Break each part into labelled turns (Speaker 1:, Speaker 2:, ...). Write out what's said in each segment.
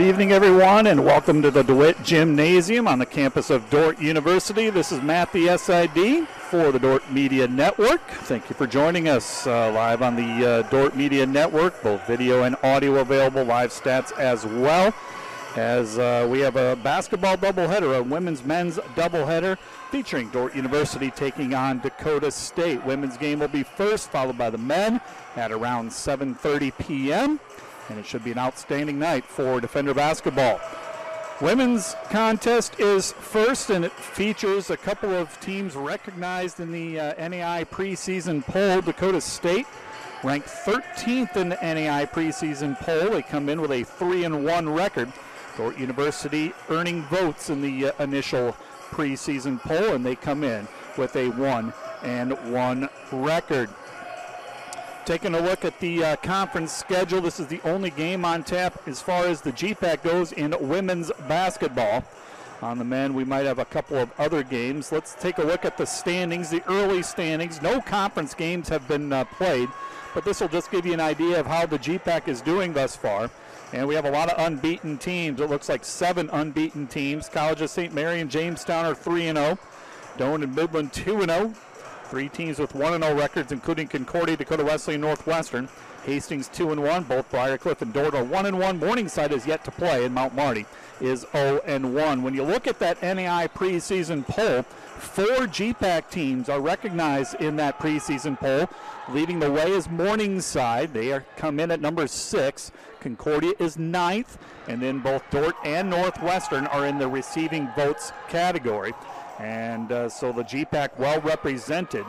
Speaker 1: Good evening, everyone, and welcome to the DeWitt Gymnasium on the campus of Dordt University. This is Matt, the SID, for the Dordt Media Network. Thank you for joining us uh, live on the uh, Dordt Media Network, both video and audio available, live stats as well. As uh, we have a basketball doubleheader, a women's men's doubleheader featuring Dordt University taking on Dakota State. Women's game will be first, followed by the men at around 7:30 p.m and it should be an outstanding night for Defender basketball. Women's contest is first, and it features a couple of teams recognized in the uh, NAIA preseason poll. Dakota State ranked 13th in the NAIA preseason poll. They come in with a 3 and 1 record. Dordt University earning votes in the uh, initial preseason poll, and they come in with a 1 and 1 record. Taking a look at the uh, conference schedule, this is the only game on tap as far as the GPAC goes in women's basketball. On the men, we might have a couple of other games. Let's take a look at the standings, the early standings. No conference games have been uh, played, but this will just give you an idea of how the GPAC is doing thus far. And we have a lot of unbeaten teams. It looks like seven unbeaten teams. College of St. Mary and Jamestown are 3 0. Doane and Midland 2 0. Three teams with 1 0 records, including Concordia, Dakota Wesleyan, Northwestern. Hastings 2 and 1. Both Briar Cliff and Dordt are 1 and 1. Morningside is yet to play, and Mount Marty is 0 and 1. When you look at that NAIA preseason poll, four GPAC teams are recognized in that preseason poll. Leading the way is Morningside. They are come in at number six. Concordia is ninth, and then both Dordt and Northwestern are in the receiving votes category. And uh, so the GPAC well represented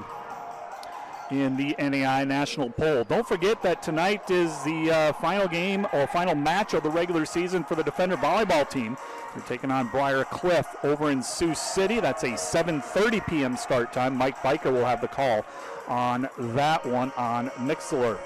Speaker 1: in the NAIA national poll. Don't forget that tonight is the uh, final game or final match of the regular season for the Defender volleyball team. They're taking on Briar Cliff over in Sioux City. That's a 7:30 p.m. start time. Mike Biker will have the call on that one on Mixlr.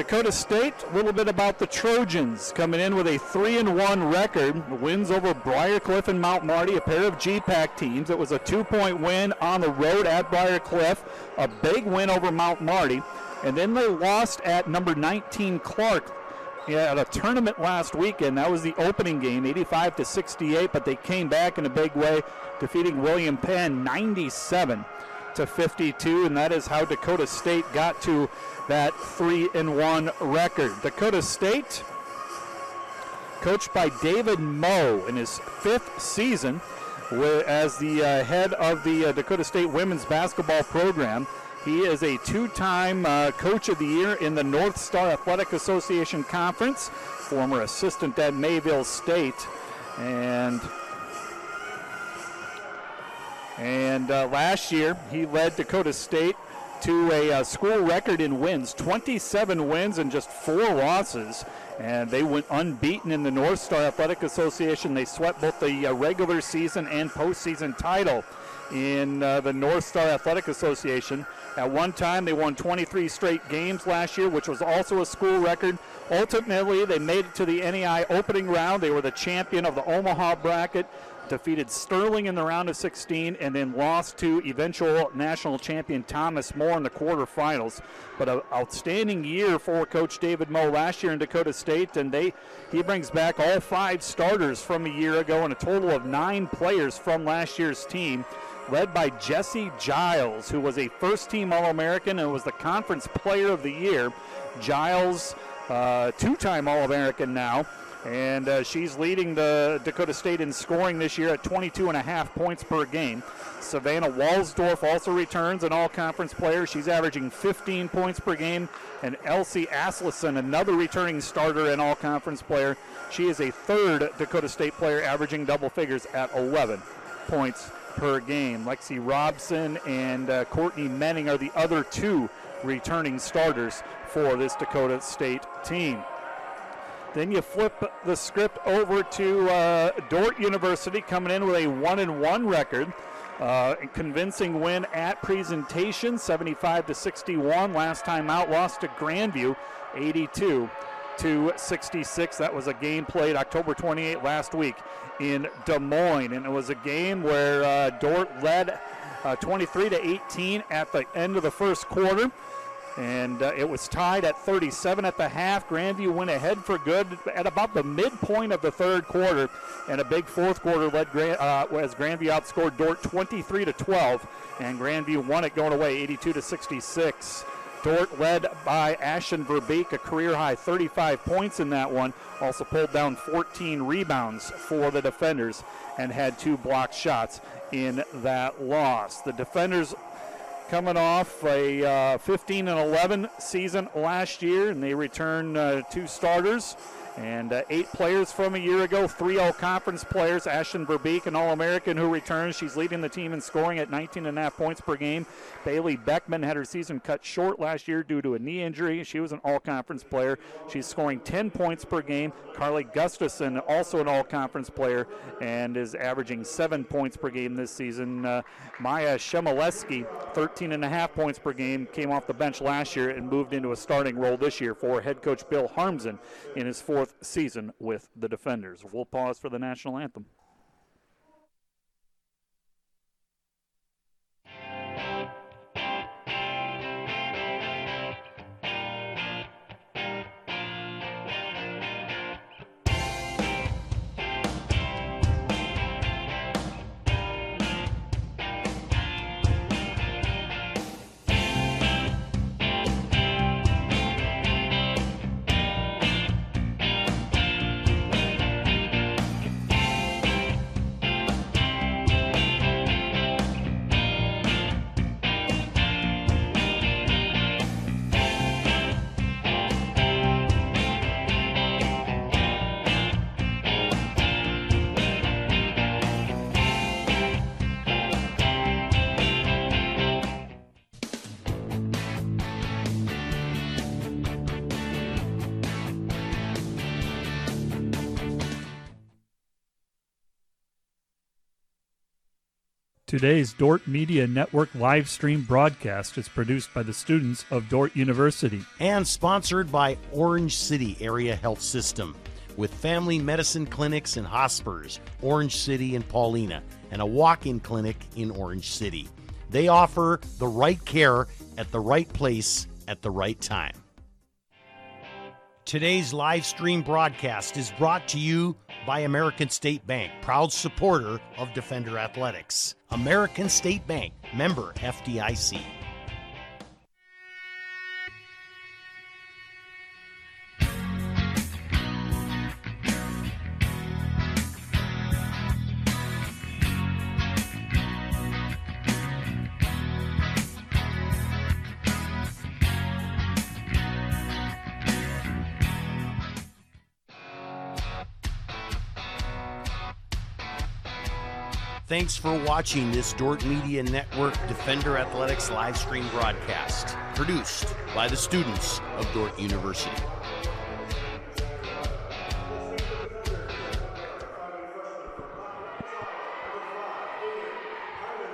Speaker 1: Dakota State, a little bit about the Trojans coming in with a 3 and 1 record. Wins over Briar Cliff and Mount Marty, a pair of GPAC teams. It was a two point win on the road at Briar Cliff, a big win over Mount Marty. And then they lost at number 19 Clarke at a tournament last weekend. That was the opening game, 85 to 68, but they came back in a big way, defeating William Penn 97 to 52, and that is how Dakota State got to that 3 and 1 record. Dakota State, coached by David Moe in his fifth season as the uh, head of the uh, Dakota State women's basketball program. He is a two time uh, Coach of the Year in the North Star Athletic Association Conference, former assistant at Mayville State. And and uh, last year, he led Dakota State to a uh, school record in wins 27 wins and just four losses. And they went unbeaten in the North Star Athletic Association. They swept both the uh, regular season and postseason title in uh, the North Star Athletic Association. At one time, they won 23 straight games last year, which was also a school record. Ultimately, they made it to the NAIA opening round. They were the champion of the Omaha bracket defeated Sterling in the round of 16 and then lost to eventual national champion Thomas More in the quarterfinals. But an outstanding year for Coach David Moe last year in Dakota State, and they he brings back all five starters from a year ago and a total of nine players from last year's team. Led by Jesse Giles, who was a first team All American and was the conference player of the year. Giles, uh, two time All American now, and uh, she's leading the Dakota State in scoring this year at 22 and a half points per game. Savannah Walsdorf also returns an all-conference player. She's averaging 15 points per game. And Elsie Asleson, another returning starter and all-conference player. She is a third Dakota State player averaging double figures at 11 points per game. Lexi Robson and uh, Courtney Menning are the other two returning starters for this Dakota State team. Then you flip the script over to uh, Dordt University coming in with a one and one record. Uh, convincing win at Presentation, 75 to 61. Last time out, lost to Grandview, 82 to 66. That was a game played October 28 last week in Des Moines, and it was a game where uh, Dordt led uh, 23 to 18 at the end of the first quarter. And uh, it was tied at 37 at the half. Grandview went ahead for good at about the midpoint of the third quarter, and a big fourth quarter led uh, as Grandview outscored Dordt 23 to 12, and Grandview won it going away 82 to 66. Dordt led by Ashton Verbeek, a career high 35 points in that one. Also pulled down 14 rebounds for the defenders and had two blocked shots in that loss. The defenders coming off a uh, 15 and 11 season last year, and they return uh, two starters and uh, eight players from a year ago, three All Conference players. Ashton Verbeek, an All American who returns. She's leading the team in scoring at 19 and a half points per game. Bailey Beckman had her season cut short last year due to a knee injury. She was an All Conference player. She's scoring 10 points per game. Carly Gustafson, also an All Conference player, and is averaging seven points per game this season. Uh, Maya Shemileski, 13 and a half points per game, came off the bench last year and moved into a starting role this year for head coach Bill Harmsen in his fourth fourth season with the Defenders. We'll pause for the national anthem. Today's Dordt Media Network live stream broadcast is produced by the students of Dordt University
Speaker 2: and sponsored by Orange City Area Health System with family medicine clinics and hospitals, Orange City and Paullina, and a walk in clinic in Orange City. They offer the right care at the right place at the right time. Today's live stream broadcast is brought to you by American State Bank, proud supporter of Defender Athletics. American State Bank, member FDIC. Thanks for watching this Dordt Media Network Defender Athletics live stream broadcast, produced by the students of Dordt University.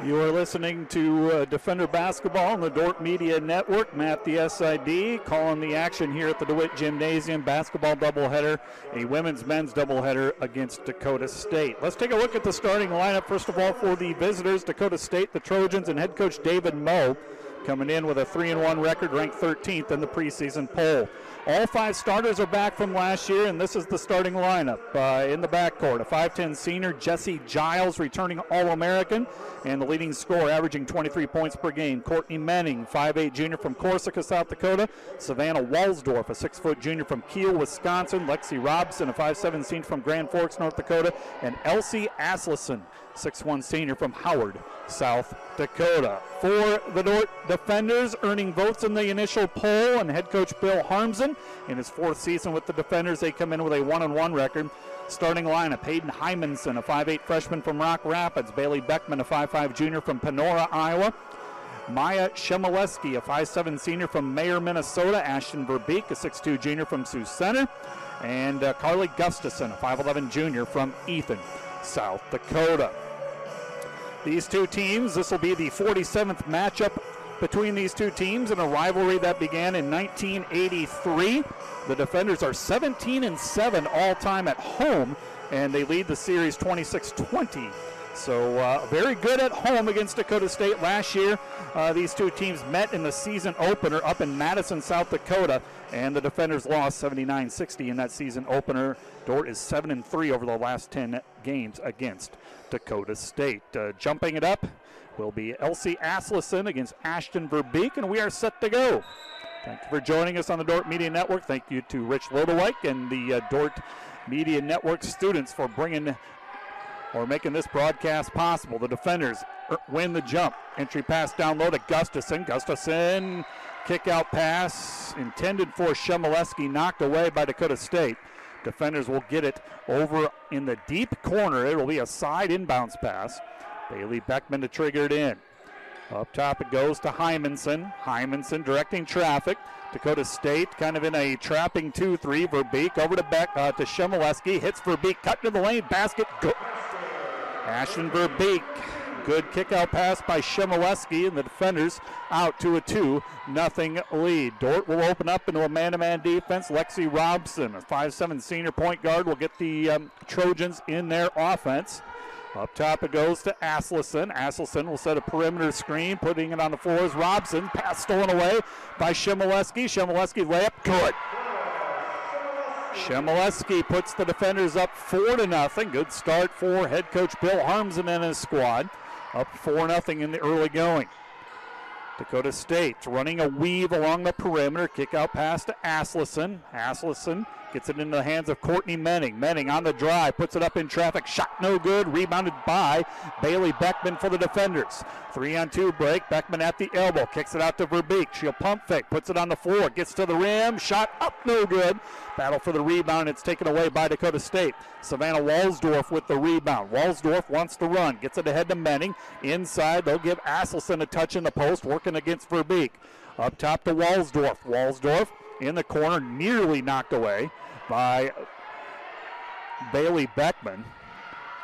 Speaker 1: You are listening to uh, Defender Basketball on the Dordt Media Network. Matt, the SID, calling the action here at the DeWitt Gymnasium. Basketball doubleheader, a women's men's doubleheader against Dakota State. Let's take a look at the starting lineup. First of all, for the visitors, Dakota State, the Trojans, and head coach David Moe coming in with a 3 and 1 record, ranked 13th in the preseason poll. All five starters are back from last year, and this is the starting lineup. Uh, in the backcourt, a 5'10 senior, Jesse Giles, returning All American, and the leading scorer, averaging 23 points per game. Courtney Menning, 5'8 junior from Corsica, South Dakota. Savannah Walsdorf, a 6 foot junior from Kiel, Wisconsin. Lexi Robson, a 5'7 senior from Grand Forks, North Dakota. And Elsie Asleson, 6'1 senior from Howard, South Dakota. For the Dordt defenders, earning votes in the initial poll, and head coach Bill Harmsen in his fourth season with the defenders, they come in with a one and one record. Starting lineup: Hayden Hymanson, a 5'8 freshman from Rock Rapids, Bailey Beckman, a 5'5 junior from Panora, Iowa. Maya Shemileski, a 5'7 senior from Mayer, Minnesota. Ashton Verbeek, a 6'2 junior from Sioux Center. And uh, Carly Gustafson, a 5'11 junior from Ethan, South Dakota. These two teams, this will be the 47th matchup between these two teams in a rivalry that began in 1983. The defenders are 17 and 7 all time at home, and they lead the series 26 20. So uh, very good at home against Dakota State last year. Uh, these two teams met in the season opener up in Madison, South Dakota, and the defenders lost 79-60 in that season opener. Dordt is seven and three over the last 10 games against Dakota State. Uh, jumping it up will be Elsie Asleson against Ashton Verbeek, and we are set to go. Thank you for joining us on the Dordt Media Network. Thank you to Rich Lodewijk and the uh, Dordt Media Network students for bringing or making this broadcast possible. The defenders er, win the jump. Entry pass down low to Gustafson. Gustafson kick out pass intended for Shemileski, knocked away by Dakota State. Defenders will get it over in the deep corner. It will be a side inbounds pass. Bailey Beckman to trigger it in. Up top it goes to Hymanson. Hymanson directing traffic. Dakota State kind of in a trapping 2-3. Verbeek over to Beck uh, to Shemileski. Hits Verbeek, cut to the lane, basket. Go- Ashton Verbeek. Good kick out pass by Shemileski, and the defenders out to a 2 nothing lead. Dordt will open up into a man to man defense. Lexi Robson, a 5'7 senior point guard, will get the um, Trojans in their offense. Up top it goes to Asleson. Asleson will set a perimeter screen, putting it on the floor is Robson. Pass stolen away by Shemileski. Shemileski layup, good. Shemileski puts the defenders up four to nothing. Good start for head coach Bill Harmsen and his squad. Up four nothing in the early going. Dakota State running a weave along the perimeter. Kick out pass to Asleson. Asleson Gets it into the hands of Courtney Menning. Menning on the drive, puts it up in traffic. Shot no good. Rebounded by Bailey Beckman for the defenders. Three on two break. Beckman at the elbow. Kicks it out to Verbeek. She'll pump fake. Puts it on the floor. Gets to the rim. Shot up no good. Battle for the rebound. It's taken away by Dakota State. Savannah Walsdorf with the rebound. Walsdorf wants to run. Gets it ahead to Menning. Inside, they'll give Asleson a touch in the post, working against Verbeek. Up top to Walsdorf. Walsdorf in the corner, nearly knocked away by Bailey Beckman.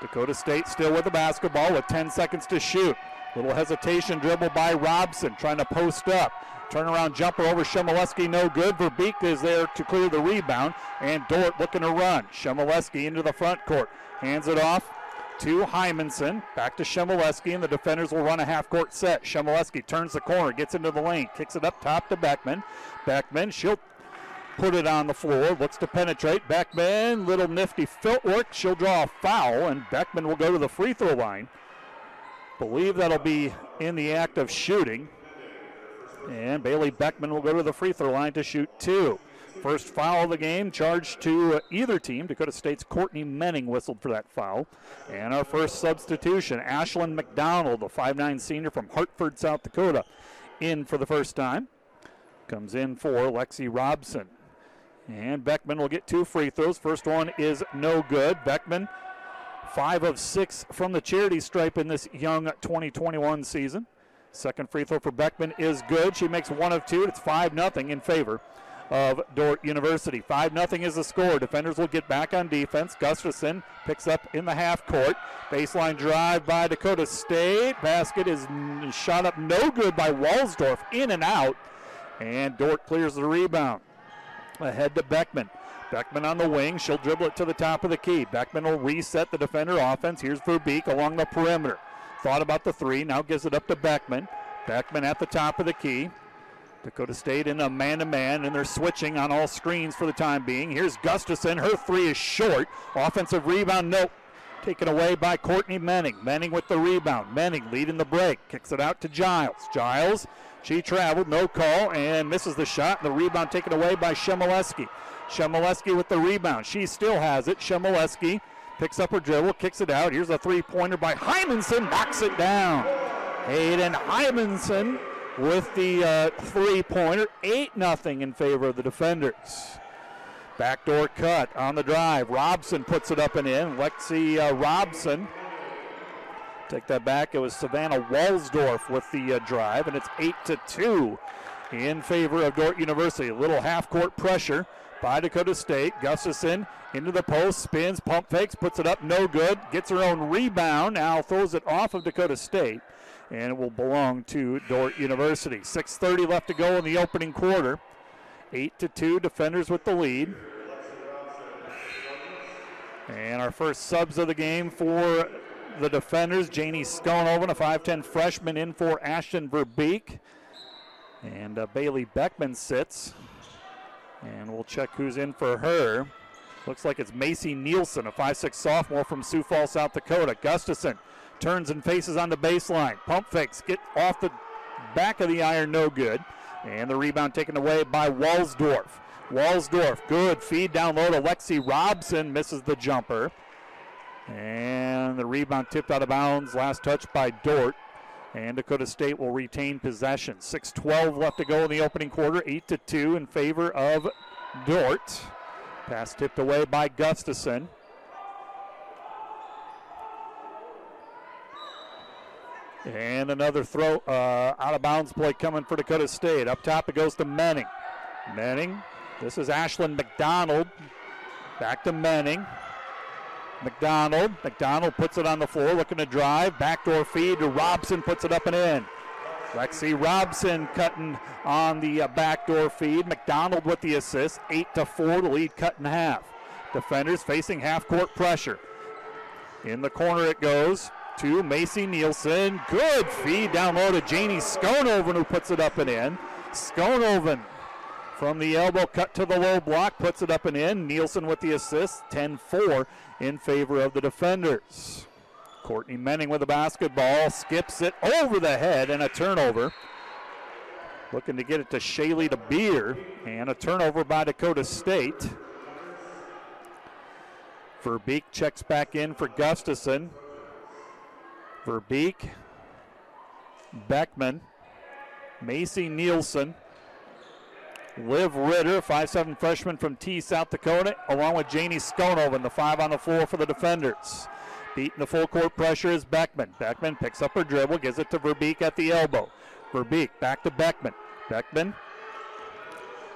Speaker 1: Dakota State still with the basketball with 10 seconds to shoot. Little hesitation dribble by Robson trying to post up. Turnaround jumper over Shemileski, no good. Verbeek is there to clear the rebound, and Dordt looking to run. Shemileski into the front court. Hands it off to Hymanson. Back to Shemileski, and the defenders will run a half court set. Shemileski turns the corner, gets into the lane, kicks it up top to Beckman. Beckman, she'll put it on the floor, looks to penetrate. Beckman, little nifty footwork. She'll draw a foul, and Beckman will go to the free throw line. Believe that'll be in the act of shooting. And Bailey Beckman will go to the free throw line to shoot two. First foul of the game, charged to either team. Dakota State's Courtney Menning whistled for that foul. And our first substitution, Ashlyn McDonald, the 5'9 senior from Hartford, South Dakota, in for the first time. Comes in for Lexi Robson. And Beckman will get two free throws. First one is no good. Beckman, five of six from the charity stripe in this young 2021 season. Second free throw for Beckman is good. She makes one of two. It's 5 0 in favor of Dordt University. 5 0 is the score. Defenders will get back on defense. Gustafson picks up in the half court. Baseline drive by Dakota State. Basket is shot up no good by Walsdorf. In and out. And Dordt clears the rebound. Ahead to Beckman. Beckman on the wing. She'll dribble it to the top of the key. Beckman will reset the defender offense. Here's Verbeek along the perimeter. Thought about the three. Now gives it up to Beckman. Beckman at the top of the key. Dakota State in a man to man, and they're switching on all screens for the time being. Here's Gustafson. Her three is short. Offensive rebound, nope. Taken away by Courtney Menning. Menning with the rebound. Menning leading the break. Kicks it out to Giles. Giles she traveled, no call, and misses the shot. The rebound taken away by Shemileski. Shemileski with the rebound. She still has it. Shemileski picks up her dribble, kicks it out. Here's a three-pointer by Hymanson, knocks it down. Hayden Hymanson with the uh, three-pointer. 8 nothing in favor of the defenders. Backdoor cut on the drive. Robson puts it up and in. Lexi uh, Robson Take that back. It was Savannah Walsdorf with the uh, drive, and it's 8 to 2 in favor of Dordt University. A little half court pressure by Dakota State. Gustafson into the post, spins, pump fakes, puts it up, no good. Gets her own rebound, now throws it off of Dakota State, and it will belong to Dordt University. 6.30 left to go in the opening quarter. 8 to 2, defenders with the lead. And our first subs of the game for the defenders. Janie Skonoven, a 5'10 freshman, in for Ashton Verbeek. And uh, Bailey Beckman sits. And we'll check who's in for her. Looks like it's Macy Nielsen, a 5'6 sophomore from Sioux Falls, South Dakota. Gustafson turns and faces on the baseline. Pump fakes, get off the back of the iron, no good. And the rebound taken away by Walsdorf. Walsdorf, good feed down low to Lexi Robson, misses the jumper. And the rebound tipped out of bounds. Last touch by Dordt. And Dakota State will retain possession. 6-12 left to go in the opening quarter. 8 to 2 in favor of Dordt. Pass tipped away by Gustafson. And another throw uh, out of bounds play coming for Dakota State. Up top it goes to Menning. Menning, This is Ashlyn McDonald. Back to Menning. McDonald. McDonald puts it on the floor, looking to drive. Backdoor feed to Robson, puts it up and in. Lexi Robson cutting on the uh, backdoor feed. McDonald with the assist. 8 to 4, the lead cut in half. Defenders facing half court pressure. In the corner it goes to Macy Nielsen. Good feed down low to Janie Skonoven, who puts it up and in. Skonoven from the elbow, cut to the low block, puts it up and in. Nielsen with the assist, 10 4 in favor of the defenders. Courtney Menning with the basketball, skips it over the head and a turnover. Looking to get it to Shaylee DeBeer, and a turnover by Dakota State. Verbeek checks back in for Gustafson. Verbeek, Beckman, Macy Nielsen, Liv Ritter, 5'7 freshman from Tea, South Dakota, along with Janie Skonoven, the five on the floor for the defenders. Beating the full court pressure is Beckman. Beckman picks up her dribble, gives it to Verbeek at the elbow. Verbeek back to Beckman. Beckman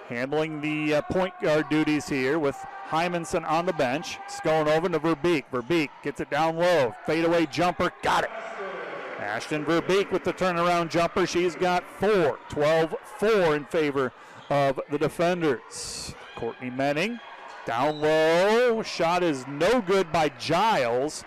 Speaker 1: handling the uh, point guard duties here with Hymanson on the bench. Skonoven to Verbeek. Verbeek gets it down low. Fadeaway jumper. Got it. Ashton Verbeek with the turnaround jumper. She's got four. 12 4 in favor of the defenders. Courtney Menning down low. Shot is no good by Giles,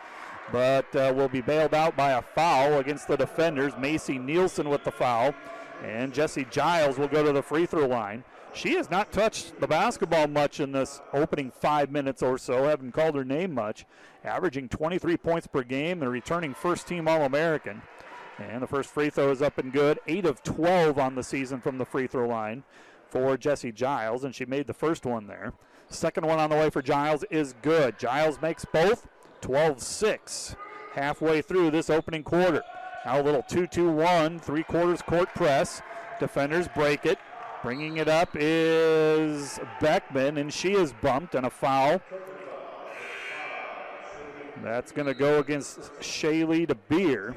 Speaker 1: but uh, will be bailed out by a foul against the defenders. Macy Nielsen with the foul. And Jesse Giles will go to the free throw line. She has not touched the basketball much in this opening five minutes or so, haven't called her name much, averaging 23 points per game and returning first team All American. And the first free throw is up and good. 8 of 12 on the season from the free throw line for Jesse Giles, and she made the first one there. Second one on the way for Giles is good. Giles makes both 12 6 halfway through this opening quarter. Now a little 2 2 1, three quarters court press. Defenders break it. Bringing it up is Beckman, and she is bumped and a foul. That's going to go against Shaylee DeBeer.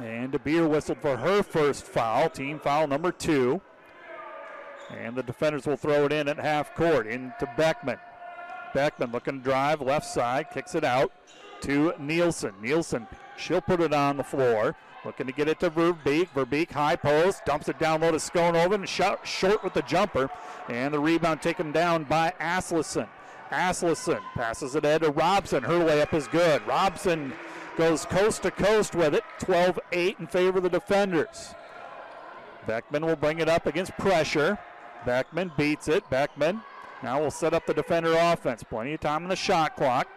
Speaker 1: And DeBeer whistled for her first foul, team foul number two. And the defenders will throw it in at half court into Beckman. Beckman looking to drive left side, kicks it out to Nielsen. Nielsen, she'll put it on the floor. Looking to get it to Verbeek. Verbeek high post, dumps it down low to Skonoven, shot short with the jumper, and the rebound taken down by Asleson. Asleson passes it ahead to Robson. Her layup is good. Robson goes coast to coast with it, 12 8 in favor of the defenders. Beckman will bring it up against pressure. Beckman beats it. Beckman now will set up the defender offense. Plenty of time on the shot clock.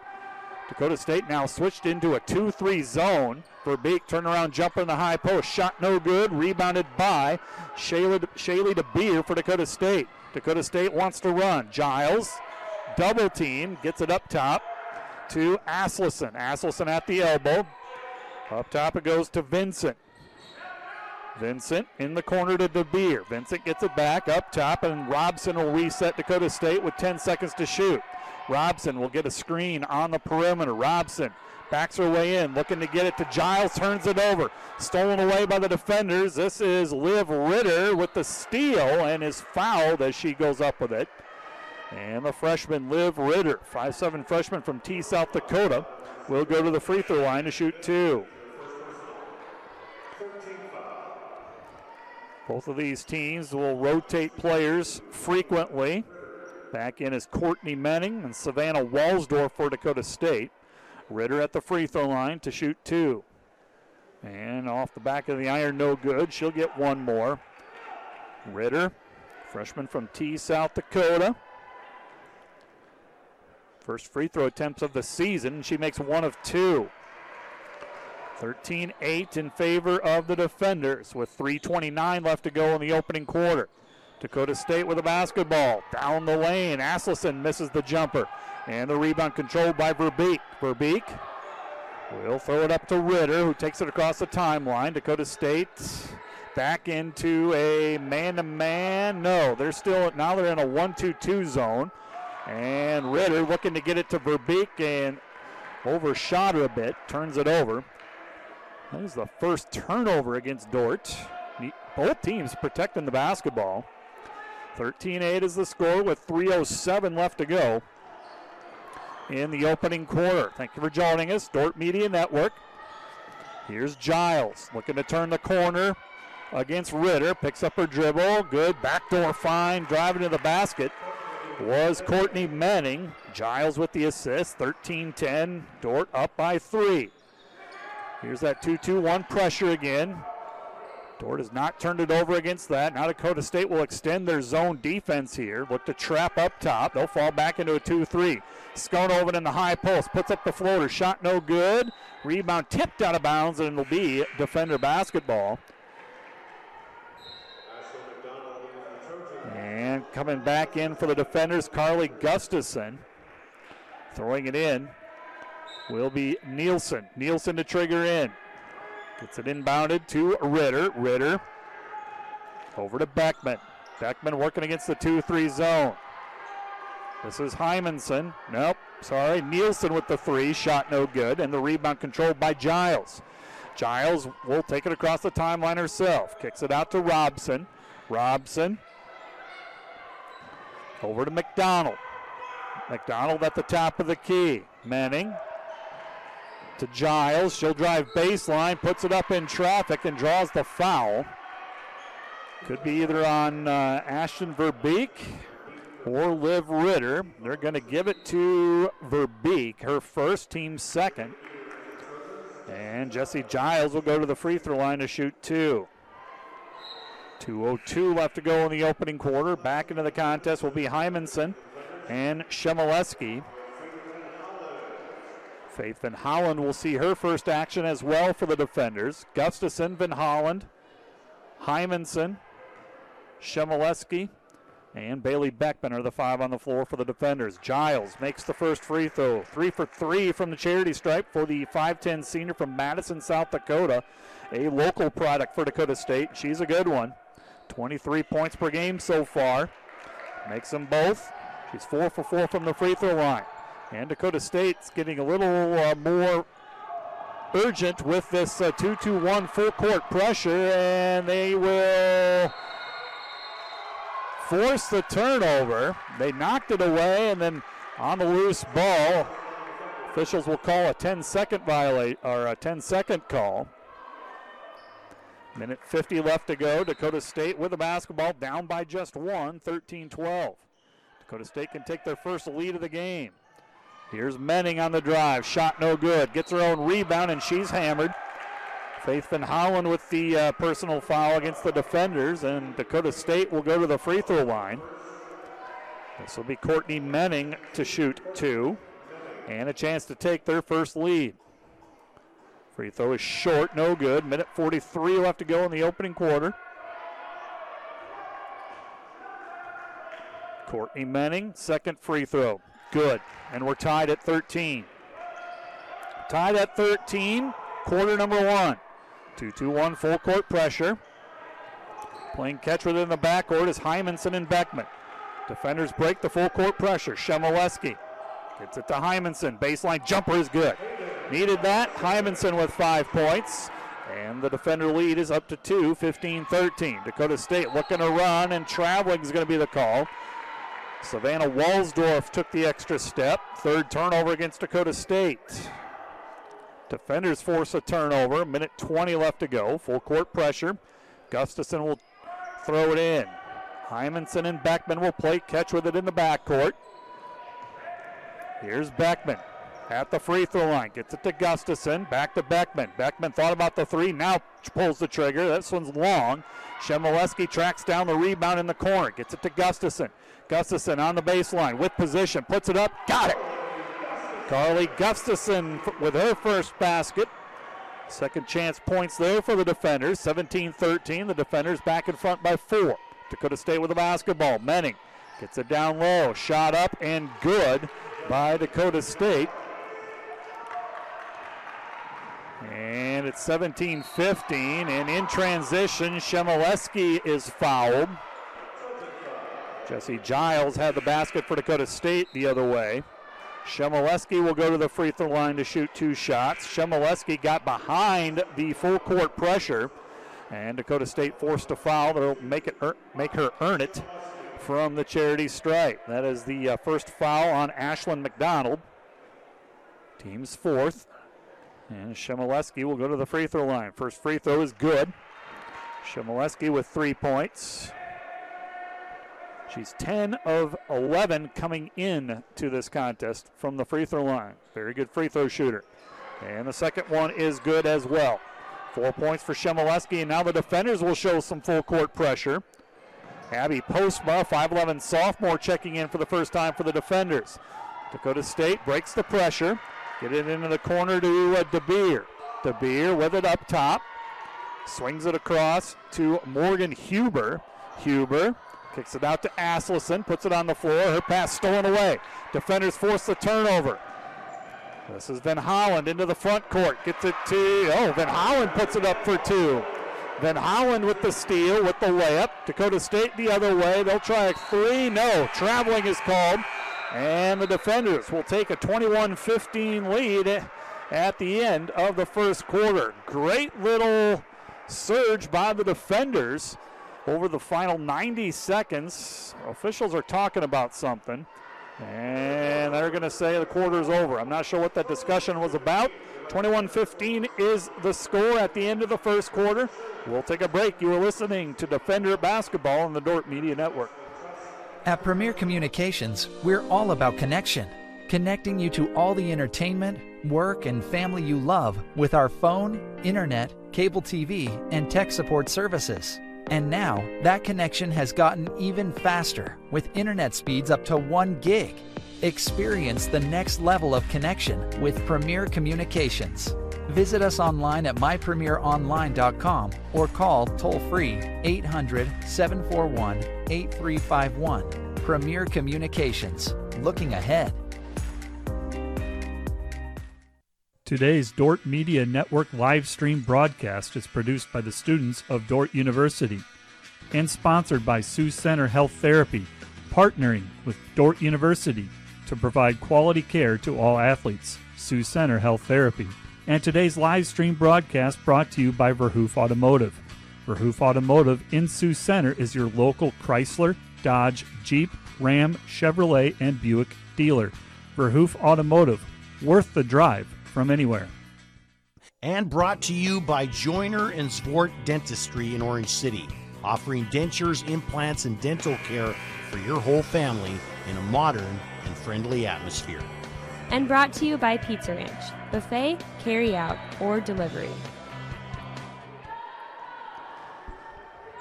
Speaker 1: Dakota State now switched into a 2 3 zone. Verbeek turnaround jumper in the high post. Shot no good. Rebounded by Shaylee, Shaylee DeBeer for Dakota State. Dakota State wants to run. Giles, double team, gets it up top to Asleson. Asleson at the elbow. Up top it goes to Vincent. Vincent in the corner to DeBeer. Vincent gets it back up top, and Robson will reset Dakota State with 10 seconds to shoot. Robson will get a screen on the perimeter. Robson backs her way in, looking to get it to Giles, turns it over. Stolen away by the defenders. This is Liv Ritter with the steal and is fouled as she goes up with it. And the freshman Liv Ritter, 5'7 freshman from Tea, South Dakota, will go to the free throw line to shoot two. Both of these teams will rotate players frequently. Back in is Courtney Menning and Savannah Walsdorf for Dakota State. Ritter at the free throw line to shoot two. And off the back of the iron, no good. She'll get one more. Ritter, freshman from Tea, South Dakota. First free throw attempts of the season. She makes one of two. 13 8 in favor of the defenders with 3.29 left to go in the opening quarter. Dakota State with a basketball. Down the lane. Asleson misses the jumper. And the rebound controlled by Verbeek. Verbeek will throw it up to Ritter, who takes it across the timeline. Dakota State back into a man to man. No, they're still, now they're in a 1 2 2 zone. And Ritter looking to get it to Verbeek and overshot her a bit, turns it over. That is the first turnover against Dordt. Both teams protecting the basketball. 13 8 is the score with 3.07 left to go in the opening quarter. Thank you for joining us, Dordt Media Network. Here's Giles looking to turn the corner against Ritter. Picks up her dribble. Good backdoor fine. Driving to the basket was Courtney Menning. Giles with the assist. 13 10. Dordt up by three. Here's that 2 2 1 pressure again. Dordt has not turned it over against that. Now Dakota State will extend their zone defense here. Look to trap up top. They'll fall back into a 2 3. Skonhoven in the high post. Puts up the floater. Shot no good. Rebound tipped out of bounds, and it'll be defender basketball. And coming back in for the defenders, Carly Gustafson. Throwing it in will be Nielsen. Nielsen to trigger in. Gets it inbounded to Ritter. Ritter over to Beckman. Beckman working against the 2 3 zone. This is Hymanson. Nope, sorry. Nielsen with the three. Shot no good. And the rebound controlled by Giles. Giles will take it across the timeline herself. Kicks it out to Robson. Robson over to McDonald. McDonald at the top of the key. Menning to Giles. She'll drive baseline, puts it up in traffic, and draws the foul. Could be either on uh, Ashton Verbeek or Liv Ritter. They're going to give it to Verbeek, her first, team second. And Jesse Giles will go to the free throw line to shoot two. 2.02 left to go in the opening quarter. Back into the contest will be Hymanson and Shemileski. Faith Van Holland will see her first action as well for the defenders. Gustafson, Van Holland, Hymanson, Shemileski, and Bailey Beckman are the five on the floor for the defenders. Giles makes the first free throw. Three for three from the charity stripe for the 5'10 senior from Madison, South Dakota. A local product for Dakota State. She's a good one. 23 points per game so far. Makes them both. She's four for four from the free throw line. And Dakota State's getting a little uh, more urgent with this 2 2 1 full court pressure, and they will force the turnover. They knocked it away, and then on the loose ball, officials will call a 10 second violate or a 10 second call. Minute 50 left to go. Dakota State with the basketball down by just one, 13 12. Dakota State can take their first lead of the game. Here's Menning on the drive. Shot no good. Gets her own rebound, and she's hammered. Faith Van Holland with the uh, personal foul against the defenders, and Dakota State will go to the free throw line. This will be Courtney Menning to shoot two, and a chance to take their first lead. Free throw is short, no good. Minute 43 left to go in the opening quarter. Courtney Menning, second free throw. Good. And we're tied at 13. Tied at 13, quarter number one. 2 2 1 full court pressure. Playing catch within the backcourt is Hymanson and Beckman. Defenders break the full court pressure. Shemileski gets it to Hymanson. Baseline jumper is good. Needed that. Hymanson with five points. And the defender lead is up to two, 15 13. Dakota State looking to run, and traveling is going to be the call. Savannah Walsdorf took the extra step. Third turnover against Dakota State. Defenders force a turnover. Minute 20 left to go. Full court pressure. Gustafson will throw it in. Hymanson and Beckman will play catch with it in the backcourt. Here's Beckman. at the free throw line. Gets it to Gustafson. Back to Beckman. Beckman thought about the three. Now pulls the trigger. This one's long. Shemileski tracks down the rebound in the corner. Gets it to Gustafson. Gustafson on the baseline with position. Puts it up. Got it. Carly Gustafson with her first basket. Second chance points there for the defenders. 17 13. The defenders back in front by four. Dakota State with the basketball. Menning gets it down low. Shot up and good by Dakota State. And it's 17 15. And in transition, Shemileski is fouled. Jesse Giles had the basket for Dakota State the other way. Shemileski will go to the free throw line to shoot two shots. Shemileski got behind the full court pressure, and Dakota State forced a foul that'll make it make her earn it from the charity stripe. That is the uh, first foul on Ashlyn McDonald. Team's fourth. And Shemileski will go to the free throw line. First free throw is good. Shemileski with three points. She's 10 of 11 coming in to this contest from the free throw line. Very good free throw shooter. And the second one is good as well. Four points for Shemileski, and now the defenders will show some full court pressure. Abby Postma, 5'11 sophomore, checking in for the first time for the defenders. Dakota State breaks the pressure. Get it into the corner to uh, DeBeer. DeBeer with it up top. Swings it across to Morgan Huber. Huber Kicks it out to Asleson, puts it on the floor. Her pass stolen away. Defenders force the turnover. This is Van Holland into the front court. Gets it to, oh, Van Holland puts it up for two. Van Holland with the steal, with the layup. Dakota State the other way. They'll try a three. No, traveling is called. And the defenders will take a 21 15 lead at the end of the first quarter. Great little surge by the defenders over the final 90 seconds. Officials are talking about something, and they're going to say the quarter's over. I'm not sure what that discussion was about. 21 15 is the score at the end of the first quarter. We'll take a break. You are listening to Defender Basketball on the Dordt Media Network.
Speaker 3: At Premier Communications, we're all about connection, connecting you to all the entertainment, work, and family you love with our phone, internet, cable TV, and tech support services. And now, that connection has gotten even faster with internet speeds up to 1 gig. Experience the next level of connection with Premier Communications. Visit us online at mypremieronline.com or call toll free 800 741 8351. Premier Communications, looking ahead.
Speaker 1: Today's Dordt Media Network live stream broadcast is produced by the students of Dordt University and sponsored by Sioux Center Health Therapy, partnering with Dordt University to provide quality care to all athletes. Sioux Center Health Therapy. And today's live stream broadcast brought to you by Verhoof Automotive. Verhoof Automotive in Sioux Center is your local Chrysler, Dodge, Jeep, Ram, Chevrolet, and Buick dealer. Verhoof Automotive, worth the drive from anywhere.
Speaker 2: And brought to you by Joiner and Zwart Dentistry in Orange City, offering dentures, implants, and dental care for your whole family in a modern and friendly atmosphere.
Speaker 4: And brought to you by Pizza Ranch, buffet, carry out, or delivery.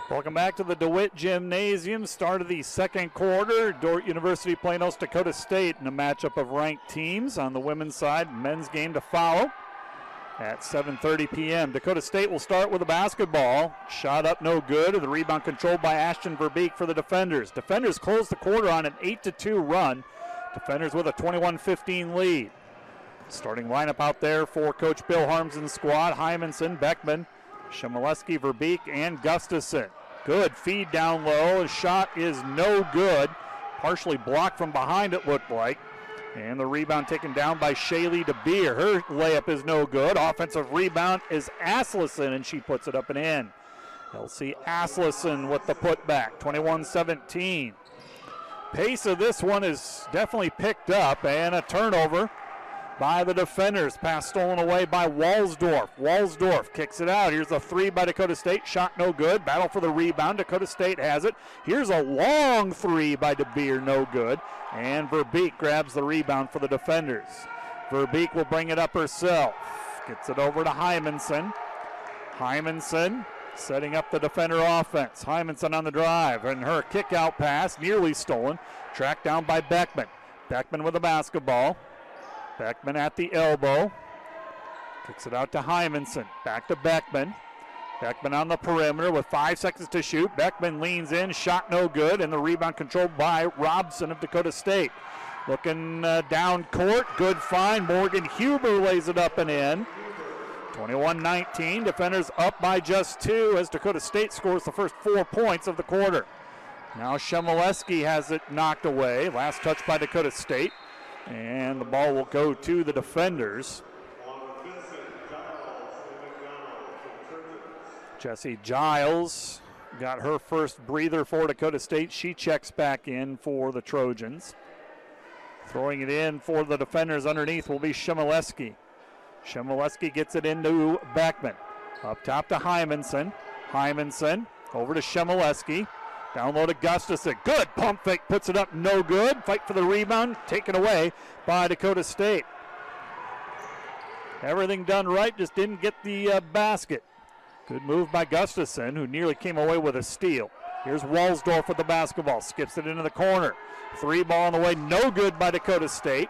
Speaker 1: Welcome back to the DeWitt Gymnasium. Start of the second quarter. Dordt University playing North Dakota State in a matchup of ranked teams. On the women's side, men's game to follow at 7:30 p.m. Dakota State will start with a basketball. Shot up, no good. The rebound controlled by Ashton Verbeek for the defenders. Defenders close the quarter on an 8-2 run. Defenders with a 21-15 lead. Starting lineup out there for Coach Bill Harmsen's squad: Hymanson, Beckman, Shemileski, Verbeek, and Gustafson. Good feed down low. His shot is no good. Partially blocked from behind, it looked like. And the rebound taken down by Shaylee DeBeer. Her layup is no good. Offensive rebound is Asleson, and she puts it up and in. Elsie Asleson with the putback, 21 17. Pace of this one is definitely picked up, and a turnover by the defenders. Pass stolen away by Walsdorf. Walsdorf kicks it out. Here's a three by Dakota State. Shot no good. Battle for the rebound. Dakota State has it. Here's a long three by DeBeer. No good. And Verbeek grabs the rebound for the defenders. Verbeek will bring it up herself. Gets it over to Hymanson. Hymanson setting up the defender offense. Hymanson on the drive, and her kick out pass nearly stolen. Tracked down by Beckman. Beckman with the basketball. Beckman at the elbow. Kicks it out to Hymanson. Back to Beckman. Beckman on the perimeter with five seconds to shoot. Beckman leans in, shot no good, and the rebound controlled by Robson of Dakota State. Looking uh, down court, good find. Morgan Huber lays it up and in. 21 19. Defenders up by just two as Dakota State scores the first four points of the quarter. Now Shemileski has it knocked away. Last touch by Dakota State. And the ball will go to the defenders. Jesse Giles got her first breather for Dakota State. She checks back in for the Trojans. Throwing it in for the defenders underneath will be Shemileski. Shemileski gets it into Beckman. Up top to Hymanson. Hymanson over to Shemileski. Down low to Gustafson. Good pump fake. Puts it up. No good. Fight for the rebound. Taken away by Dakota State. Everything done right. Just didn't get the uh, basket. Good move by Gustafson, who nearly came away with a steal. Here's Walsdorf with the basketball. Skips it into the corner. Three ball on the way. No good by Dakota State.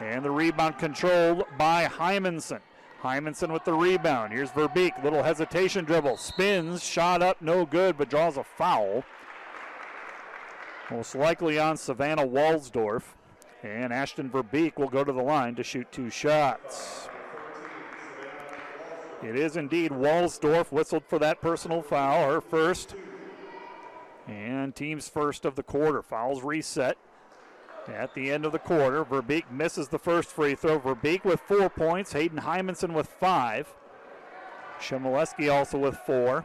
Speaker 1: And the rebound controlled by Hymanson. Hymanson with the rebound. Here's Verbeek. Little hesitation dribble. Spins. Shot up. No good, but draws a foul. Most likely on Savannah Walsdorf. And Ashton Verbeek will go to the line to shoot two shots. It is indeed Walsdorf whistled for that personal foul, her first. And team's first of the quarter. Fouls reset at the end of the quarter. Verbeek misses the first free throw. Verbeek with four points. Hayden Hymanson with five. Shemileski also with four.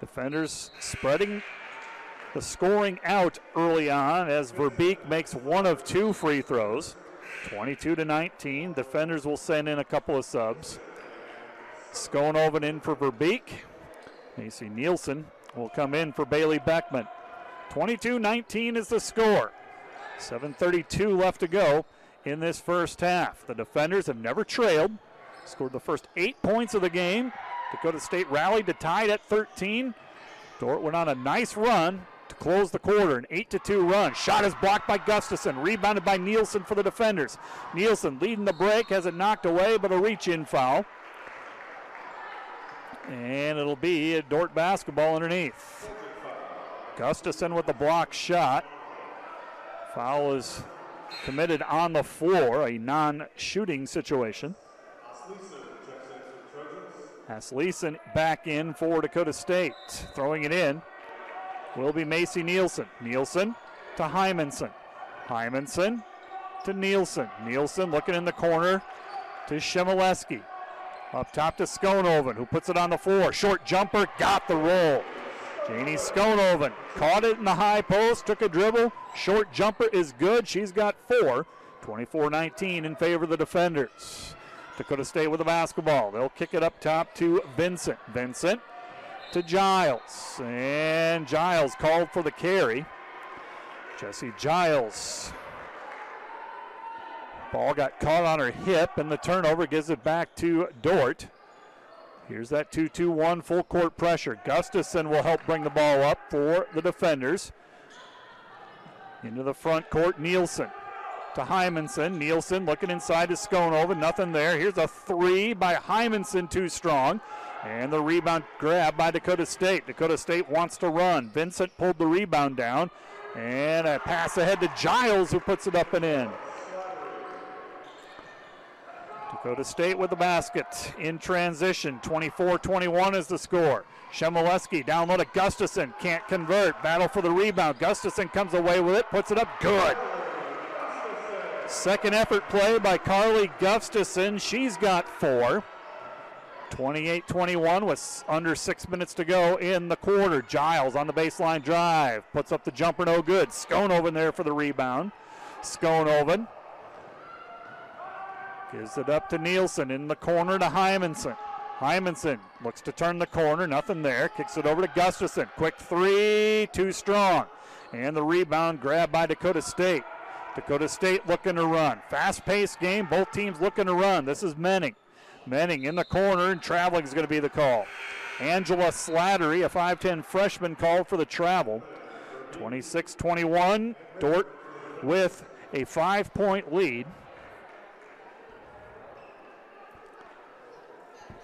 Speaker 1: Defenders spreading the scoring out early on as Verbeek makes one of two free throws. 22 to 19. Defenders will send in a couple of subs. Skonoven in for Verbeek. Macy Nielsen will come in for Bailey Beckman. 22 19 is the score. 7.32 left to go in this first half. The defenders have never trailed, scored the first eight points of the game. Dakota State rallied to tie it at 13. Dordt went on a nice run to close the quarter, an 8 to 2 run. Shot is blocked by Gustafson, rebounded by Nielsen for the defenders. Nielsen leading the break, has it knocked away, but a reach in foul. And it'll be a Dordt basketball underneath. Gustafson with the block shot. Foul is committed on the floor, a non shooting situation. Asleson back in for Dakota State. Throwing it in will be Macy Nielsen. Nielsen to Hymanson. Hymanson to Nielsen. Nielsen looking in the corner to Shemileski. Up top to Skonoven, who puts it on the floor. Short jumper, got the roll. Janie Skonoven caught it in the high post, took a dribble. Short jumper is good. She's got four. 24 19 in favor of the defenders. Dakota State with the basketball. They'll kick it up top to Vincent. Vincent to Giles. And Giles called for the carry. Jesse Giles. Ball got caught on her hip, and the turnover gives it back to Dordt. Here's that 2 2 1 full court pressure. Gustafson will help bring the ball up for the defenders. Into the front court, Nielsen to Hymanson. Nielsen looking inside to Skonoven. Nothing there. Here's a three by Hymanson, too strong. And the rebound grab by Dakota State. Dakota State wants to run. Vincent pulled the rebound down. And a pass ahead to Giles, who puts it up and in. Dakota State with the basket in transition. 24 21 is the score. Shemileski down low to Gustafson. Can't convert. Battle for the rebound. Gustafson comes away with it, puts it up. Good. Second effort play by Carly Gustafson. She's got four. 28 21 with under six minutes to go in the quarter. Giles on the baseline drive. Puts up the jumper, no good. Skonoven there for the rebound. Skonoven Gives it up to Nielsen in the corner to Hymanson. Hymanson looks to turn the corner, nothing there. Kicks it over to Gustafson. Quick three, too strong. And the rebound grabbed by Dakota State. Dakota State looking to run. Fast paced game, both teams looking to run. This is Menning. Menning in the corner, and traveling is going to be the call. Angela Slattery, a 5'10 freshman, called for the travel. 26 21. Dordt with a five point lead.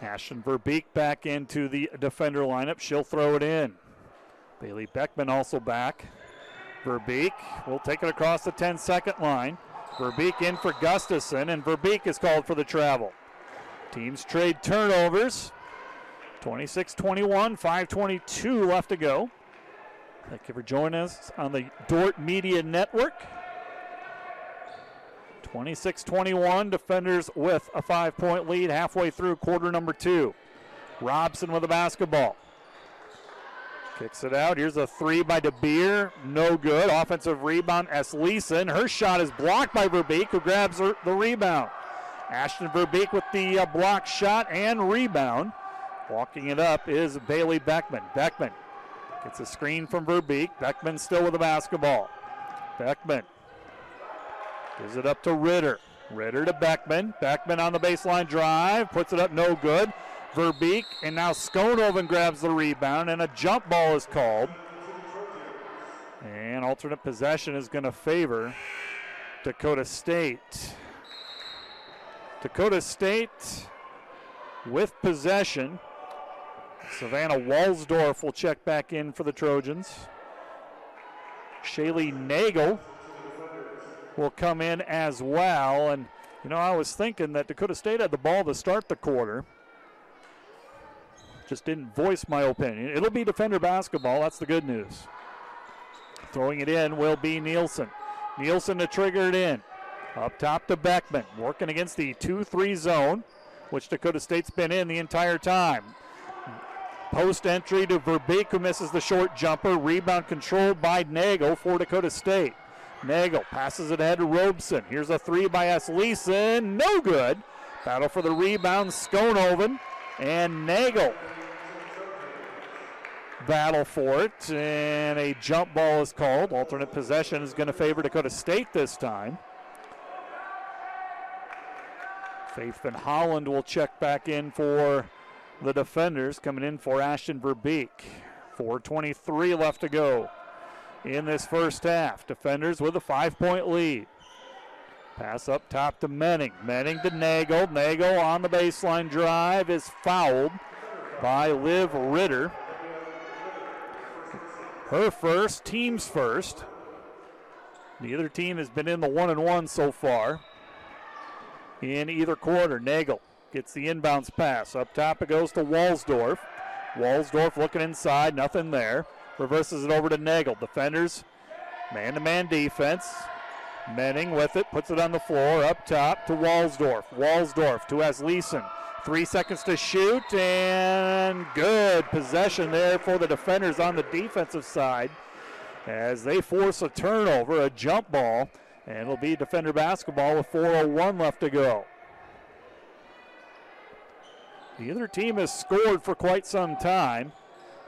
Speaker 1: Ashton Verbeek back into the defender lineup. She'll throw it in. Bailey Beckman also back. Verbeek will take it across the 10 second line. Verbeek in for Gustafson, and Verbeek is called for the travel. Teams trade turnovers. 26 21, 5.22 left to go. Thank you for joining us on the Dordt Media Network. 26 21, defenders with a five point lead halfway through quarter number two. Robson with the basketball. Kicks it out. Here's a three by DeBeer. No good. Offensive rebound, Asleson. Her shot is blocked by Verbeek, who grabs her, the rebound. Ashton Verbeek with the uh, block shot and rebound. Walking it up is Bailey Beckman. Beckman gets a screen from Verbeek. Beckman still with the basketball. Beckman gives it up to Ritter. Ritter to Beckman. Beckman on the baseline drive. Puts it up no good. Verbeek, and now Skonoven grabs the rebound, and a jump ball is called. And alternate possession is going to favor Dakota State. Dakota State with possession. Savannah Walsdorf will check back in for the Trojans. Shaylee Nagel will come in as well. And, you know, I was thinking that Dakota State had the ball to start the quarter. Just didn't voice my opinion. It'll be defender basketball. That's the good news. Throwing it in will be Nielsen. Nielsen to trigger it in. Up top to Beckman. Working against the 2 3 zone, which Dakota State's been in the entire time. Post entry to Verbeek, who misses the short jumper. Rebound controlled by Nagel for Dakota State. Nagel passes it ahead to Robson. Here's a three by Asleson. No good. Battle for the rebound. Skonoven and Nagel battle for it, and a jump ball is called. Alternate possession is going to favor Dakota State this time. Van Holland will check back in for the defenders, coming in for Ashton Verbeek. 4.23 left to go in this first half. Defenders with a five point lead. Pass up top to Menning. Menning to Nagel. Nagel on the baseline drive is fouled by Liv Ritter. Her first, team's first. The other team has been in the one and one so far. In either quarter, Nagel gets the inbounds pass. Up top it goes to Walsdorf. Walsdorf looking inside, nothing there. Reverses it over to Nagel. Defenders, man to man defense. Menning with it, puts it on the floor, up top to Walsdorf. Walsdorf to Asleson. Three seconds to shoot, and good possession there for the defenders on the defensive side as they force a turnover, a jump ball, and it'll be defender basketball with 4.01 left to go. The other team has scored for quite some time.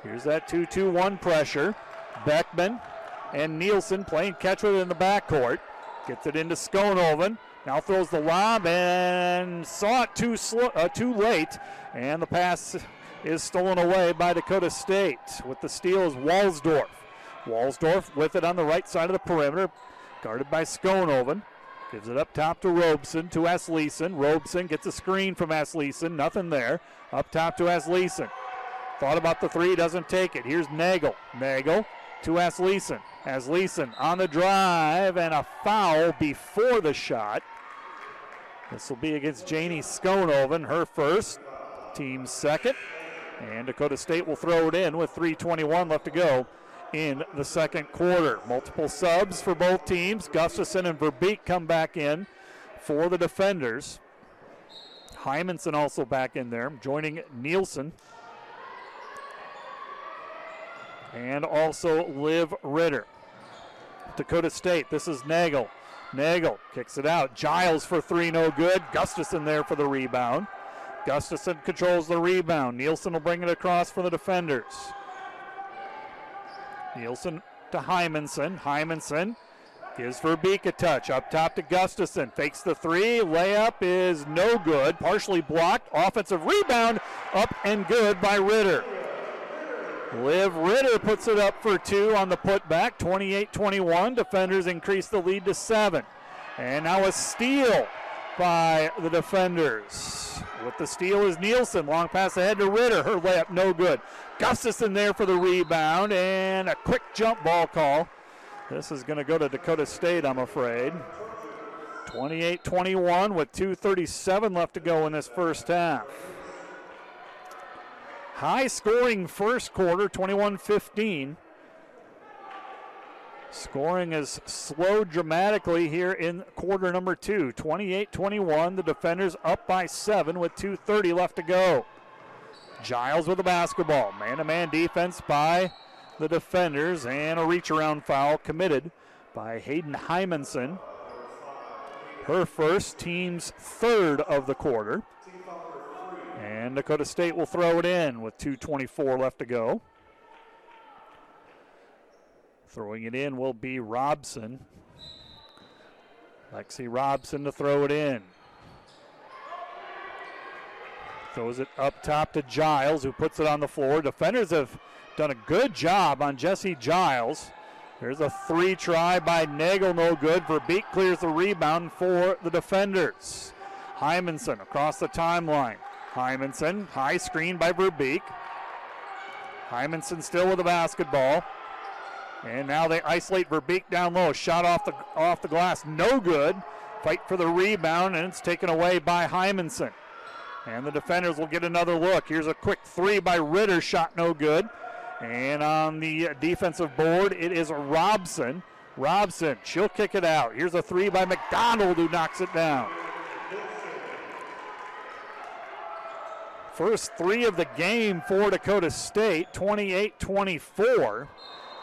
Speaker 1: Here's that 2 2 1 pressure. Beckman and Nielsen playing catch with it in the backcourt. Gets it into Skonoven. Now throws the lob and saw it too uh, too late, and the pass is stolen away by Dakota State. With the steal is Walsdorf. Walsdorf with it on the right side of the perimeter, guarded by Skonoven. Gives it up top to Robson to Asleson. Robson gets a screen from Asleson. Nothing there. Up top to Asleson. Thought about the three, doesn't take it. Here's Nagel. Nagel to Asleson. Asleson on the drive and a foul before the shot. This will be against Janie Skonoven, her first, team second. And Dakota State will throw it in with 3.21 left to go in the second quarter. Multiple subs for both teams. Gustafson and Verbeek come back in for the defenders. Hymanson also back in there, joining Nielsen. And also Liv Ritter. Dakota State, this is Nagel. Nagel kicks it out. Giles for three, no good. Gustafson there for the rebound. Gustafson controls the rebound. Nielsen will bring it across for the defenders. Nielsen to Hymanson. Hymanson Gives Verbeek a touch. Up top to Gustafson. Fakes the three. Layup is no good. Partially blocked. Offensive rebound. Up and good by Ritter. Liv Ritter puts it up for two on the putback. 28 21. Defenders increase the lead to seven. And now a steal by the defenders. With the steal is Nielsen. Long pass ahead to Ritter. Her layup no good. Gustafson there for the rebound. And a quick jump ball call this is going to go to Dakota State, I'm afraid. 28 21 with 2.37 left to go in this first half. High scoring first quarter, 21 15. Scoring has slowed dramatically here in quarter number two. 28 21. The defenders up by seven with 2.30 left to go. Giles with the basketball. Man to man defense by the defenders, and a reach around foul committed by Hayden Hymanson. Her first, team's third of the quarter. And Dakota State will throw it in with 2.24 left to go. Throwing it in will be Robson. Lexi Robson to throw it in. Throws it up top to Giles, who puts it on the floor. Defenders have done a good job on Jesse Giles. There's a three try by Nagel, no good. Verbeek clears the rebound for the defenders. Hymanson across the timeline. Hymanson, high screen by Verbeek. Hymanson still with the basketball. And now they isolate Verbeek down low. Shot off the off the glass, no good. Fight for the rebound, and it's taken away by Hymanson. And the defenders will get another look. Here's a quick three by Ritter, shot no good. And on the defensive board, it is Robson. Robson, she'll kick it out. Here's a three by McDonald who knocks it down. First three of the game for Dakota State, 28 24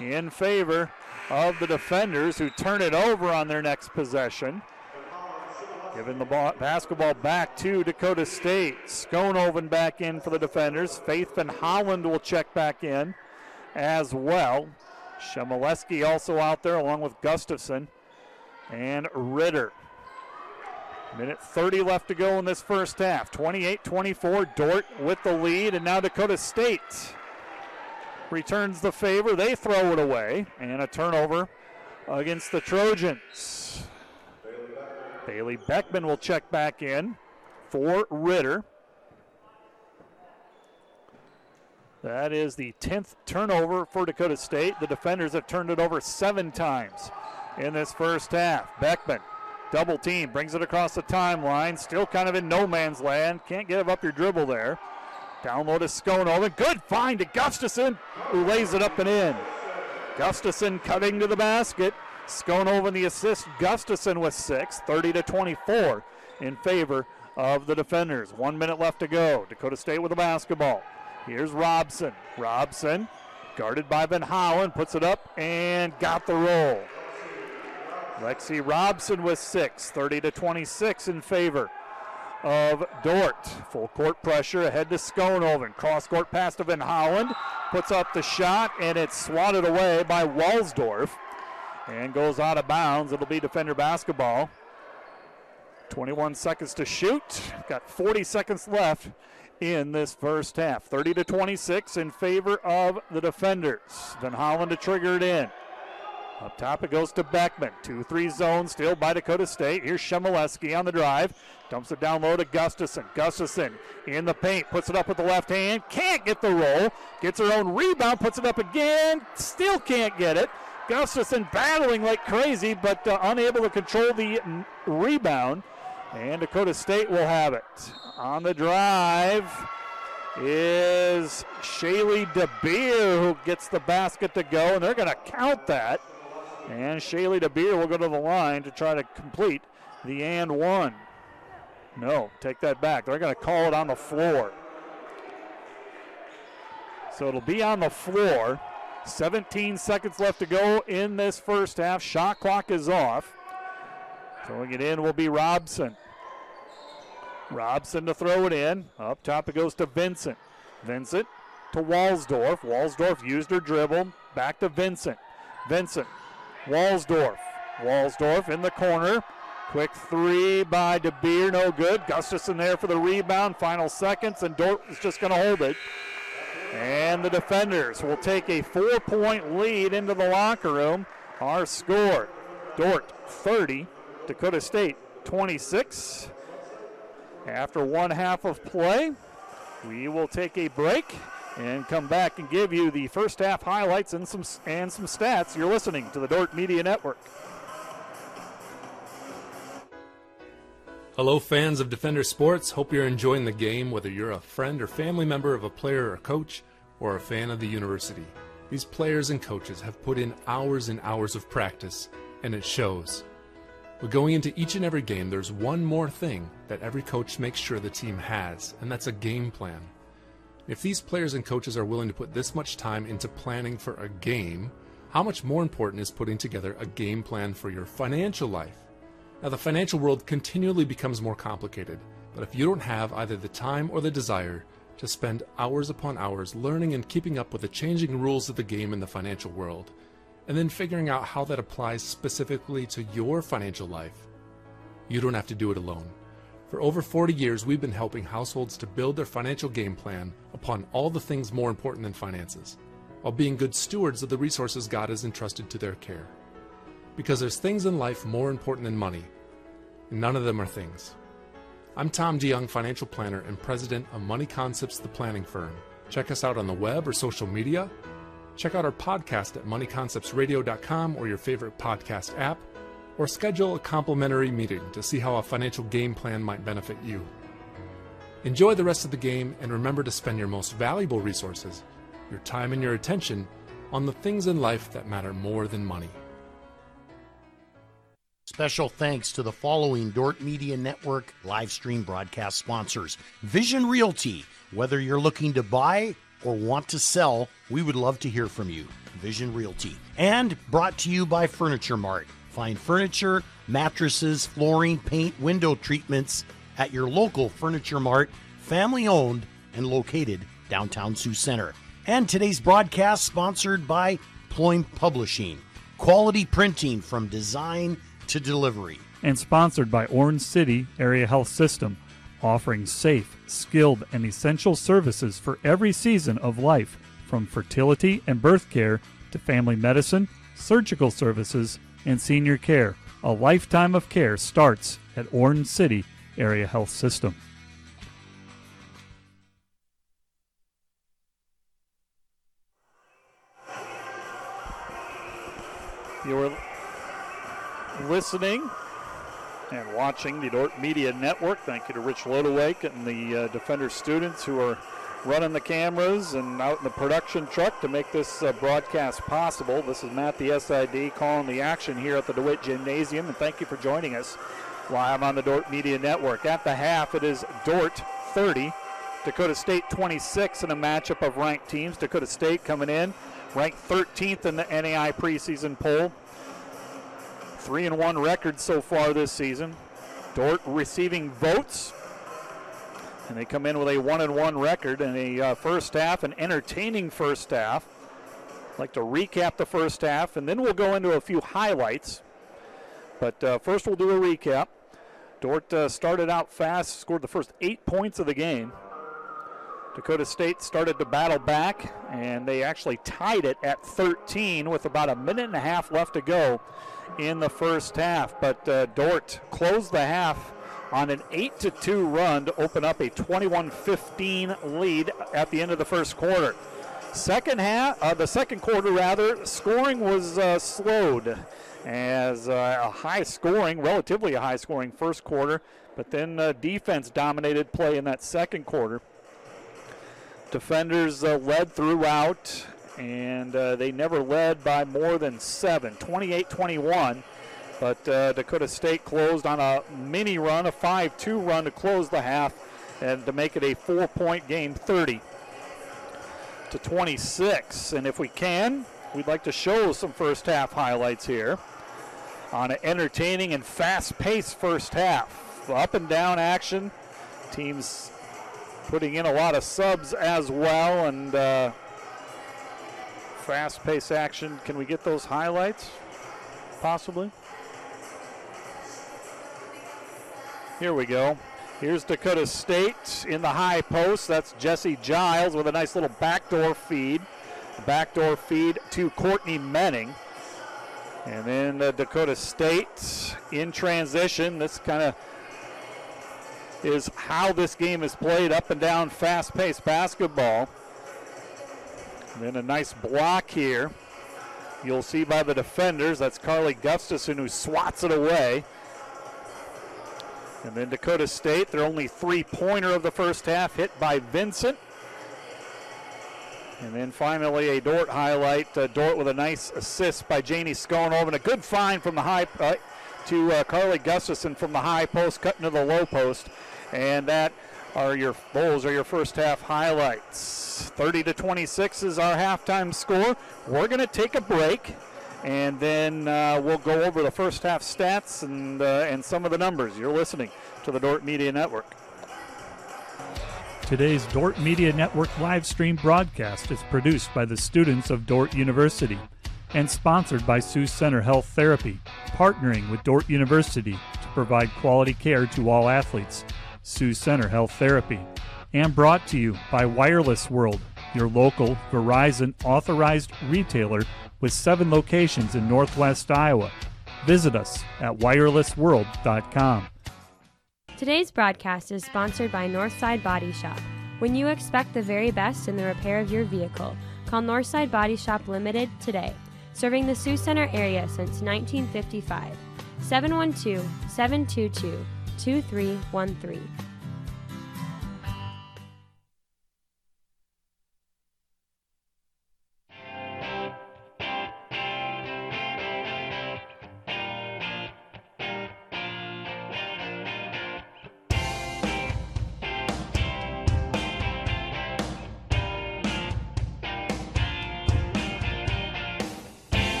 Speaker 1: in favor of the defenders who turn it over on their next possession. Giving the ball, basketball back to Dakota State. Skonoven back in for the defenders. Van Holland will check back in as well. Shemileski also out there along with Gustafson and Ritter. Minute 30 left to go in this first half. 28 24. Dordt with the lead, and now Dakota State returns the favor. They throw it away, and a turnover against the Trojans. Bailey Beckman will check back in for Ritter. That is the 10th turnover for Dakota State. The defenders have turned it over seven times in this first half. Beckman, double team, brings it across the timeline. Still kind of in no man's land. Can't give up your dribble there. Down low to Skonoven. Good find to Gustafson, who lays it up and in. Gustafson cutting to the basket. Skonoven the assist. Gustafson with six, 30 to 24 in favor of the defenders. One minute left to go. Dakota State with the basketball. Here's Robson. Robson, guarded by Van Holland, puts it up and got the roll. Lexi Robson with six, 30 to 26 in favor of Dordt. Full court pressure ahead to Skonoven. Cross court pass to Van Holland. Puts up the shot and it's swatted away by Walsdorf and goes out of bounds. It'll be defender basketball. 21 seconds to shoot. Got 40 seconds left in this first half. 30 to 26 in favor of the defenders. Van Holland to trigger it in. Up top it goes to Beckman. 2 3 zone still by Dakota State. Here's Shemileski on the drive. Dumps it down low to Gustafson. Gustafson in the paint. Puts it up with the left hand. Can't get the roll. Gets her own rebound. Puts it up again. Still can't get it. Gustafson battling like crazy, but uh, unable to control the rebound. And Dakota State will have it. On the drive is Shaylee DeBeer who gets the basket to go, and they're going to count that. And Shaylee DeBeer will go to the line to try to complete the and one. No, take that back. They're going to call it on the floor. So it'll be on the floor. 17 seconds left to go in this first half. Shot clock is off. Throwing it in will be Robson. Robson to throw it in. Up top it goes to Vincent. Vincent to Walsdorf. Walsdorf used her dribble. Back to Vincent. Vincent. Walsdorf. Walsdorf in the corner. Quick three by DeBeer, no good. Gustafson there for the rebound. Final seconds, and Dordt is just going to hold it. And the defenders will take a four point lead into the locker room. Our score Dordt 30, Dakota State 26. After one half of play, we will take a break and come back and give you the first half highlights and some and some stats. You're listening to the Dordt Media Network.
Speaker 5: Hello, fans of Defender Sports. Hope you're enjoying the game, whether you're a friend or family member of a player or coach, or a fan of the university. These players and coaches have put in hours and hours of practice, and it shows. But going into each and every game, there's one more thing that every coach makes sure the team has, and that's a game plan. If these players and coaches are willing to put this much time into planning for a game, how much more important is putting together a game plan for your financial life? Now, the financial world continually becomes more complicated, but if you don't have either the time or the desire to spend hours upon hours learning and keeping up with the changing rules of the game in the financial world, and then figuring out how that applies specifically to your financial life, you don't have to do it alone. For over 40 years, we've been helping households to build their financial game plan upon all the things more important than finances, while being good stewards of the resources God has entrusted to their care because there's things in life more important than money, and none of them are things. I'm Tom DeYoung, financial planner and president of Money Concepts, the planning firm. Check us out on the web or social media. Check out our podcast at moneyconceptsradio.com or your favorite podcast app, or schedule a complimentary meeting to see how a financial game plan might benefit you. Enjoy the rest of the game and remember to spend your most valuable resources, your time and your attention, on the things in life that matter more than money.
Speaker 2: Special thanks to the following Dordt Media Network live stream broadcast sponsors Vision Realty. Whether you're looking to buy or want to sell, we would love to hear from you. Vision Realty. And brought to you by Furniture Mart. Find furniture, mattresses, flooring, paint, window treatments at your local Furniture Mart, family owned and located downtown Sioux Center. And today's broadcast sponsored by Pluim Publishing. Quality printing from design to delivery.
Speaker 1: And sponsored by Orange City Area Health System, offering safe, skilled, and essential services for every season of life, from fertility and birth care to family medicine, surgical services, and senior care. A lifetime of care starts at Orange City Area Health System. You're listening and watching the Dordt Media Network. Thank you to Rich Lodewijk and the uh, Defender students who are running the cameras and out in the production truck to make this uh, broadcast possible. This is Matt, the SID, calling the action here at the DeWitt Gymnasium, and thank you for joining us live on the Dordt Media Network. At the half, it is Dordt 30, Dakota State 26 in a matchup of ranked teams. Dakota State coming in ranked 13th in the NAIA preseason poll. Three and one record so far this season. Dordt receiving votes, and they come in with a one and one record and a uh, first half, an entertaining first half. I'd like to recap the first half, and then we'll go into a few highlights. But uh, first, we'll do a recap. Dordt uh, started out fast, scored the first eight points of the game. Dakota State started to battle back, and they actually tied it at 13 with about a minute and a half left to go in the first half. But uh, Dordt closed the half on an 8 to 2 run to open up a 21 15 lead at the end of the first quarter. Second half, uh, the second quarter rather, scoring was uh, slowed as uh, a high scoring, relatively a high scoring first quarter, but then uh, defense dominated play in that second quarter. Defenders uh, led throughout, and uh, they never led by more than seven, 28 21. But uh, Dakota State closed on a mini run, a 5 2 run to close the half and to make it a four point game, 30 to 26. And if we can, we'd like to show some first half highlights here on an entertaining and fast paced first half. Up and down action. Teams putting in a lot of subs as well and uh, fast paced action. Can we get those highlights? Possibly. Here we go. Here's Dakota State in the high post. That's Jesse Giles with a nice little backdoor feed. Backdoor feed to Courtney Menning. And then uh, Dakota State in transition. This kind of is how this game is played up and down fast paced basketball. And then a nice block here. You'll see by the defenders. That's Carly Gustafson who swats it away. And then Dakota State, their only three pointer of the first half, hit by Vincent. And then finally a Dordt highlight. Uh, Dordt with a nice assist by Janie Skonoven a good find from the high uh, to uh, Carly Gustafson from the high post, cutting to the low post. And that are your those are your first half highlights. 30 to 26 is our halftime score. We're going to take a break, and then uh, we'll go over the first half stats and uh, and some of the numbers. You're listening to the Dordt Media Network.
Speaker 6: Today's Dordt Media Network live stream broadcast is produced by the students of Dordt University and sponsored by Sioux Center Health Therapy, partnering with Dordt University to provide quality care to all athletes. Sioux Center Health Therapy. And brought to you by Wireless World, your local Verizon authorized retailer with seven locations in Northwest Iowa. Visit us at wirelessworld.com.
Speaker 4: Today's broadcast is sponsored by Northside Body Shop. When you expect the very best in the repair of your vehicle, call Northside Body Shop Limited today, serving the Sioux Center area since 1955. 712 722 2313.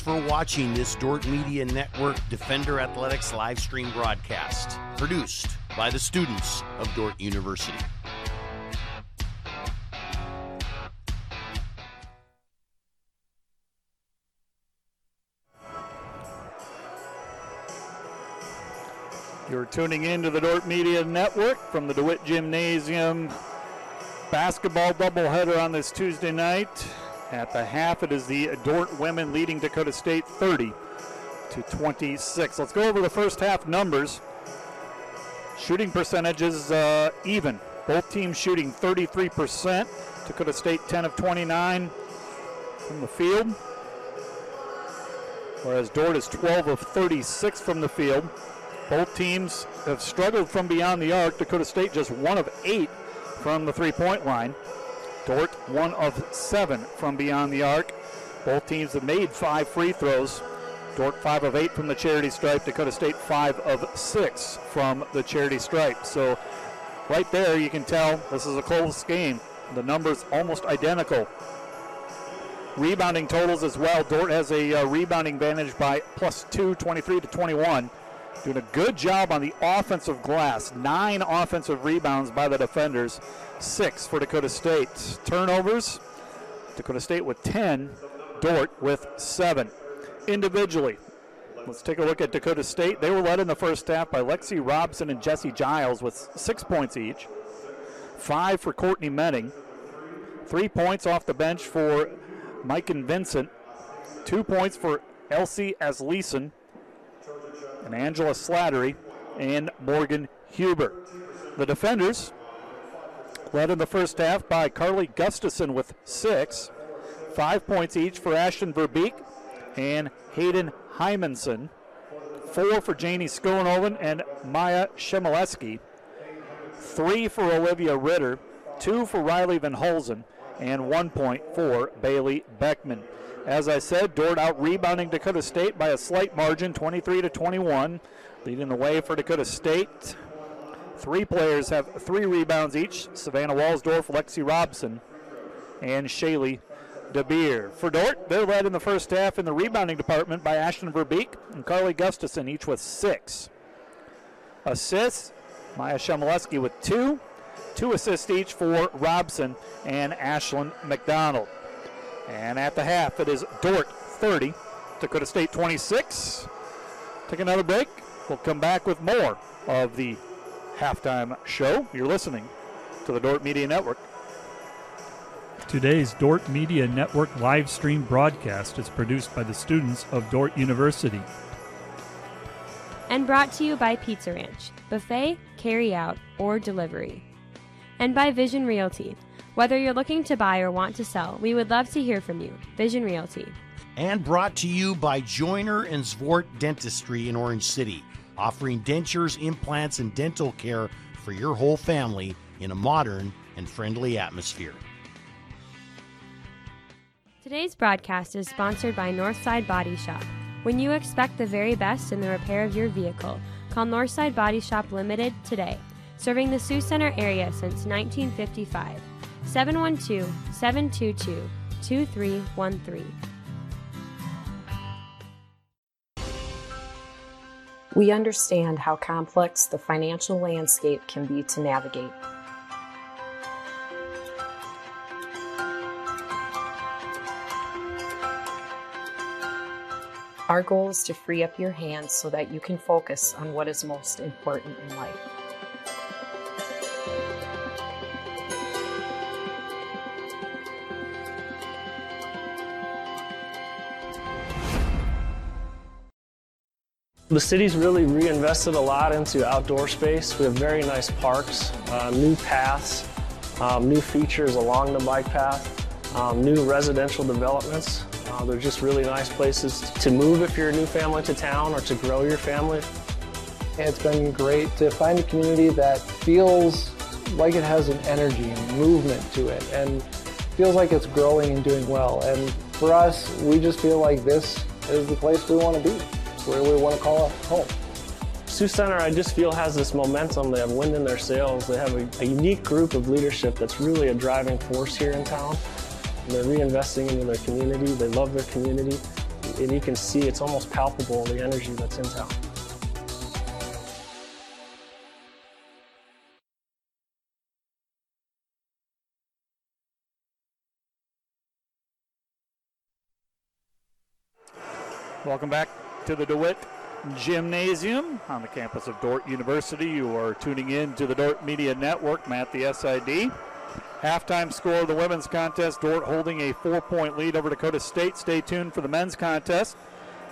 Speaker 2: For watching this Dordt Media Network Defender Athletics live stream broadcast, produced by the students of Dordt University.
Speaker 1: You're tuning in to the Dordt Media Network from the DeWitt Gymnasium basketball doubleheader on this Tuesday night. At the half, it is the Dordt women leading Dakota State 30 to 26. Let's go over the first half numbers. Shooting percentages uh, even. Both teams shooting 33%. Dakota State 10 of 29 from the field, whereas Dordt is 12 of 36 from the field. Both teams have struggled from beyond the arc. Dakota State just one of eight from the three point line. Dordt one of seven from beyond the arc. Both teams have made five free throws. Dordt, five of eight from the charity stripe. Dakota State five of six from the charity stripe. So right there you can tell this is a close game. The numbers almost identical. Rebounding totals as well. Dordt has a uh, rebounding advantage by plus two, 23 to 21. Doing a good job on the offensive glass. Nine offensive rebounds by the defenders, six for Dakota State. Turnovers, Dakota State with 10, Dordt with seven. Individually, let's take a look at Dakota State. They were led in the first half by Lexi Robson and Jesse Giles with six points each. Five for Courtney Menning. Three points off the bench for Mike and Vincent. Two points for Elsie Asleson and Angela Slattery and Morgan Huber. The defenders led in the first half by Carly Gustafson with six, five points each for Ashton Verbeek and Hayden Hymanson, four for Janie Skonoven and Maya Shemileski. three for Olivia Ritter, two for Riley Van Holland, and one point for Bailey Beckman. As I said, Dordt out rebounding Dakota State by a slight margin, 23 to 21, leading the way for Dakota State. Three players have three rebounds each Savannah Walsdorf, Lexi Robson, and Shaylee DeBeer. For Dordt, they're led in the first half in the rebounding department by Ashton Verbeek and Carly Gustafson, each with six. Assists, Maya Shemileski with two. Two assists each for Robson and Ashlyn McDonald. And at the half, it is Dordt 30, Dakota State 26. Take another break. We'll come back with more of the halftime show. You're listening to the Dordt Media Network.
Speaker 6: Today's Dordt Media Network live stream broadcast is produced by the students of Dordt University.
Speaker 4: And brought to you by Pizza Ranch, buffet, carry out, or delivery. And by Vision Realty. Whether you're looking to buy or want to sell, we would love to hear from you. Vision Realty.
Speaker 2: And brought to you by Joyner and Zwart Dentistry in Orange City, offering dentures, implants, and dental care for your whole family in a modern and friendly atmosphere.
Speaker 4: Today's broadcast is sponsored by Northside Body Shop. When you expect the very best in the repair of your vehicle, call Northside Body Shop Limited today, serving the Sioux Center area since 1955. 712 722 2313.
Speaker 7: We understand how complex the financial landscape can be to navigate. Our goal is to free up your hands so that you can focus on what is most important in life.
Speaker 8: The city's really reinvested a lot into outdoor space. We have very nice parks, uh, new paths, um, new features along the bike path, um, new residential developments. Uh, they're just really nice places to move if you're a new family to town or to grow your family.
Speaker 9: It's been great to find a community that feels like it has an energy and movement to it and feels like it's growing and doing well. And for us, we just feel like this is the place we want to be, where we want to call home.
Speaker 8: Sioux Center, I just feel, has this momentum. They have wind in their sails. They have a, a unique group of leadership that's really a driving force here in town. And they're reinvesting into their community. They love their community. And you can see it's almost palpable the energy that's in town.
Speaker 1: Welcome back to the DeWitt Gymnasium on the campus of Dordt University. You are tuning in to the Dordt Media Network. Matt, the SID. Halftime score of the women's contest. Dordt holding a four-point lead over Dakota State. Stay tuned for the men's contest.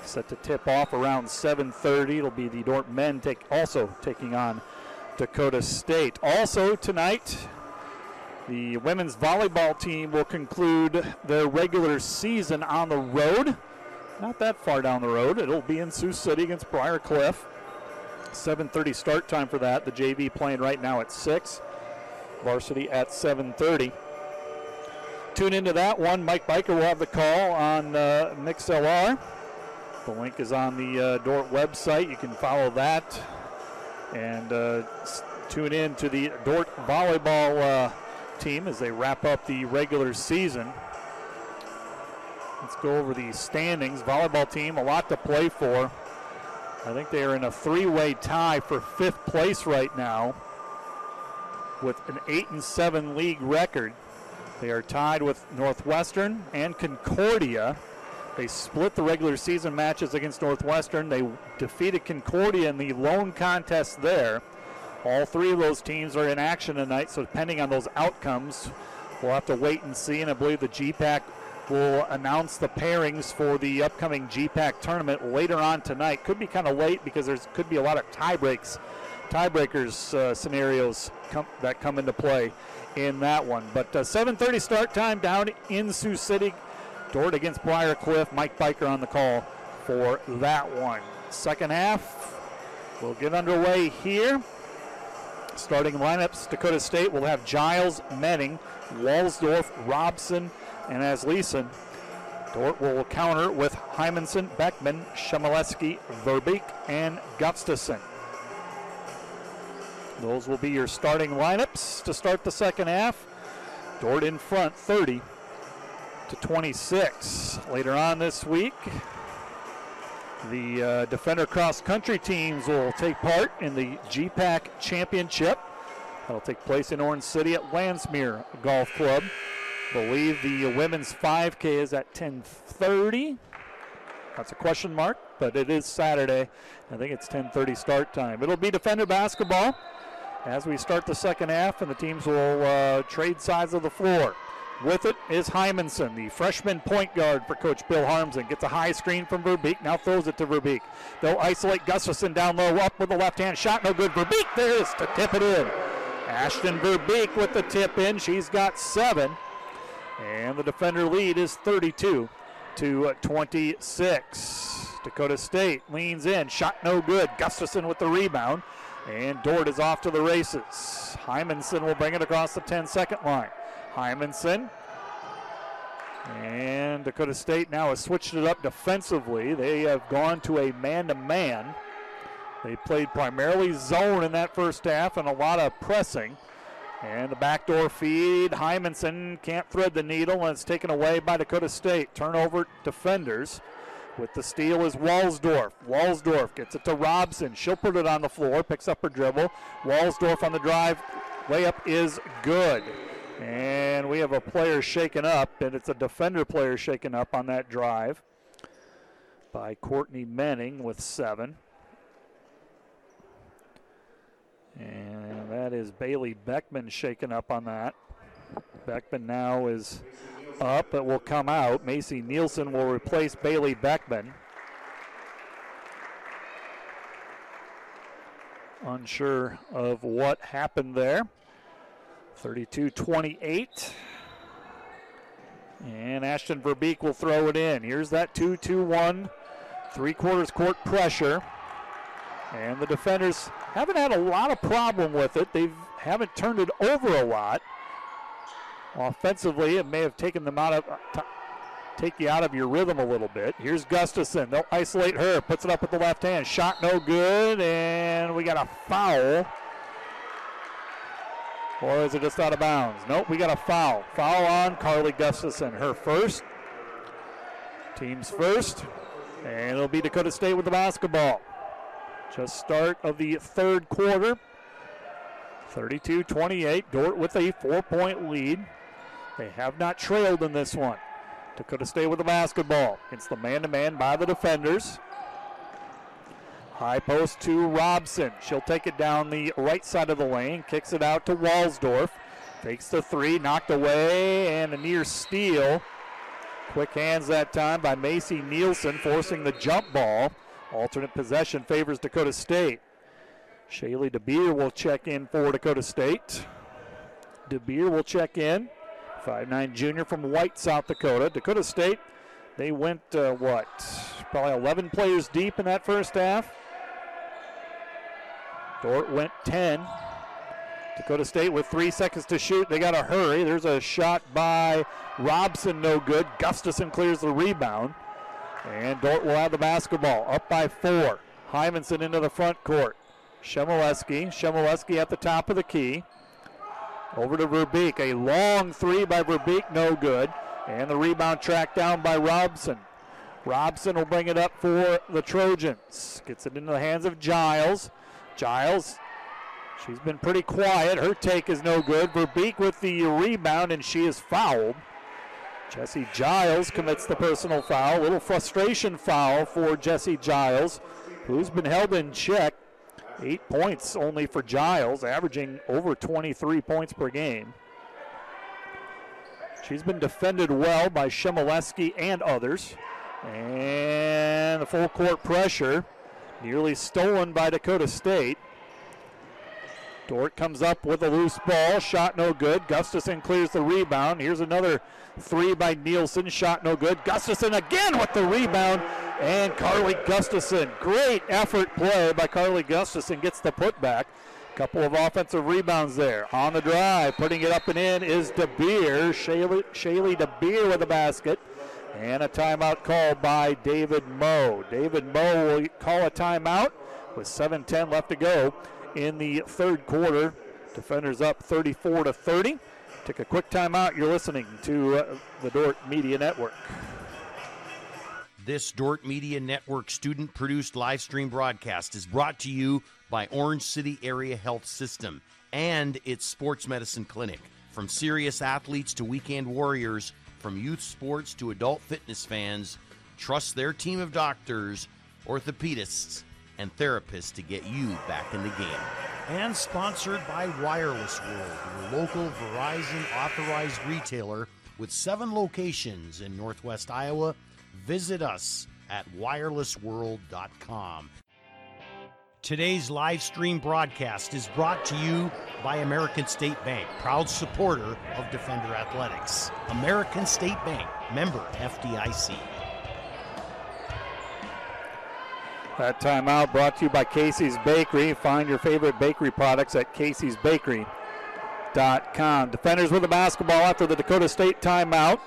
Speaker 1: Set to tip off around 7:30. It'll be the Dordt men take also taking on Dakota State. Also tonight, the women's volleyball team will conclude their regular season on the road. Not that far down the road. It'll be in Sioux City against Briar Cliff. 7:30 start time for that. The JV playing right now at six. Varsity at 7:30. Tune into that one. Mike Biker will have the call on uh, MixLR. The link is on the uh, Dordt website. You can follow that and uh, tune in to the Dordt volleyball uh, team as they wrap up the regular season. Let's go over the standings. Volleyball team, a lot to play for. I think they are in a three way tie for fifth place right now with an 8 and 7 league record. They are tied with Northwestern and Concordia. They split the regular season matches against Northwestern. They defeated Concordia in the lone contest there. All three of those teams are in action tonight, so depending on those outcomes, we'll have to wait and see. And I believe the GPAC will announce the pairings for the upcoming GPAC tournament later on tonight. Could be kind of late because there's could be a lot of tie breaks, tiebreakers uh, scenarios come, that come into play in that one. But uh, 7:30 start time down in Sioux City. Dordt against Briar Cliff. Mike Biker on the call for that one. Second half will get underway here. Starting lineups Dakota State will have Giles, Menning, Walsdorf, Robson, and Asleson, Dordt will counter with Hymanson, Beckman, Shemileski, Verbeek, and Gustafson. Those will be your starting lineups to start the second half. Dordt in front 30 to 26. Later on this week, the uh, Defender Cross Country teams will take part in the GPAC Championship. That'll take place in Orange City at Landsmeer Golf Club. Believe the women's 5K is at 10:30. That's a question mark, but it is Saturday. I think it's 10:30 start time. It'll be Defender basketball as we start the second half, and the teams will uh, trade sides of the floor. With it is Hymanson, the freshman point guard for Coach Bill Harmsen. Gets a high screen from Verbeek, now throws it to Verbeek. They'll isolate Gustafson down low, up with the left hand shot, no good. Verbeek there is to tip it in. Ashton Verbeek with the tip in. She's got seven. And the defender lead is 32 to uh, 26. Dakota State leans in, shot no good. Gustafson with the rebound. And Dordt is off to the races. Hymanson will bring it across the 10 second line. Hymanson. And Dakota State now has switched it up defensively. They have gone to a man to man. They played primarily zone in that first half and a lot of pressing. And the backdoor feed. Hymanson can't thread the needle, and it's taken away by Dakota State. Turnover defenders. With the steal is Walsdorf. Walsdorf gets it to Robson. She'll put it on the floor, picks up her dribble. Walsdorf on the drive. Layup is good. And we have a player shaken up, and it's a defender player shaken up on that drive by Courtney Menning with seven. And that is Bailey Beckman shaken up on that. Beckman now is up. but will come out. Macy Nielsen will replace Bailey Beckman. Unsure of what happened there. 32 28. And Ashton Verbeek will throw it in. Here's that 2 2 1. Three quarters court pressure. And the defenders haven't had a lot of problem with it. They haven't turned it over a lot. Offensively, it may have taken them out of take you out of your rhythm a little bit. Here's Gustafson. They'll isolate her. Puts it up with the left hand. Shot no good, and we got a foul. Or is it just out of bounds? Nope, we got a foul. Foul on Carly Gustafson. Her first. Team's first. And it'll be Dakota State with the basketball. Just start of the third quarter. 32 28. Dordt with a four point lead. They have not trailed in this one. Dakota State with the basketball. It's the man to man by the defenders. High post to Robson. She'll take it down the right side of the lane, kicks it out to Walsdorf. Takes the three, knocked away, and a near steal. Quick hands that time by Macy Nielsen, forcing the jump ball. Alternate possession favors Dakota State. Shaylee DeBeer will check in for Dakota State. DeBeer will check in. 5'9 junior from White, South Dakota. Dakota State, they went, uh, what, probably 11 players deep in that first half. Dordt went 10. Dakota State with three seconds to shoot. They got to hurry. There's a shot by Robson, no good. Gustafson clears the rebound. And Dordt will have the basketball. Up by four. Hymanson into the front court. Shemileski. Shemileski at the top of the key. Over to Verbeek. A long three by Verbeek, no good. And the rebound tracked down by Robson. Robson will bring it up for the Trojans. Gets it into the hands of Giles. Giles, she's been pretty quiet. Her take is no good. Verbeek with the rebound, and she is fouled. Jesse Giles commits the personal foul. A little frustration foul for Jesse Giles, who's been held in check. Eight points only for Giles, averaging over 23 points per game. She's been defended well by Shemileski and others. And the full court pressure nearly stolen by Dakota State. Dordt comes up with a loose ball, shot no good. Gustafson clears the rebound. Here's another three by Nielsen, shot no good. Gustafson again with the rebound, and Carly Gustafson. Great effort play by Carly Gustafson gets the putback. Couple of offensive rebounds there. On the drive, putting it up and in is DeBeer. Shaylee, Shaylee DeBeer with a basket. And a timeout call by David Moe. David Moe will call a timeout with 7:10 left to go in the third quarter. Defenders up 34 to 30. Take a quick timeout. You're listening to uh, the Dordt Media Network.
Speaker 2: This Dordt Media Network student produced live stream broadcast is brought to you by Orange City Area Health System and its sports medicine clinic. From serious athletes to weekend warriors, from youth sports to adult fitness fans, trust their team of doctors, orthopedists, and therapists to get you back in the game. And sponsored by Wireless World, your local Verizon authorized retailer with seven locations in Northwest Iowa. Visit us at wirelessworld.com. Today's live stream broadcast is brought to you by American State Bank, proud supporter of Defender Athletics. American State Bank, member FDIC.
Speaker 1: That timeout brought to you by Casey's Bakery. Find your favorite bakery products at caseysbakery.com. Defenders with the basketball after the Dakota State timeout.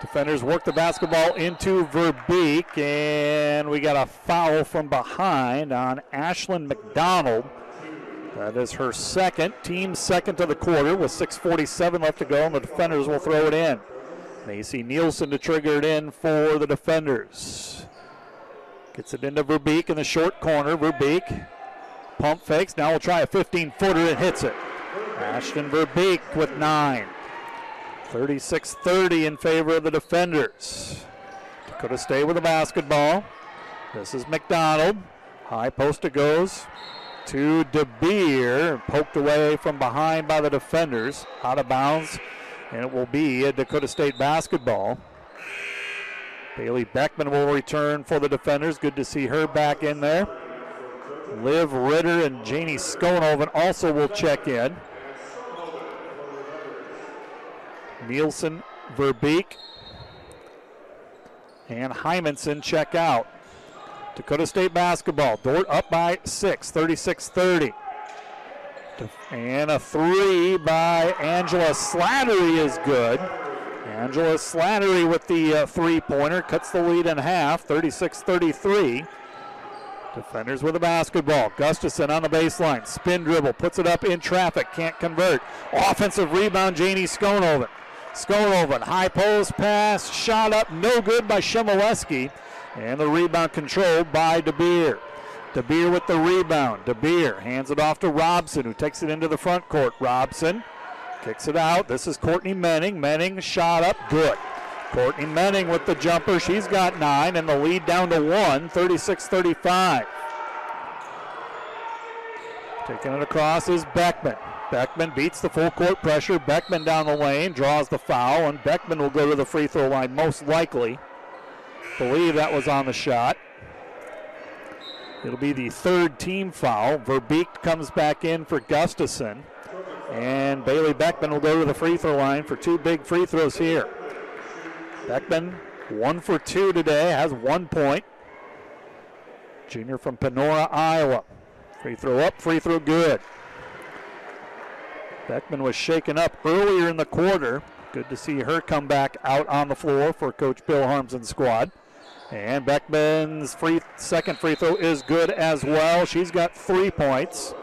Speaker 1: Defenders work the basketball into Verbeek, and we got a foul from behind on Ashlyn McDonald. That is her second, team second to the quarter with 6.47 left to go, and the defenders will throw it in. Macy Nielsen to trigger it in for the defenders. Gets it into Verbeek in the short corner. Verbeek pump fakes. Now we'll try a 15 footer and hits it. Ashton Verbeek with nine. 36 30 in favor of the defenders. Dakota State with the basketball. This is McDonald. High post it goes to DeBeer. Poked away from behind by the defenders. Out of bounds. And it will be a Dakota State basketball. Bailey Beckman will return for the defenders. Good to see her back in there. Liv Ritter and Janie Skonoven also will check in. Nielsen, Verbeek, and Hymanson check out. Dakota State basketball. Dordt up by six, 36 30. And a three by Angela Slattery is good. Angela Slattery with the uh, three pointer cuts the lead in half, 36 33. Defenders with the basketball. Gustafson on the baseline. Spin dribble. Puts it up in traffic. Can't convert. Offensive rebound, Janie Skonoven. Skonoven, high post pass, shot up, no good by Shemileski. And the rebound controlled by DeBeer. DeBeer with the rebound. DeBeer hands it off to Robson, who takes it into the front court. Robson kicks it out. This is Courtney Menning. Menning shot up, good. Courtney Menning with the jumper. She's got nine, and the lead down to one, 36 35. Taking it across is Beckman. Beckman beats the full court pressure. Beckman down the lane, draws the foul, and Beckman will go to the free throw line most likely. Believe that was on the shot. It'll be the third team foul. Verbeek comes back in for Gustafson. And Bailey Beckman will go to the free throw line for two big free throws here. Beckman, one for two today, has one point. Junior from Panora, Iowa. Free throw up, free throw good. Beckman was shaken up earlier in the quarter. Good to see her come back out on the floor for Coach Bill Harmsen's squad. And Beckman's free second free throw is good as well. She's got three points.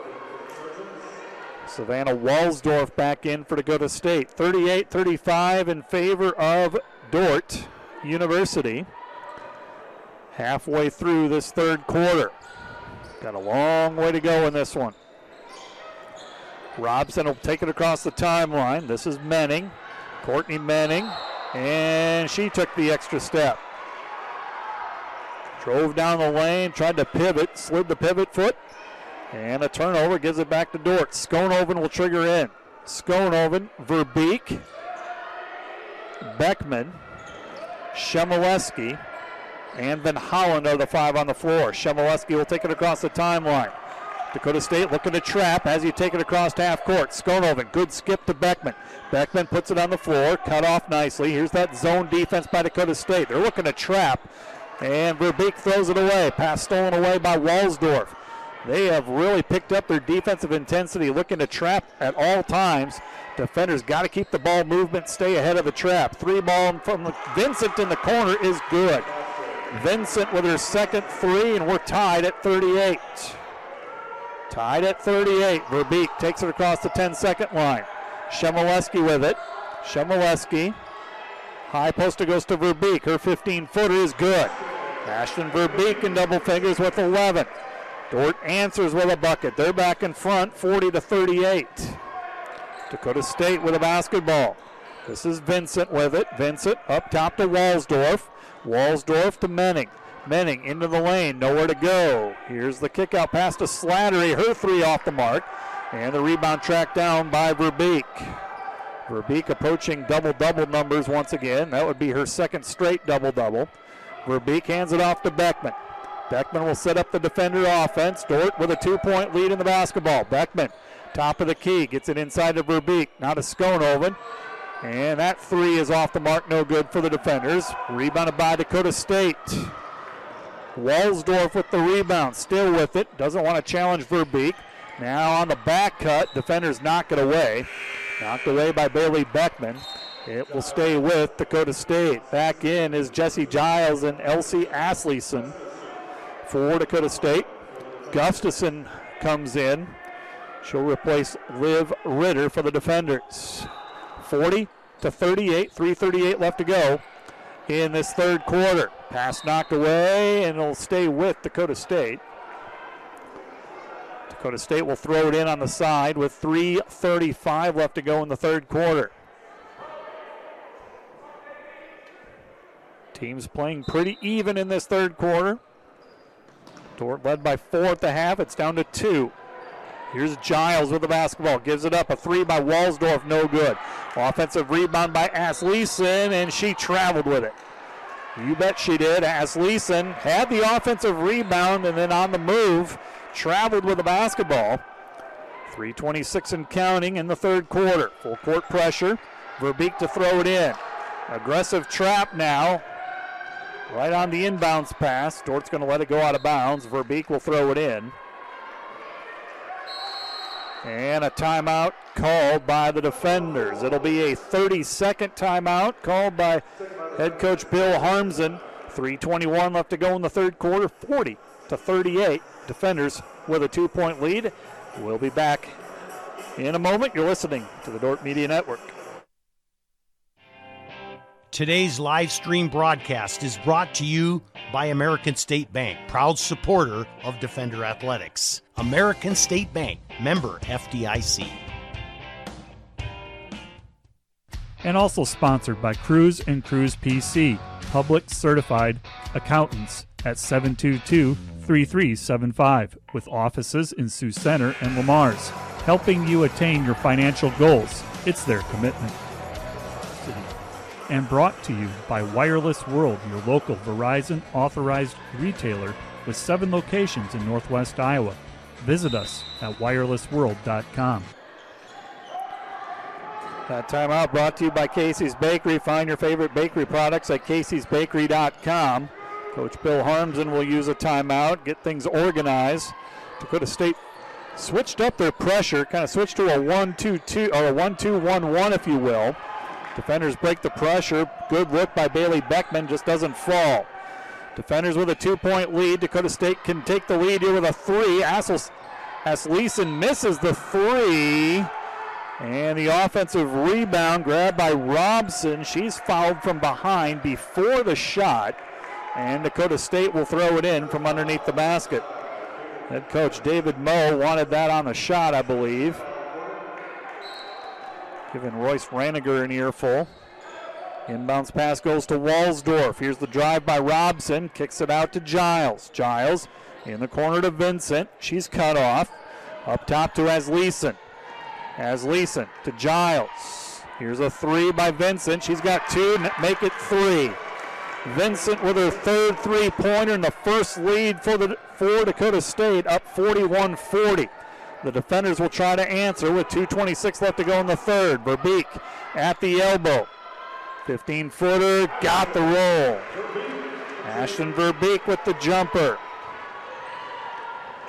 Speaker 1: Savannah Walsdorf back in for Dakota State. 38 35 in favor of Dordt University. Halfway through this third quarter. Got a long way to go in this one. Robson will take it across the timeline. This is Menning. Courtney Menning. And she took the extra step. Drove down the lane, tried to pivot, slid the pivot foot, and a turnover gives it back to Dordt. Skonoven will trigger in. Skonoven, Verbeek, Beckman, Shemileski, and Van Holland are the five on the floor. Shemileski will take it across the timeline. Dakota State looking to trap as you take it across half court. Skonoven, good skip to Beckman. Beckman puts it on the floor, cut off nicely. Here's that zone defense by Dakota State. They're looking to trap, and Verbeek throws it away. Pass stolen away by Walsdorf. They have really picked up their defensive intensity, looking to trap at all times. Defenders got to keep the ball movement, stay ahead of the trap. Three ball from Vincent in the corner is good. Vincent with her second three, and we're tied at 38. Tied at 38. Verbeek takes it across the 10 second line. Shemileski with it. Shemileski. High poster goes to Verbeek. Her 15 footer is good. Ashton Verbeek in double figures with 11. Dordt answers with a bucket. They're back in front, 40 to 38. Dakota State with a basketball. This is Vincent with it. Vincent up top to Walsdorf. Walsdorf to Menning. Menning into the lane, nowhere to go. Here's the kick out pass to Slattery. Her three off the mark. And the rebound tracked down by Verbeek. Verbeek approaching double double numbers once again. That would be her second straight double double. Verbeek hands it off to Beckman. Beckman will set up the defender offense. Dordt with a two point lead in the basketball. Beckman, top of the key, gets it inside to Verbeek. Now to Skonoven. And that three is off the mark, no good for the defenders. Rebounded by Dakota State. Walsdorf with the rebound, still with it. Doesn't want to challenge Verbeek. Now on the back cut, defenders knock it away. Knocked away by Bailey Beckman. It will stay with Dakota State. Back in is Jesse Giles and Elsie Asleson for Dakota State. Gustafson comes in. She'll replace Liv Ritter for the defenders. 40 to 38, 338 left to go in this third quarter. Pass knocked away, and it'll stay with Dakota State. Dakota State will throw it in on the side with 3.35 left to go in the third quarter. Teams playing pretty even in this third quarter. Dordt led by four at the half. It's down to two. Here's Giles with the basketball. Gives it up. A three by Walsdorf. No good. Offensive rebound by Asleson, and she traveled with it. You bet she did. Asleson had the offensive rebound and then on the move traveled with the basketball. 326 and counting in the third quarter. Full court pressure. Verbeek to throw it in. Aggressive trap now. Right on the inbounds pass. Dordt's going to let it go out of bounds. Verbeek will throw it in. And a timeout called by the defenders. It'll be a 30 second timeout called by head coach Bill Harmsen. 321 left to go in the third quarter, 40 to 38. Defenders with a two point lead. We'll be back in a moment. You're listening to the Dordt Media Network.
Speaker 2: Today's live stream broadcast is brought to you by American State Bank, proud supporter of Defender Athletics. American State Bank, member FDIC.
Speaker 6: And also sponsored by Cruz and Cruz PC, public certified accountants at 722 3375, with offices in Sioux Center and Le Mars, helping you attain your financial goals. It's their commitment and brought to you by Wireless World, your local Verizon authorized retailer with seven locations in Northwest Iowa. Visit us at wirelessworld.com.
Speaker 1: That timeout brought to you by Casey's Bakery. Find your favorite bakery products at caseysbakery.com. Coach Bill Harmsen will use a timeout, get things organized. Dakota State switched up their pressure, kind of switched to a 1 2 2 or a 1 2 1 1, if you will. Defenders break the pressure. Good look by Bailey Beckman, just doesn't fall. Defenders with a two point lead. Dakota State can take the lead here with a three. Assels, Asleson misses the three. And the offensive rebound grabbed by Robson. She's fouled from behind before the shot. And Dakota State will throw it in from underneath the basket. Head coach David Moe wanted that on the shot, I believe. Giving Royce Raniger an earful. Inbounds pass goes to Walsdorf. Here's the drive by Robson. Kicks it out to Giles. Giles in the corner to Vincent. She's cut off. Up top to Asleson. Asleson to Giles. Here's a three by Vincent. She's got two. Make it three. Vincent with her third three pointer and the first lead for the for Dakota State up 41 40. The defenders will try to answer with 2.26 left to go in the third. Verbeek at the elbow. 15 footer, got the roll. Ashton Verbeek with the jumper.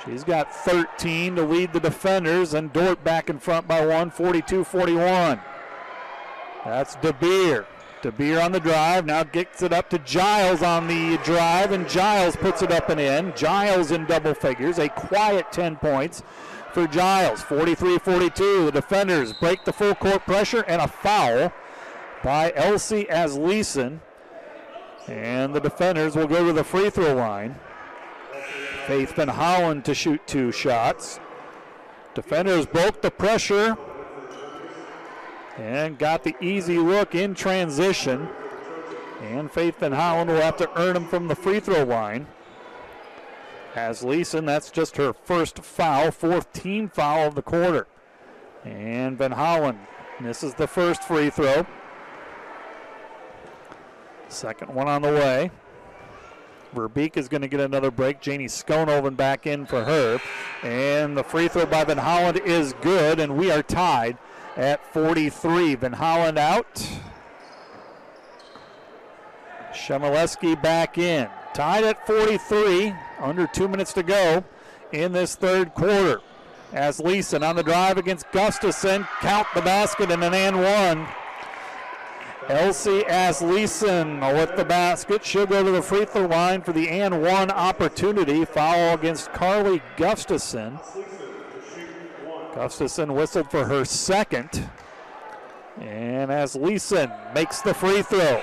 Speaker 1: She's got 13 to lead the defenders, and Dordt back in front by one, 42 41. That's DeBeer. DeBeer on the drive, now gets it up to Giles on the drive, and Giles puts it up and in. Giles in double figures, a quiet 10 points for Giles. 43 42. The defenders break the full court pressure, and a foul by Elsie Asleson. And the defenders will go to the free throw line. Faith Van Holland to shoot two shots. Defenders broke the pressure and got the easy look in transition. And Faith Van Holland will have to earn them from the free throw line. Asleson, that's just her first foul, fourth team foul of the quarter. And Van Holland misses the first free throw. Second one on the way. Verbeek is going to get another break. Janie Skonoven back in for her. And the free throw by Van Holland is good, and we are tied at 43. Van Holland out. Shemileski back in. Tied at 43, under two minutes to go in this third quarter. Asleson on the drive against Gustafson, count the basket and an and one. Elsie Asleson with the basket. She'll go to the free throw line for the and one opportunity. Foul against Carly Gustafson. Gustafson whistled for her second. And Asleson makes the free throw.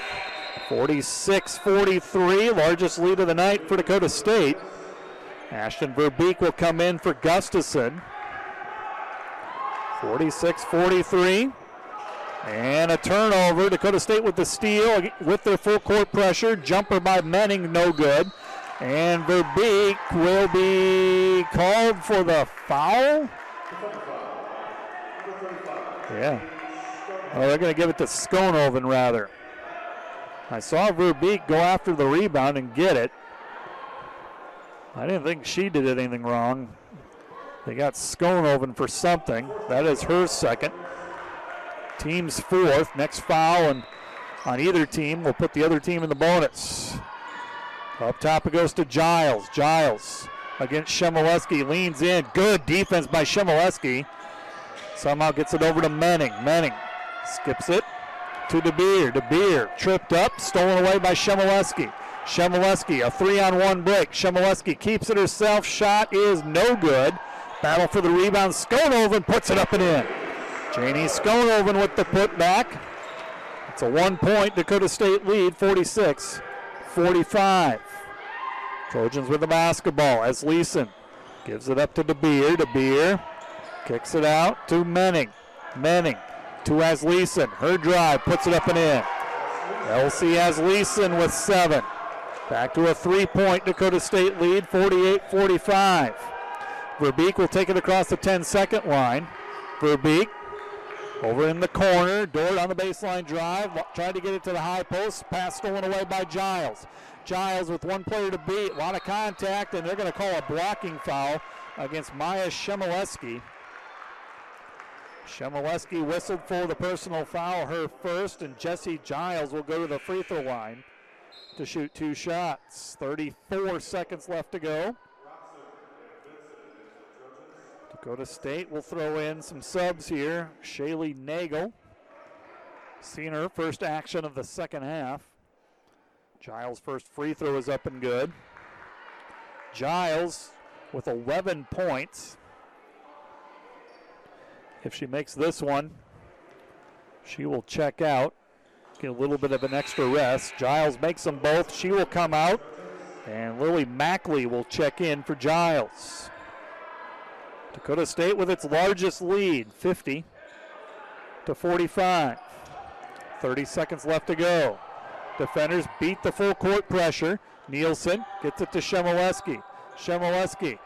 Speaker 1: 46 43, largest lead of the night for Dakota State. Ashton Verbeek will come in for Gustafson. 46 43. And a turnover. Dakota State with the steal with their full court pressure. Jumper by Menning, no good. And Verbeek will be called for the foul. Yeah. Oh, they're going to give it to Skonoven rather. I saw Verbeek go after the rebound and get it. I didn't think she did anything wrong. They got Skonoven for something. That is her second. Team's fourth. Next foul and on either team will put the other team in the bonus. Up top it goes to Giles. Giles against Shemileski leans in. Good defense by Shemileski. Somehow gets it over to Menning. Menning skips it to DeBeer. DeBeer tripped up, stolen away by Shemileski. Shemileski, a three on one break. Shemileski keeps it herself. Shot is no good. Battle for the rebound. Skonoven puts it up and in. Janie Skonoven with the putback. It's a one point Dakota State lead, 46 45. Trojans with the basketball Asleson gives it up to DeBeer. DeBeer kicks it out to Menning. Menning to Asleson. Her drive puts it up and in. Elsie Asleason with seven. Back to a three point Dakota State lead, 48 45. Verbeek will take it across the 10 second line. Verbeek over in the corner. Dordt on the baseline drive. Tried to get it to the high post. Pass stolen away by Giles. Giles with one player to beat. A lot of contact, and they're going to call a blocking foul against Maya Shemileski. Shemileski whistled for the personal foul, her first, and Jesse Giles will go to the free throw line to shoot two shots. 34 seconds left to go. Dakota State will throw in some subs here. Shaylee Nagel. Seen her first action of the second half. Giles' first free throw is up and good. Giles with 11 points. If she makes this one, she will check out, get a little bit of an extra rest. Giles makes them both. She will come out, and Lily Mackley will check in for Giles. Dakota State with its largest lead, 50 to 45. 30 seconds left to go. Defenders beat the full court pressure. Nielsen gets it to Shemileski. Shemileski.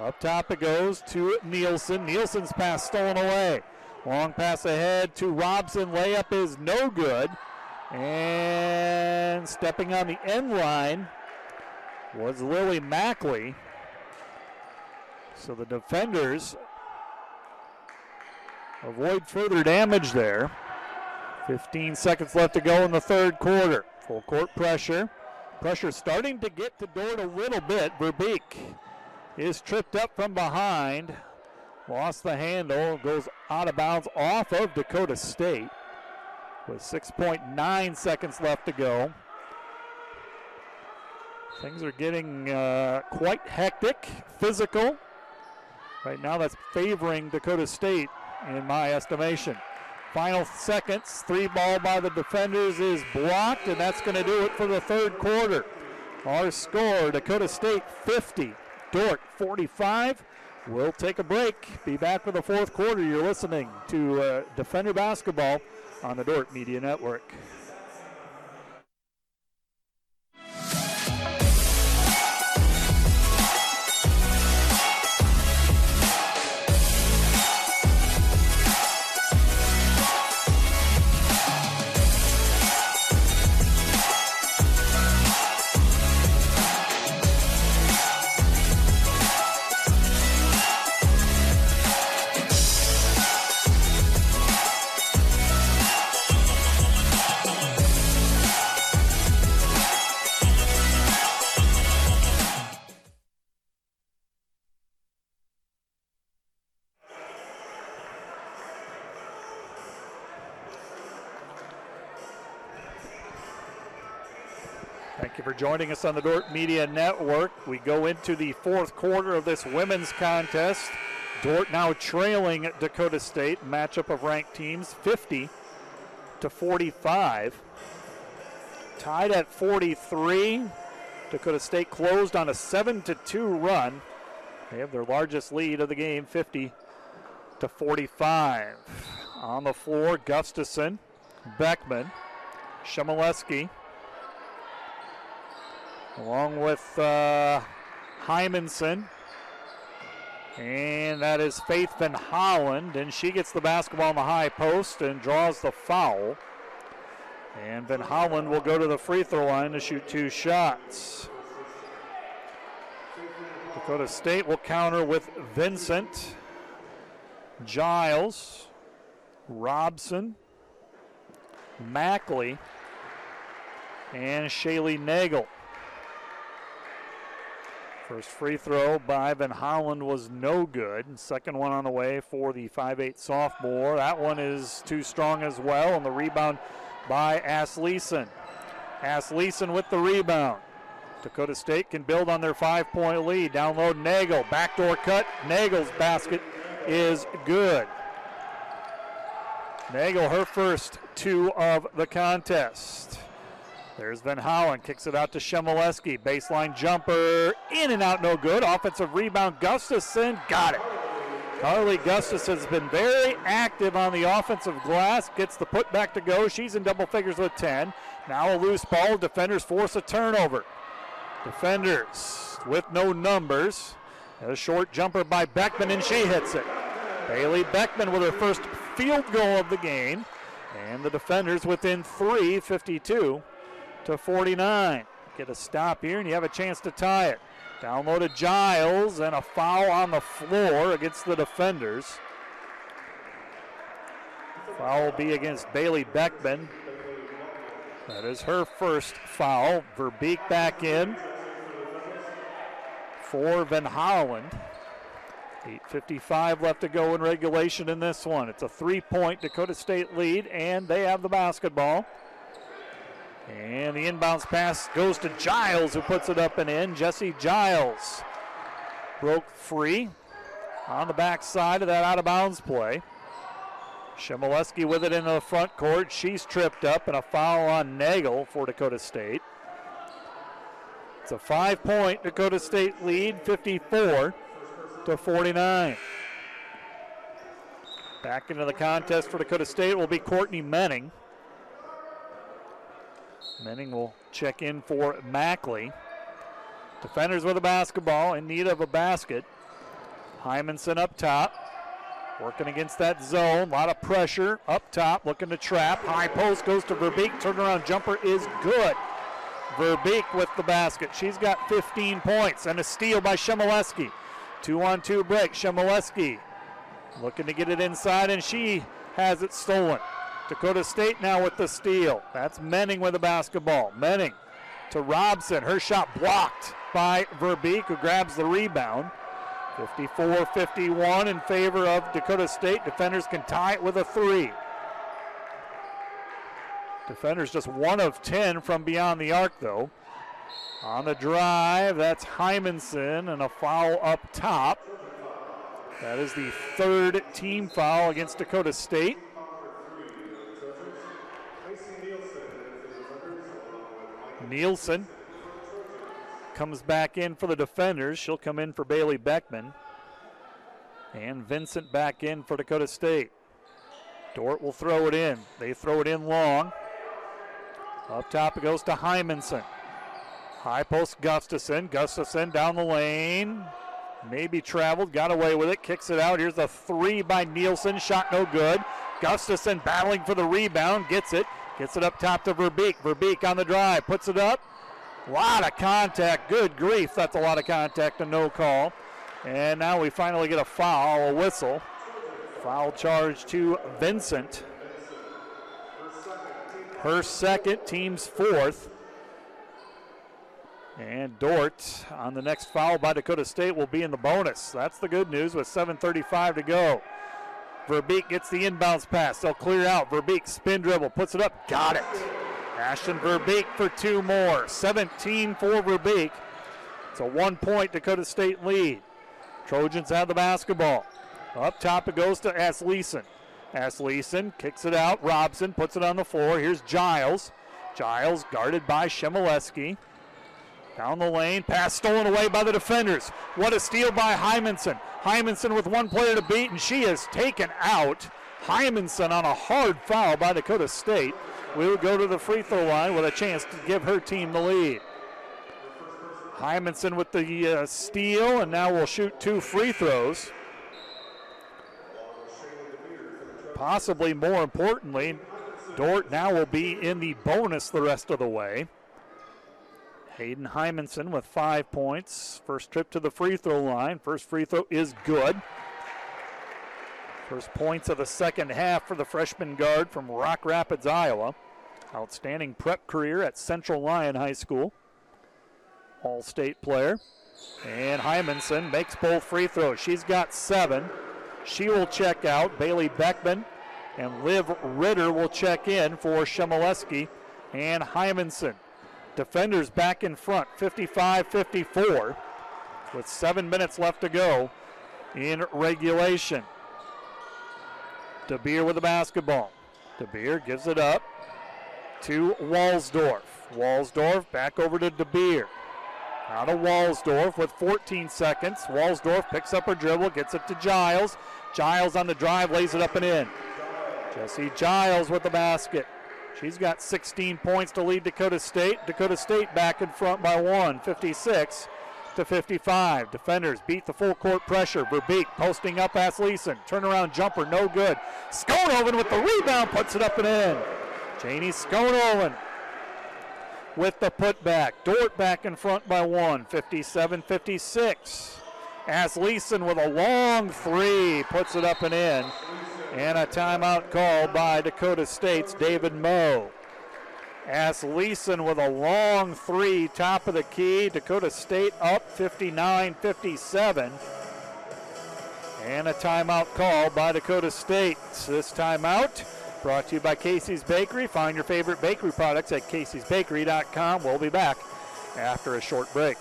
Speaker 1: Up top it goes to Nielsen. Nielsen's pass stolen away. Long pass ahead to Robson. Layup is no good. And stepping on the end line was Lily Mackley. So the defenders avoid further damage there. 15 seconds left to go in the third quarter. Full court pressure. Pressure starting to get to Dordt a little bit. Verbeek is tripped up from behind. Lost the handle, goes out of bounds off of Dakota State with 6.9 seconds left to go. Things are getting uh, quite hectic, physical. Right now, that's favoring Dakota State in my estimation. Final seconds, three ball by the defenders is blocked, and that's going to do it for the third quarter. Our score Dakota State 50, Dordt 45. We'll take a break. Be back for the fourth quarter. You're listening to uh, Defender Basketball on the Dordt Media Network. Joining us on the Dordt Media Network. We go into the fourth quarter of this women's contest. Dordt now trailing Dakota State, matchup of ranked teams, 50 to 45. Tied at 43. Dakota State closed on a 7 to 2 run. They have their largest lead of the game, 50 to 45. On the floor, Gustafson, Beckman, Shemileski, along with uh, Hymanson. And that is Faith Van Holland, and she gets the basketball in the high post and draws the foul. And Van Holland will go to the free throw line to shoot two shots. Dakota State will counter with Vincent, Giles, Robson, Mackley, and Shaylee Nagel. First free throw by Van Holland was no good. Second one on the way for the 5'8 sophomore. That one is too strong as well, and the rebound by Asleson. Asleson with the rebound. Dakota State can build on their five point lead. Download Nagel. Backdoor cut. Nagel's basket is good. Nagel, her first two of the contest. There's Van Holland, kicks it out to Shemileski. Baseline jumper, in and out, no good. Offensive rebound, Gustafson, got it. Carly Gustus has been very active on the offensive glass, gets the putback to go. She's in double figures with 10. Now a loose ball, defenders force a turnover. Defenders with no numbers. A short jumper by Beckman, and she hits it. Bailey Beckman with her first field goal of the game. And the defenders within three, 52 to 49. Get a stop here, and you have a chance to tie it. Downloaded Giles, and a foul on the floor against the defenders. Foul will be against Bailey Beckman. That is her first foul. Verbeek back in for Van Holland. 8.55 left to go in regulation in this one. It's a three point Dakota State lead, and they have the basketball. And the inbounds pass goes to Giles, who puts it up and in. Jesse Giles broke free on the backside of that out of bounds play. Shemileski with it into the front court. She's tripped up, and a foul on Nagel for Dakota State. It's a five point Dakota State lead, 54 to 49. Back into the contest for Dakota State will be Courtney Menning. Menning will check in for Mackley. Defenders with a basketball in need of a basket. Hymanson up top. Working against that zone. A lot of pressure up top. Looking to trap. High post goes to Verbeek. Turnaround jumper is good. Verbeek with the basket. She's got 15 points and a steal by Shemileski. Two on two break. Shemileski looking to get it inside, and she has it stolen. Dakota State now with the steal. That's Menning with the basketball. Menning to Robson. Her shot blocked by Verbeek, who grabs the rebound. 54 51 in favor of Dakota State. Defenders can tie it with a three. Defenders just one of 10 from beyond the arc, though. On the drive, that's Hymanson and a foul up top. That is the third team foul against Dakota State. Nielsen comes back in for the defenders. She'll come in for Bailey Beckman. And Vincent back in for Dakota State. Dordt will throw it in. They throw it in long. Up top it goes to Hymanson. High post Gustafson. Gustafson down the lane. Maybe traveled, got away with it, kicks it out. Here's a three by Nielsen. Shot no good. Gustafson battling for the rebound, gets it. Gets it up top to Verbeek. Verbeek on the drive, puts it up. A lot of contact. Good grief, that's a lot of contact and no call. And now we finally get a foul, a whistle. Foul charge to Vincent. Her second, team's fourth. And Dordt on the next foul by Dakota State will be in the bonus. That's the good news with 7.35 to go. Verbeek gets the inbounds pass. They'll clear out. Verbeek spin dribble, puts it up, got it. Ashton Verbeek for two more. 17 for Verbeek. It's a one point Dakota State lead. Trojans have the basketball. Up top it goes to Asleson. Asleson kicks it out. Robson puts it on the floor. Here's Giles. Giles guarded by Shemileski. Down the lane, pass stolen away by the defenders. What a steal by Hymanson. Hymanson with one player to beat, and she is taken out. Hymanson on a hard foul by Dakota State. We will go to the free throw line with a chance to give her team the lead. Hymanson with the uh, steal, and now we'll shoot two free throws. Possibly more importantly, Dordt now will be in the bonus the rest of the way. Hayden Hymanson with five points. First trip to the free throw line. First free throw is good. First points of the second half for the freshman guard from Rock Rapids, Iowa. Outstanding prep career at Central Lyon High School. All state player. And Hymanson makes both free throws. She's got seven. She will check out. Bailey Beckman and Liv Ritter will check in for Shemileski and Hymanson. Defenders back in front, 55 54, with seven minutes left to go in regulation. DeBeer with the basketball. DeBeer gives it up to Walsdorf. Walsdorf back over to DeBeer. Out of Walsdorf with 14 seconds. Walsdorf picks up her dribble, gets it to Giles. Giles on the drive, lays it up and in. Jesse Giles with the basket. She's got 16 points to lead Dakota State. Dakota State back in front by one, 56 to 55. Defenders beat the full court pressure. Verbeek posting up Asleson. Turnaround jumper, no good. Skonoven with the rebound, puts it up and in. Janie Skonoven with the putback. Dordt back in front by one, 57 56. Asleson with a long three, puts it up and in. And a timeout call by Dakota State's David Moe. Asleson with a long three, top of the key. Dakota State up 59 57. And a timeout call by Dakota State. This timeout brought to you by Casey's Bakery. Find your favorite bakery products at caseysbakery.com. We'll be back after a short break.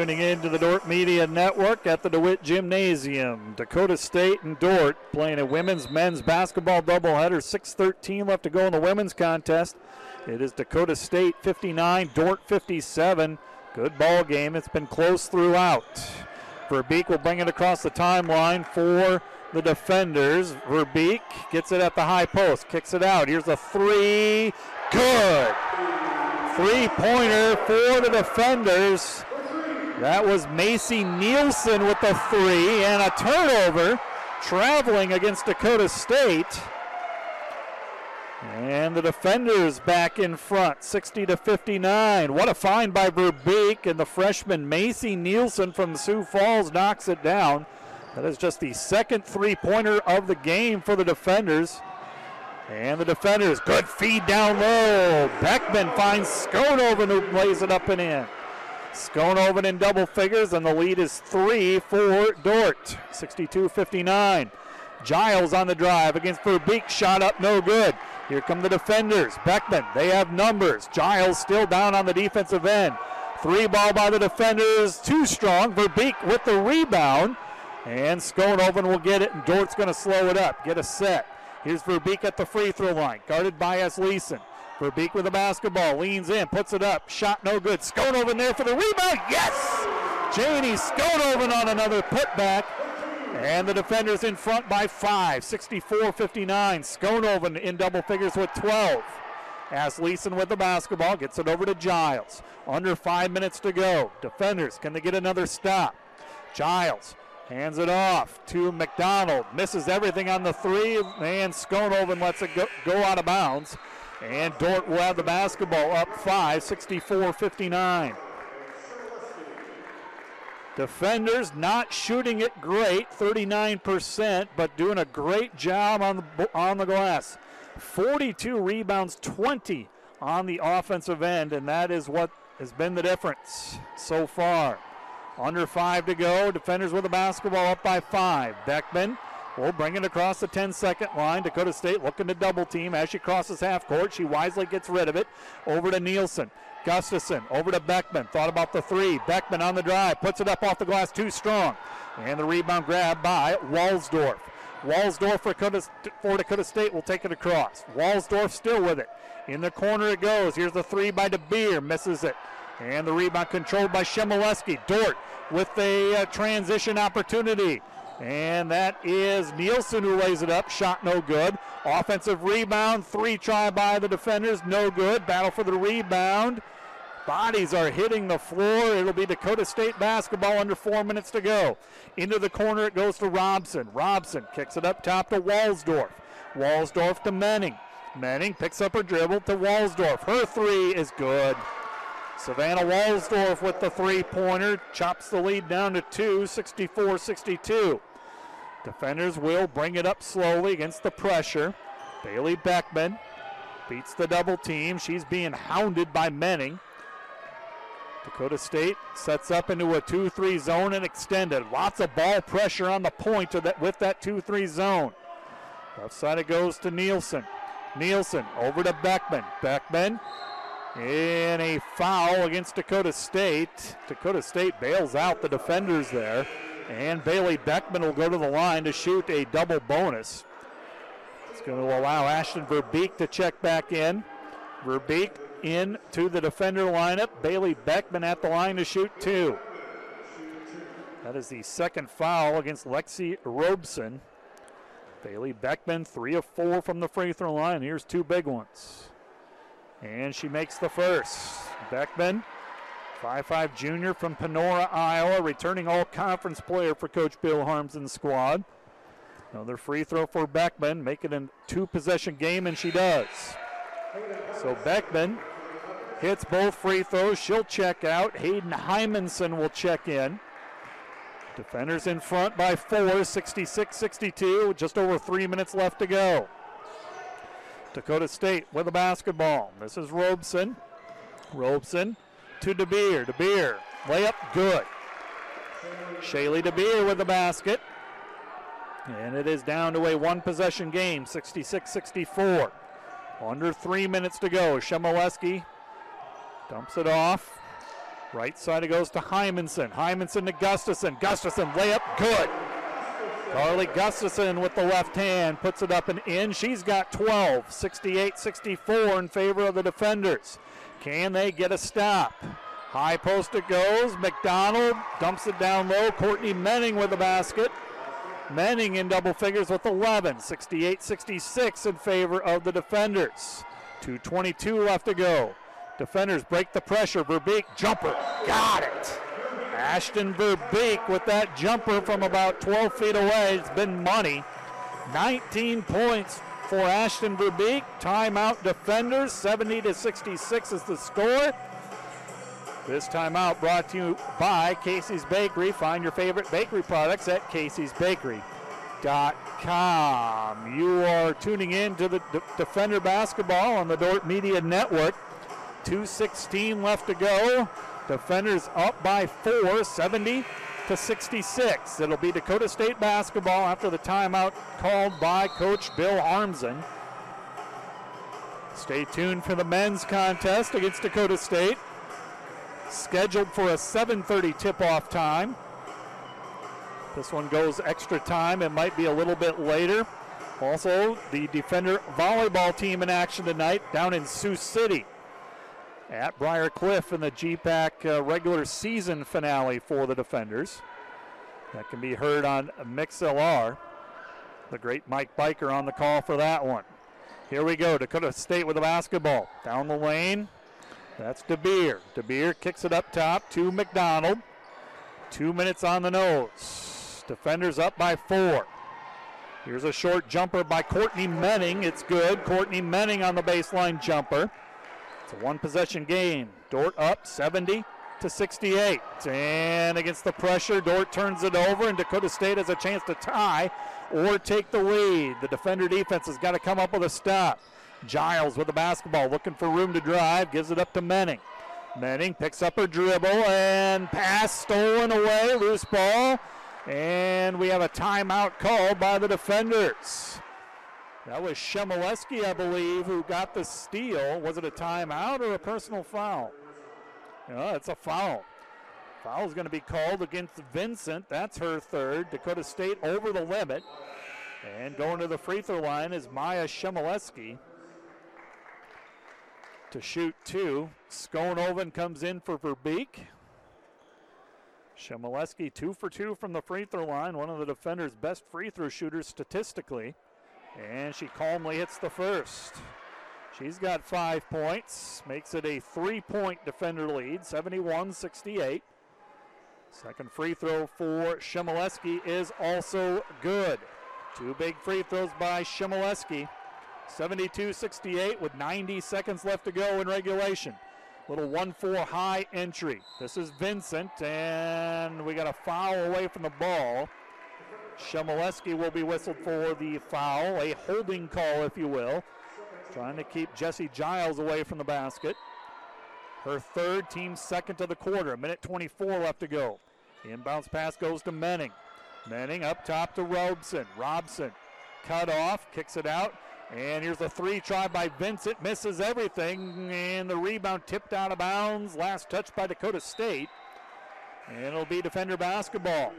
Speaker 1: Tuning in to the Dordt Media Network at the DeWitt Gymnasium. Dakota State and Dordt playing a women's men's basketball doubleheader. 6:13 left to go in the women's contest. It is Dakota State 59, Dordt 57. Good ball game. It's been close throughout. Verbeek will bring it across the timeline for the defenders. Verbeek gets it at the high post, kicks it out. Here's a three. Good. Three pointer for the defenders. That was Macy Nielsen with the three and a turnover traveling against Dakota State. And the defenders back in front, 60 to 59. What a find by Verbeek, and the freshman Macy Nielsen from Sioux Falls knocks it down. That is just the second three pointer of the game for the defenders. And the defenders, good feed down low. Beckman finds Skonoven who plays it up and in. Skonoven in double figures, and the lead is three for Dordt, 62 59. Giles on the drive against Verbeek, shot up, no good. Here come the defenders. Beckman, they have numbers. Giles still down on the defensive end. Three ball by the defenders, too strong. Verbeek with the rebound. And Skonoven will get it, and Dordt's going to slow it up, get a set. Here's Verbeek at the free throw line, guarded by Asleson. Verbeek with the basketball, leans in, puts it up, shot no good. Skonoven there for the rebound, yes! Janie Skonoven on another putback. And the defenders in front by five, 64 59. Skonoven in double figures with 12. Asleson with the basketball gets it over to Giles. Under five minutes to go. Defenders, can they get another stop? Giles hands it off to McDonald. Misses everything on the three, and Skonoven lets it go, go out of bounds. And Dordt will have the basketball up five, 64 59. Defenders not shooting it great, 39%, but doing a great job on the, on the glass. 42 rebounds, 20 on the offensive end, and that is what has been the difference so far. Under five to go. Defenders with the basketball up by five. Beckman will bring it across the 10 second line. Dakota State looking to double team as she crosses half court. She wisely gets rid of it. Over to Nielsen. Gustafson over to Beckman. Thought about the three. Beckman on the drive. Puts it up off the glass too strong. And the rebound grab by Walsdorf. Walsdorf for Dakota, for Dakota State will take it across. Walsdorf still with it. In the corner it goes. Here's the three by DeBeer. Misses it. And the rebound controlled by Shemileski. Dordt with a uh, transition opportunity. And that is Nielsen who lays it up. Shot no good. Offensive rebound. Three try by the defenders. No good. Battle for the rebound. Bodies are hitting the floor. It'll be Dakota State basketball under four minutes to go. Into the corner it goes to Robson. Robson kicks it up top to Walsdorf. Walsdorf to Menning. Menning picks up her dribble to Walsdorf. Her three is good. Savannah Walsdorf with the three pointer chops the lead down to two, 64 62. Defenders will bring it up slowly against the pressure. Bailey Beckman beats the double team. She's being hounded by Menning. Dakota State sets up into a 2 3 zone and extended. Lots of ball pressure on the point that, with that 2 3 zone. Left side it goes to Nielsen. Nielsen over to Beckman. Beckman in a foul against Dakota State. Dakota State bails out the defenders there. And Bailey Beckman will go to the line to shoot a double bonus. It's going to allow Ashton Verbeek to check back in. Verbeek in to the defender lineup. Bailey Beckman at the line to shoot two. That is the second foul against Lexi Robson. Bailey Beckman, three of four from the free throw line. Here's two big ones. And she makes the first. Beckman, 5'5 junior from Panora, Iowa, returning all conference player for Coach Bill Harms Harmsen's squad. Another free throw for Beckman, make it a two possession game, and she does. So Beckman hits both free throws. She'll check out. Hayden Hymanson will check in. Defenders in front by four, 66 62, just over three minutes left to go. Dakota State with a basketball. This is Robson. Robson to DeBeer. DeBeer, layup good. Shaylee DeBeer with the basket. And it is down to a one possession game, 66 64. Under three minutes to go. Shemileski dumps it off. Right side it goes to Hymanson. Hymanson to Gustafson. Gustafson layup good. Carly Gustafson with the left hand puts it up and in. She's got 12, 68 64 in favor of the defenders. Can they get a stop? High post it goes. McDonald dumps it down low. Courtney Menning with the basket. Menning in double figures with 11, 68 66 in favor of the defenders. 2.22 left to go. Defenders break the pressure. Verbeek, jumper, got it. Ashton Verbeek with that jumper from about 12 feet away. It's been money. 19 points for Ashton Verbeek. Timeout defenders, 70 to 66 is the score. This timeout brought to you by Casey's Bakery. Find your favorite bakery products at caseysbakery.com. You are tuning in to the D- Defender basketball on the Dordt Media Network. 2.16 left to go. Defenders up by four, 70 to 66. It'll be Dakota State basketball after the timeout called by Coach Bill Harmsen. Stay tuned for the men's contest against Dakota State. Scheduled for a 7:30 tip-off time. This one goes extra time. It might be a little bit later. Also, the Defender volleyball team in action tonight down in Sioux City at Briar Cliff in the GPAC uh, regular season finale for the Defenders. That can be heard on MixLR. The great Mike Biker on the call for that one. Here we go. Dakota State with the basketball. Down the lane. That's DeBeer. DeBeer kicks it up top to McDonald. Two minutes on the nose. Defenders up by four. Here's a short jumper by Courtney Menning. It's good. Courtney Menning on the baseline jumper. It's a one possession game. Dordt up 70 to 68. And against the pressure, Dordt turns it over, and Dakota State has a chance to tie or take the lead. The defender defense has got to come up with a stop. Giles with the basketball, looking for room to drive, gives it up to Menning. Menning picks up her dribble and pass stolen away, loose ball. And we have a timeout called by the defenders. That was Shemileski, I believe, who got the steal. Was it a timeout or a personal foul? No, it's a foul. Foul is going to be called against Vincent. That's her third. Dakota State over the limit. And going to the free throw line is Maya Shemileski to shoot two. Skonoven comes in for Verbeek. Shemileski two for two from the free throw line, one of the defender's best free throw shooters statistically. And she calmly hits the first. She's got five points, makes it a three point defender lead, 71 68. Second free throw for Shemileski is also good. Two big free throws by Shemileski. 72 68 with 90 seconds left to go in regulation. Little 1 4 high entry. This is Vincent, and we got a foul away from the ball. Shemileski will be whistled for the foul, a holding call, if you will. Trying to keep Jesse Giles away from the basket. Her third, team second to the quarter. A minute 24 left to go. Inbounds pass goes to Menning. Menning up top to Robson. Robson cut off, kicks it out. And here's a three try by Vincent, misses everything, and the rebound tipped out of bounds. Last touch by Dakota State. And it'll be defender basketball.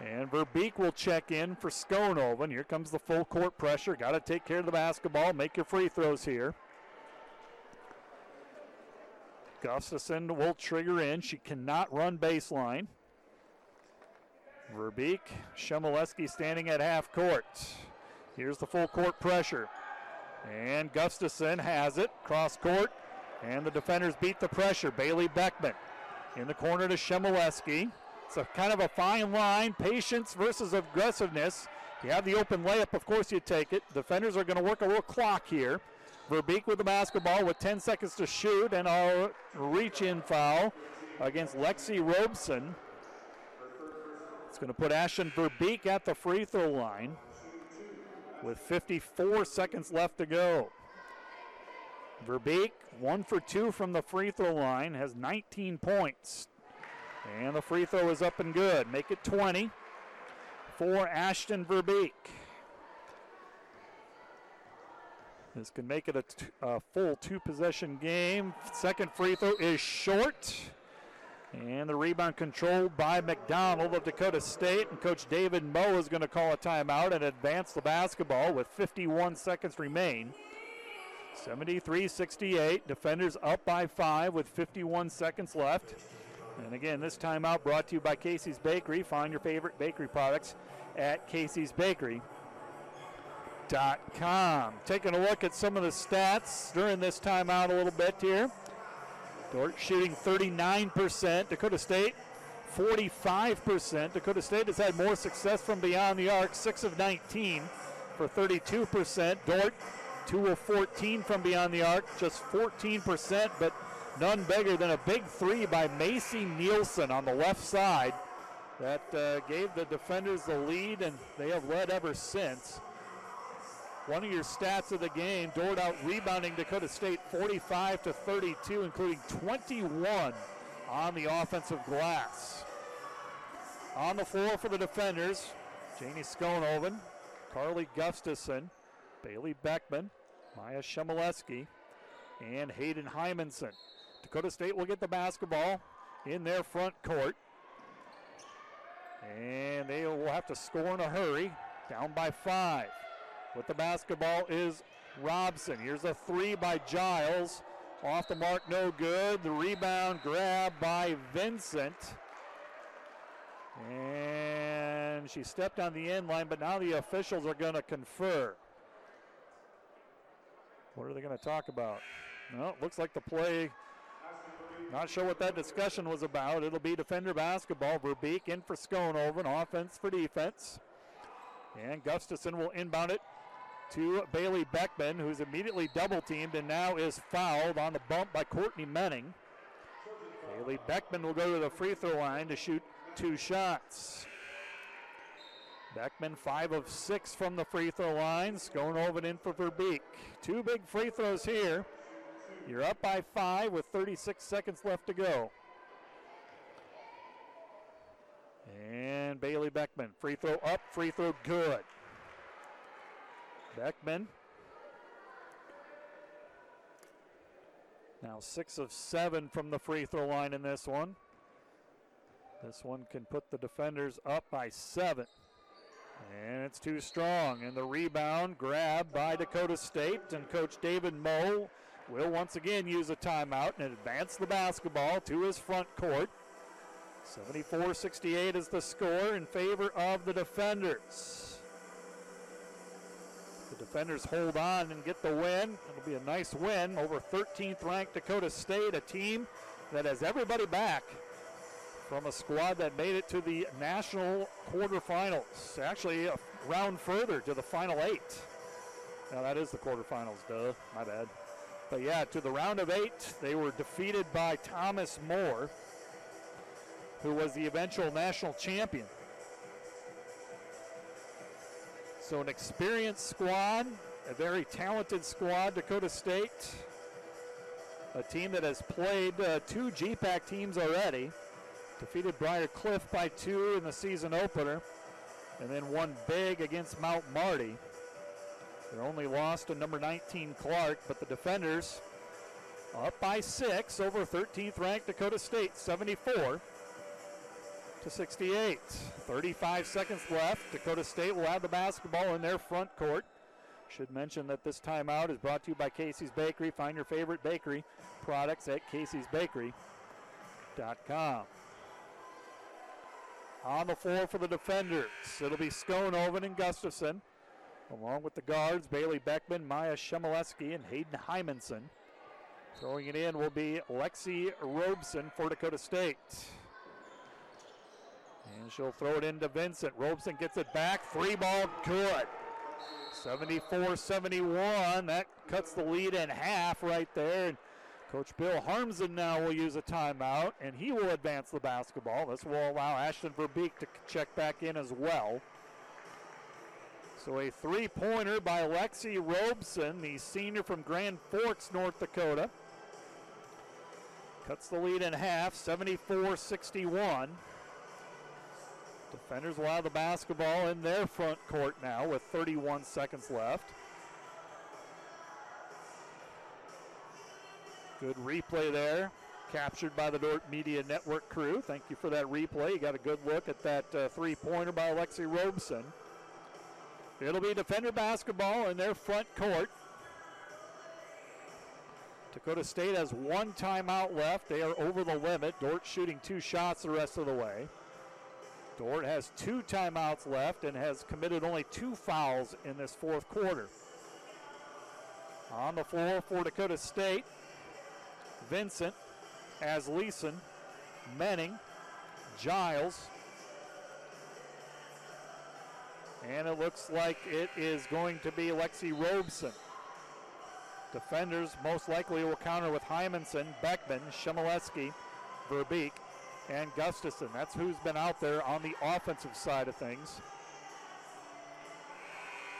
Speaker 1: And Verbeek will check in for Skonoven. Here comes the full court pressure. Got to take care of the basketball. Make your free throws here. Gustafson will trigger in. She cannot run baseline. Verbeek, Shemileski standing at half court. Here's the full court pressure. And Gustafson has it. Cross court. And the defenders beat the pressure. Bailey Beckman in the corner to Shemileski. It's a kind of a fine line, patience versus aggressiveness. You have the open layup, of course you take it. Defenders are going to work a little clock here. Verbeek with the basketball with 10 seconds to shoot, and a reach-in foul against Lexi Robson. It's going to put Ashton Verbeek at the free throw line with 54 seconds left to go. Verbeek, one for two from the free throw line, has 19 points. And the free throw is up and good. Make it 20 for Ashton Verbeek. This can make it a, t- a full two possession game. Second free throw is short. And the rebound controlled by McDonald of Dakota State. And Coach David Moe is going to call a timeout and advance the basketball with 51 seconds remain. 73 68. Defenders up by five with 51 seconds left. And again, this timeout brought to you by Casey's Bakery. Find your favorite bakery products at Casey's Bakery. DordtMediaNetwork.com. Taking a look at some of the stats during this timeout a little bit here. Dordt shooting 39%. Dakota State 45%. Dakota State has had more success from beyond the arc, 6 of 19 for 32%. Dordt 2 of 14 from beyond the arc, just 14%, but none bigger than a big three by Macy Nielsen on the left side that uh, gave the defenders the lead, and they have led ever since. One of your stats of the game, Dordt out rebounding Dakota State 45 to 32, including 21 on the offensive glass. On the floor for the defenders, Janie Skonoven, Carly Gustafson, Bailey Beckman, Maya Shemileski, and Hayden Hymanson. Dakota State will get the basketball in their front court. And they will have to score in a hurry, down by five. With the basketball is Robson. Here's a three by Giles. Off the mark, no good. The rebound grab by Vincent. And she stepped on the end line, but now the officials are going to confer. What are they going to talk about? Well, it looks like the play. Not sure what that discussion was about. It'll be defender basketball. Verbeek in for Skonoven, offense for defense. And Gustafson will inbound it to Bailey Beckman, who's immediately double teamed and now is fouled on the bump by Courtney Menning. Bailey Beckman will go to the free throw line to shoot two shots. Beckman, five of six from the free throw lines, going over in for Verbeek. Two big free throws here. You're up by five with 36 seconds left to go. And Bailey Beckman, free throw up, free throw good. Beckman. Now six of seven from the free throw line in this one. This one can put the defenders up by seven. And it's too strong. And the rebound grab by Dakota State. And Coach David Moe will once again use a timeout and advance the basketball to his front court. 74 68 is the score in favor of the defenders. The defenders hold on and get the win. It'll be a nice win over 13th ranked Dakota State, a team that has everybody back from a squad that made it to the national quarterfinals. Actually, a round further to the final eight. Now, that is the quarterfinals, duh. My bad. But yeah, to the round of eight, they were defeated by Thomas More, who was the eventual national champion. So, an experienced squad, a very talented squad, Dakota State. A team that has played uh, two GPAC teams already. Defeated Briar Cliff by two in the season opener, and then won big against Mount Marty. They only lost to number 19 Clarke, but the defenders up by six over 13th ranked Dakota State, 74 to 68. 35 seconds left. Dakota State will have the basketball in their front court. Should mention that this timeout is brought to you by Casey's Bakery. Find your favorite bakery products at caseysbakery.com. On the floor for the defenders, it'll be Skonoven and Gustafson, along with the guards Bailey Beckman, Maya Shemileski, and Hayden Hymanson. Throwing it in will be Lexi Robson for Dakota State. And she'll throw it into Vincent. Robson gets it back. Three ball good. 74 71. That cuts the lead in half right there. And Coach Bill Harmsen now will use a timeout, and he will advance the basketball. This will allow Ashton Verbeek to check back in as well. So a three-pointer by Lexi Robson, the senior from Grand Forks, North Dakota. Cuts the lead in half, 74-61. Defenders will have the basketball in their front court now with 31 seconds left. Good replay there, captured by the Dordt Media Network crew. Thank you for that replay. You got a good look at that uh, three pointer by Alexi Robson. It'll be defender basketball in their front court. Dakota State has one timeout left. They are over the limit. Dordt shooting two shots the rest of the way. Dordt has two timeouts left and has committed only two fouls in this fourth quarter. On the floor for Dakota State, Vincent, Asleson, Menning, Giles, and it looks like it is going to be Lexi Robson. Defenders most likely will counter with Hymanson, Beckman, Shemileski, Verbeek, and Gustafson. That's who's been out there on the offensive side of things.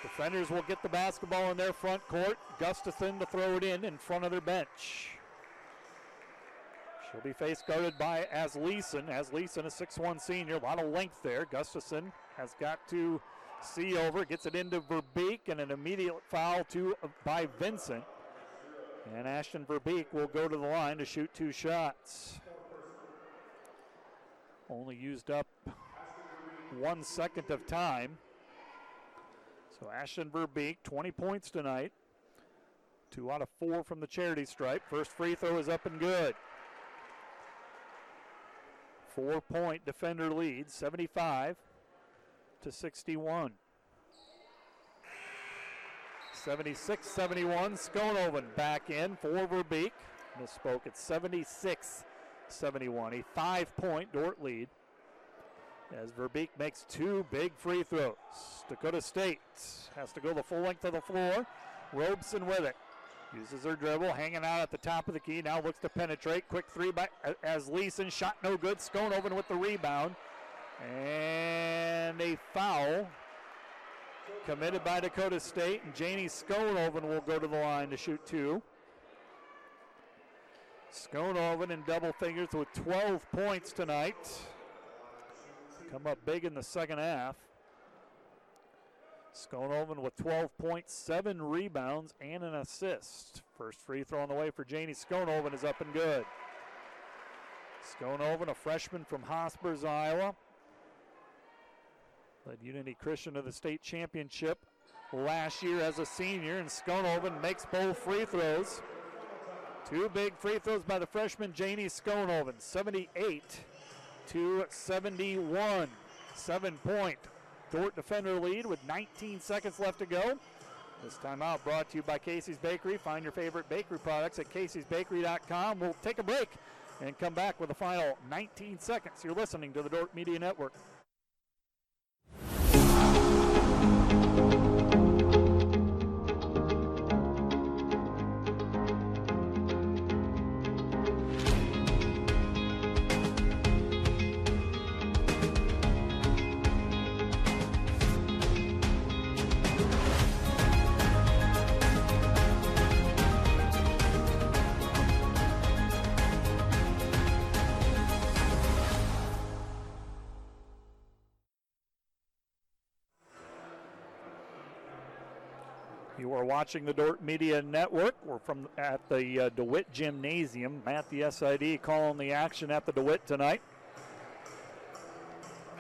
Speaker 1: Defenders will get the basketball in their front court. Gustafson to throw it in in front of their bench. She'll be face guarded by Asleson. Asleson, a 6'1 senior, a lot of length there. Gustafson has got to see over, gets it into Verbeek, and an immediate foul to by Vincent. And Ashton Verbeek will go to the line to shoot two shots. Only used up one second of time. So Ashton Verbeek, 20 points tonight. Two out of four from the charity stripe. First free throw is up and good. Four point defender lead, 75 to 61. 76 71. Skonoven back in for Verbeek. Misspoke. It's 76 71. A five point Dordt lead as Verbeek makes two big free throws. Dakota State has to go the full length of the floor. Robson with it. Uses her dribble, hanging out at the top of the key. Now looks to penetrate. Quick three by Asleson. Shot no good. Skonoven with the rebound. And a foul committed by Dakota State. And Janie Skonoven will go to the line to shoot two. Skonoven in double figures with 12 points tonight. Come up big in the second half. Skonoven with 12 points, seven rebounds, and an assist. First free throw on the way for Janie Skonoven is up and good. Skonoven, a freshman from Hospers, Iowa. Led Unity Christian to the state championship last year as a senior, and Skonoven makes both free throws. Two big free throws by the freshman Janie Skonoven, 78 to 71. Seven point Dordt defender lead with 19 seconds left to go. This timeout brought to you by Casey's Bakery. Find your favorite bakery products at caseysbakery.com. We'll take a break and come back with the final 19 seconds. You're listening to the Dordt Media Network. Watching the Dordt Media Network. We're from at the uh, DeWitt Gymnasium. Matt, the SID, calling the action at the DeWitt tonight.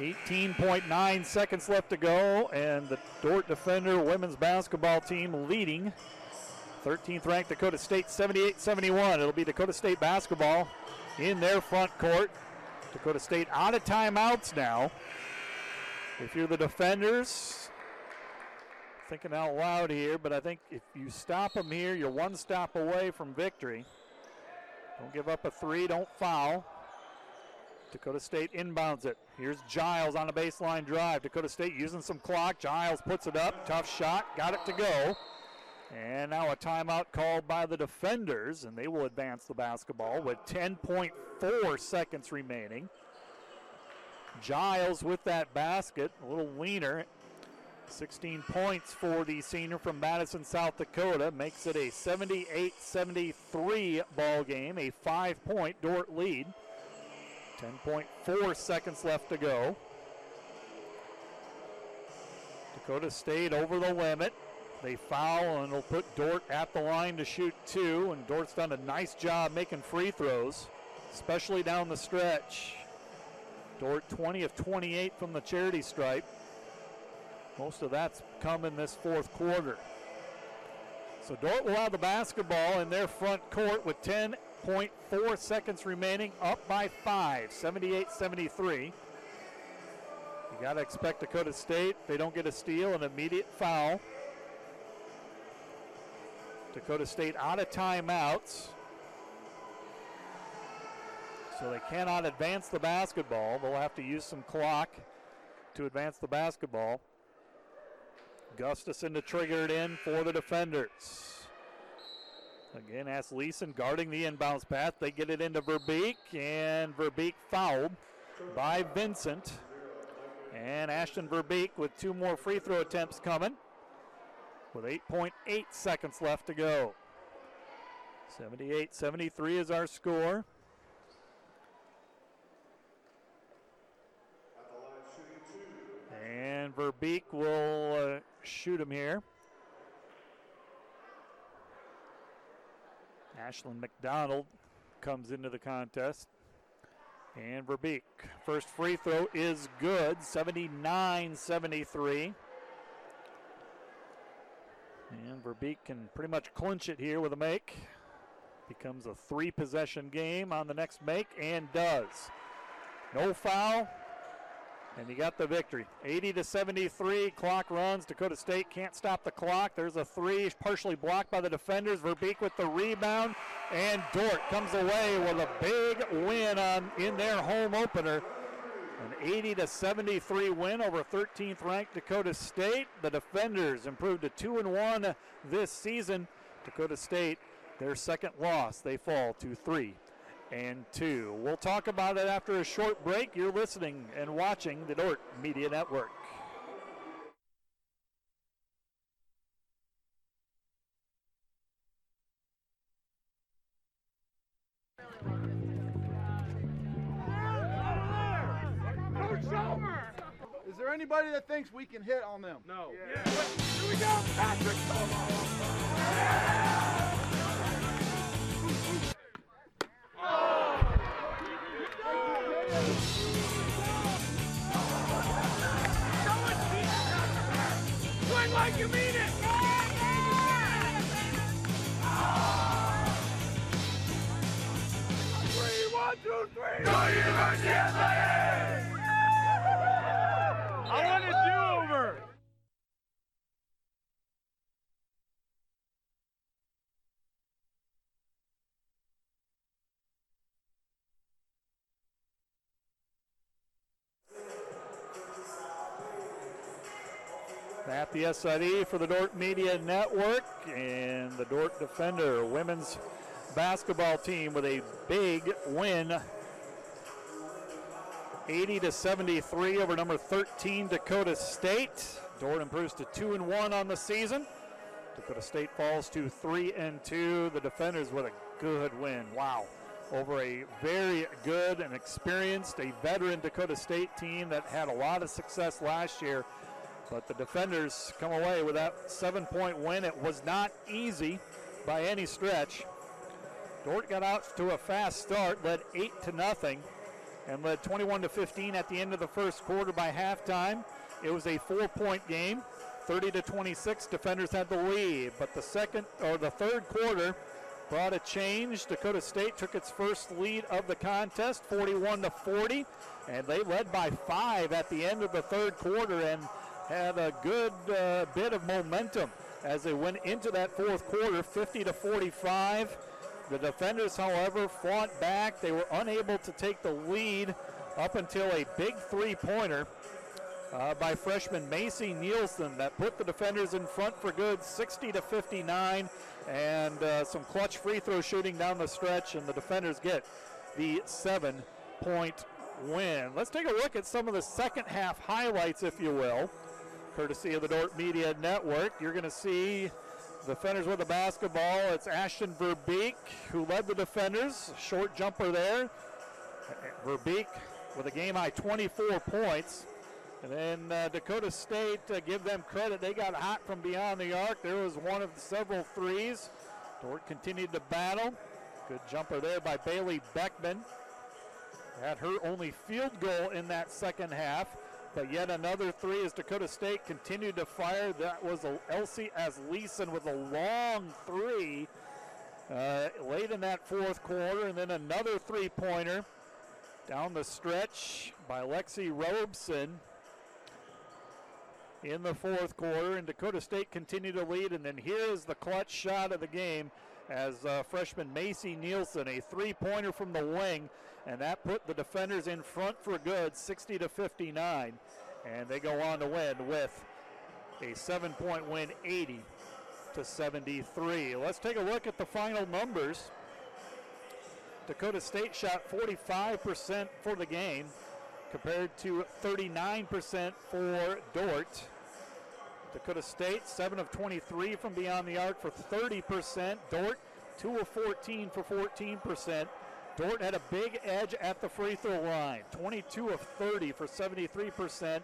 Speaker 1: 18.9 seconds left to go, and the Dordt Defender women's basketball team leading. 13th ranked Dakota State 78 71. It'll be Dakota State basketball in their front court. Dakota State out of timeouts now. If you're the defenders, thinking out loud here, but I think if you stop them here, you're one stop away from victory. Don't give up a three, don't foul. Dakota State inbounds it. Here's Giles on a baseline drive. Dakota State using some clock. Giles puts it up. Tough shot. Got it to go. And now a timeout called by the defenders, and they will advance the basketball with 10.4 seconds remaining. Giles with that basket, a little leaner, 16 points for the senior from Madison, South Dakota. Makes it a 78 73 ball game, a five point Dordt lead. 10.4 seconds left to go. Dakota State over the limit. They foul and it'll put Dordt at the line to shoot two. And Dordt's done a nice job making free throws, especially down the stretch. Dordt 20 of 28 from the charity stripe. Most of that's come in this fourth quarter. So Dordt will have the basketball in their front court with 10.4 seconds remaining, up by five, 78 73. You got to expect Dakota State. They don't get a steal, an immediate foul. Dakota State out of timeouts. So they cannot advance the basketball. They'll have to use some clock to advance the basketball. Gustafson to trigger it in for the defenders. Again, Asleson guarding the inbounds path. They get it into Verbeek, and Verbeek fouled by Vincent. And Ashton Verbeek with two more free throw attempts coming with 8.8 seconds left to go. 78 73 is our score. And Verbeek will uh, shoot him here. Ashlyn McDonald comes into the contest. And Verbeek, first free throw is good, 79 73. And Verbeek can pretty much clinch it here with a make. Becomes a three possession game on the next make and does. No foul, and he got the victory. 80 to 73. Clock runs. Dakota State can't stop the clock. There's a three, partially blocked by the defenders. Verbeek with the rebound, and Dordt comes away with a big win on in their home opener. An 80 to 73 win over 13th ranked Dakota State. The defenders improved to 2 and 1 this season. Dakota State, their second loss, they fall to 3 and 2. We'll talk about it after a short break. You're listening and watching the Dordt Media Network.
Speaker 10: Is there anybody that thinks we can hit on them?
Speaker 11: No.
Speaker 10: Yeah. Here we go, Patrick.
Speaker 11: Like you mean it! Three, one, two, three! Go University
Speaker 1: the SID for the Dordt Media Network and the Dordt Defender women's basketball team with a big win 80 to 73 over number 13 Dakota State. Dordt improves to 2 and 1 on the season. Dakota State falls to 3 and 2. The defenders with a good win. Wow. Over a very good and experienced, a veteran Dakota State team that had a lot of success last year. But the defenders come away with that seven point win. It was not easy by any stretch. Dordt got out to a fast start, led 8 to nothing, and led 21 to 15 at the end of the first quarter by halftime. It was a four point game, 30 to 26. Defenders had the lead, but the second or the third quarter brought a change. Dakota State took its first lead of the contest, 41 to 40, and they led by five at the end of the third quarter and had a good uh, bit of momentum as they went into that fourth quarter, 50 to 45. The defenders, however, fought back. They were unable to take the lead up until a big three-pointer uh, by freshman Macy Nielsen that put the defenders in front for good, 60 to 59, and uh, some clutch free throw shooting down the stretch, and the defenders get the seven-point win. Let's take a look at some of the second half highlights, if you will, courtesy of the Dordt Media Network. You're going to see the defenders with the basketball. It's Ashton Verbeek who led the defenders. Short jumper there. Verbeek with a game high 24 points. And then uh, Dakota State, uh, give them credit, they got hot from beyond the arc. There was one of several threes. Dordt continued to battle. Good jumper there by Bailey Beckman. Had her only field goal in that second half. But yet another three as Dakota State continued to fire. That was Elsie Asleson with a long three uh, late in that fourth quarter. And then another three pointer down the stretch by Lexi Robson. in the fourth quarter, and Dakota State continued to lead. And then here is the clutch shot of the game as uh, freshman Macy Nielsen, a three-pointer from the wing, and that put the defenders in front for good, 60 to 59, and they go on to win with a seven-point win, 80 to 73. Let's take a look at the final numbers. Dakota State shot 45% for the game compared to 39% for Dordt. Dakota State, 7 of 23 from beyond the arc for 30%. Dordt, 2 of 14 for 14%. Dordt had a big edge at the free throw line, 22 of 30 for 73%.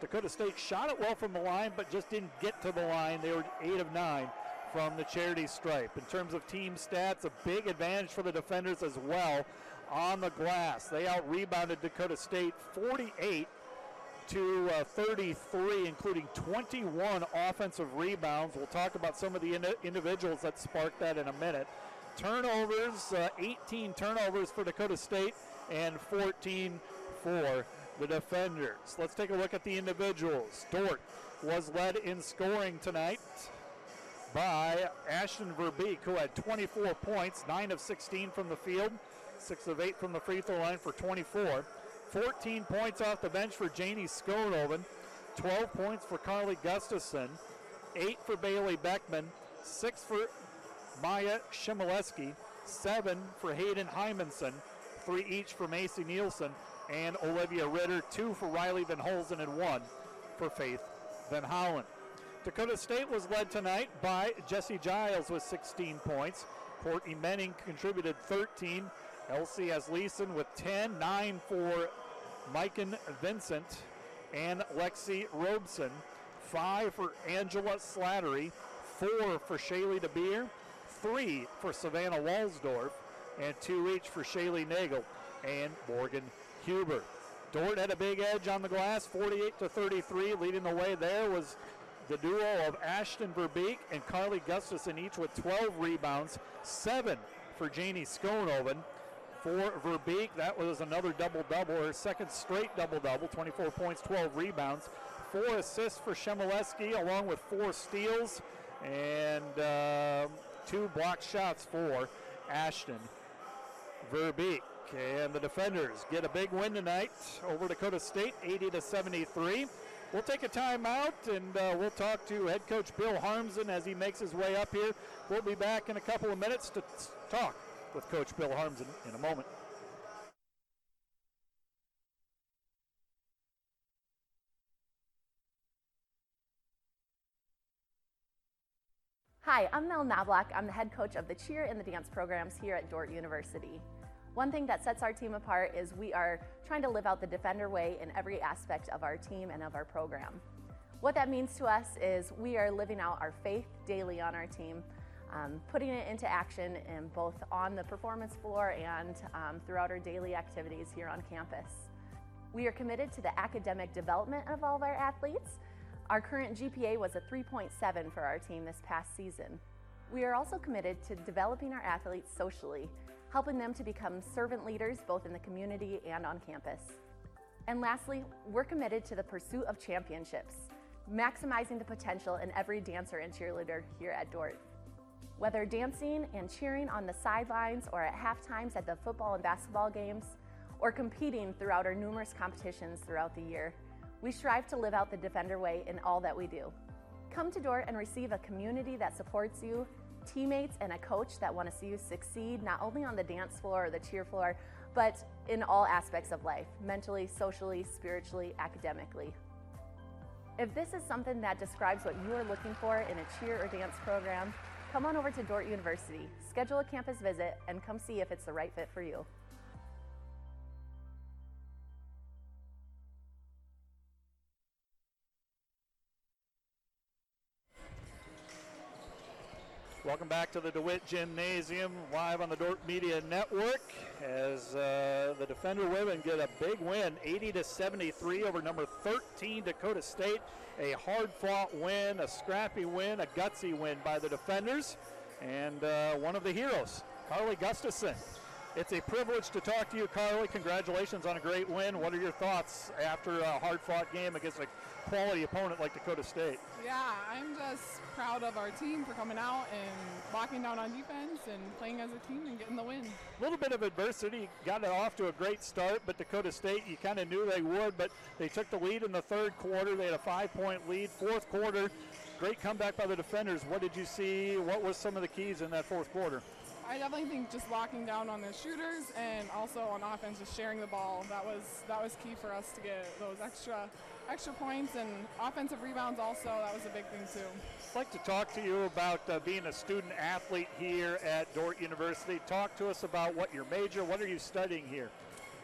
Speaker 1: Dakota State shot it well from the line, but just didn't get to the line. They were 8 of 9 from the charity stripe. In terms of team stats, a big advantage for the defenders as well on the glass. They out rebounded Dakota State 48 to uh, 33, including 21 offensive rebounds. We'll talk about some of the ind- individuals that sparked that in a minute. Turnovers, uh, 18 turnovers for Dakota State and 14 for the defenders. Let's take a look at the individuals. Dordt was led in scoring tonight by Ashton Verbeek, who had 24 points, 9 of 16 from the field, 6 of 8 from the free throw line for 24. 14 points off the bench for Janie Skonoven, 12 points for Carly Gustafson, 8 for Bailey Beckman, 6 for Maya Shemileski, 7 for Hayden Hymanson, 3 each for Macy Nielsen and Olivia Ritter, 2 for Riley Van Holzen, and 1 for Faith Van Holland. Dakota State was led tonight by Jesse Giles with 16 points. Courtney Menning contributed 13. Elsie Asleson with 10, 9 for Mikan Vincent and Lexi Robson, 5 for Angela Slattery, 4 for Shaylee DeBeer, 3 for Savannah Walsdorf, and 2 each for Shaylee Nagel and Morgan Huber. Dordt had a big edge on the glass, 48 to 33. Leading the way there was the duo of Ashton Verbeek and Carly Gustafson, each with 12 rebounds, 7 for Janie Skonoven. For Verbeek, that was another double double, her second straight double double, 24 points, 12 rebounds. Four assists for Shemileski, along with four steals and uh, two block shots for Ashton Verbeek. And the defenders get a big win tonight over Dakota State, 80 to 73. We'll take a timeout and uh, we'll talk to head coach Bill Harmsen as he makes his way up here. We'll be back in a couple of minutes to talk with Coach Bill Harmsen a moment.
Speaker 12: Hi, I'm Mel Knobloch. I'm the head coach of the cheer and the dance programs here at Dordt University. One thing that sets our team apart is we are trying to live out the defender way in every aspect of our team and of our program. What that means to us is we are living out our faith daily on our team, um, putting it into action both on the performance floor and um, throughout our daily activities here on campus. We are committed to the academic development of all of our athletes. Our current GPA was a 3.7 for our team this past season. We are also committed to developing our athletes socially, helping them to become servant leaders both in the community and on campus. And lastly, we're committed to the pursuit of championships, maximizing the potential in every dancer and cheerleader here at Dordt. Whether dancing and cheering on the sidelines or at half times at the football and basketball games, or competing throughout our numerous competitions throughout the year, we strive to live out the Defender way in all that we do. Come to Dordt and receive a community that supports you, teammates, and a coach that want to see you succeed not only on the dance floor or the cheer floor, but in all aspects of life mentally, socially, spiritually, academically. If this is something that describes what you are looking for in a cheer or dance program, come on over to Dordt University, schedule a campus visit, and come see if it's the right fit for you.
Speaker 1: Welcome back to the DeWitt Gymnasium, live on the Dordt Media Network, as uh, the Defender women get a big win, 80 to 73 over number 13 Dakota State. A hard-fought win, a scrappy win, a gutsy win by the Defenders, and uh, one of the heroes, Carly Gustafson, It's a privilege to talk to you, Carly. Congratulations on a great win. What are your thoughts after a hard fought game against a quality opponent like Dakota State?
Speaker 13: Yeah, I'm just proud of our team for coming out and locking down on defense and playing as a team and getting the win.
Speaker 1: A little bit of adversity, got it off to a great start, but Dakota State, you kind of knew they would, but they took the lead in the third quarter. They had a five point lead. Fourth quarter, great comeback by the defenders. What did you see? What was some of the keys in that fourth quarter?
Speaker 13: I definitely think just locking down on the shooters and also on offense, just sharing the ball. That was that was key for us to get those extra extra points and offensive rebounds. Also, that was a big thing too.
Speaker 1: I'd like to talk to you about uh, being a student athlete here at Dordt University. Talk to us about what your major. What are you studying here?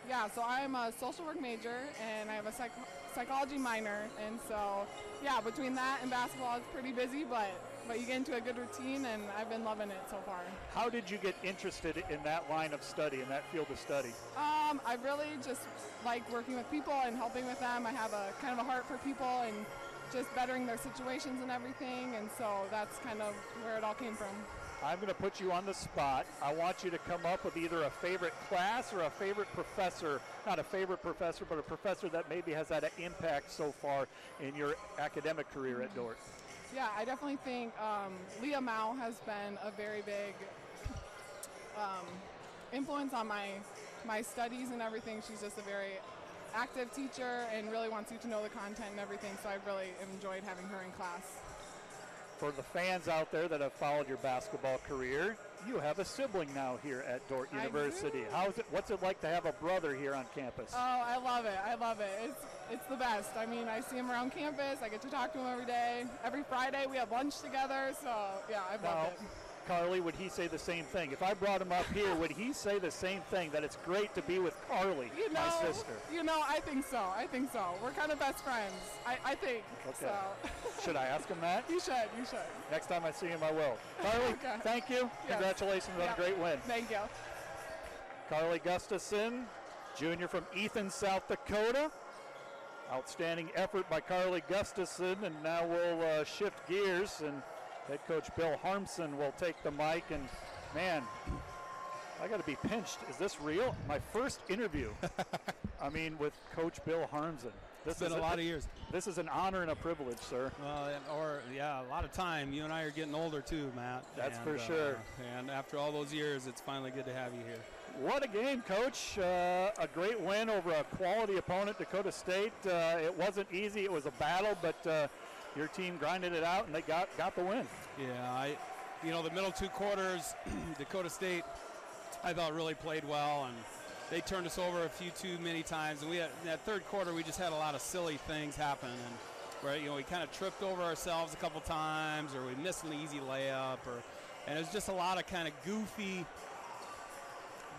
Speaker 13: Yeah, so I'm a social work major and I have a psych- psychology minor, and so yeah, between that and basketball, it's pretty busy, but but you get into a good routine, and I've been loving it so far.
Speaker 1: How did you get interested in that line of study, in that field of study?
Speaker 13: Um, I really just like working with people and helping with them. I have a kind of a heart for people and just bettering their situations and everything, and so that's kind of where it all came from.
Speaker 1: I'm going to put you on the spot. I want you to come up with either a favorite class or a favorite professor. Not a favorite professor, but a professor that maybe has had an impact so far in your academic career at Dordt.
Speaker 13: Yeah, I definitely think um, Leah Mao has been a very big um, influence on my my studies and everything. She's just a very active teacher and really wants you to know the content and everything. So I've really enjoyed having her in class
Speaker 1: for the fans out there that have followed your basketball career, you have a sibling now here at Dordt University. How's it? What's it like to have a brother here on campus?
Speaker 13: Oh, I love it. I love it. It's it's the best. I mean, I see him around campus. I get to talk to him every day. Every Friday we have lunch together. So yeah, I love it.
Speaker 1: Carly, would he say the same thing? If I brought him up here, would he say the same thing that it's great to be with Carly,
Speaker 13: you know,
Speaker 1: my sister?
Speaker 13: You know, I think so. I think so. We're kind of best friends. I, I think. Okay. So.
Speaker 1: should I ask him that?
Speaker 13: You should. You should.
Speaker 1: Next time I see him, I will. Carly, okay. thank you. Yes. Congratulations on a great win.
Speaker 13: Thank you.
Speaker 1: Carly Gustafson, junior from Ethan, South Dakota. Outstanding effort by Carly Gustafson, and now we'll uh, shift gears and Head coach Bill Harmsen will take the mic, and man, I got to be pinched. Is this real? My first interview. I mean, with Coach Bill Harmsen.
Speaker 14: This has been a, a lot of years.
Speaker 1: This is an honor and a privilege, sir.
Speaker 14: Well, or yeah, a lot of time. You and I are getting older too, Matt.
Speaker 1: That's
Speaker 14: and,
Speaker 1: for sure.
Speaker 14: Uh, and after all those years, it's finally good to have you here.
Speaker 1: What a game, Coach! Uh, a great win over a quality opponent, Dakota State. Uh, it wasn't easy. It was a battle, but uh, your team grinded it out and they got got the win.
Speaker 14: Yeah, I, you know, the middle two quarters, Dakota State, I thought really played well and they turned us over a few too many times. And we had that third quarter, we just had a lot of silly things happen and where you know we kind of tripped over ourselves a couple times or we missed an easy layup or and it was just a lot of kind of goofy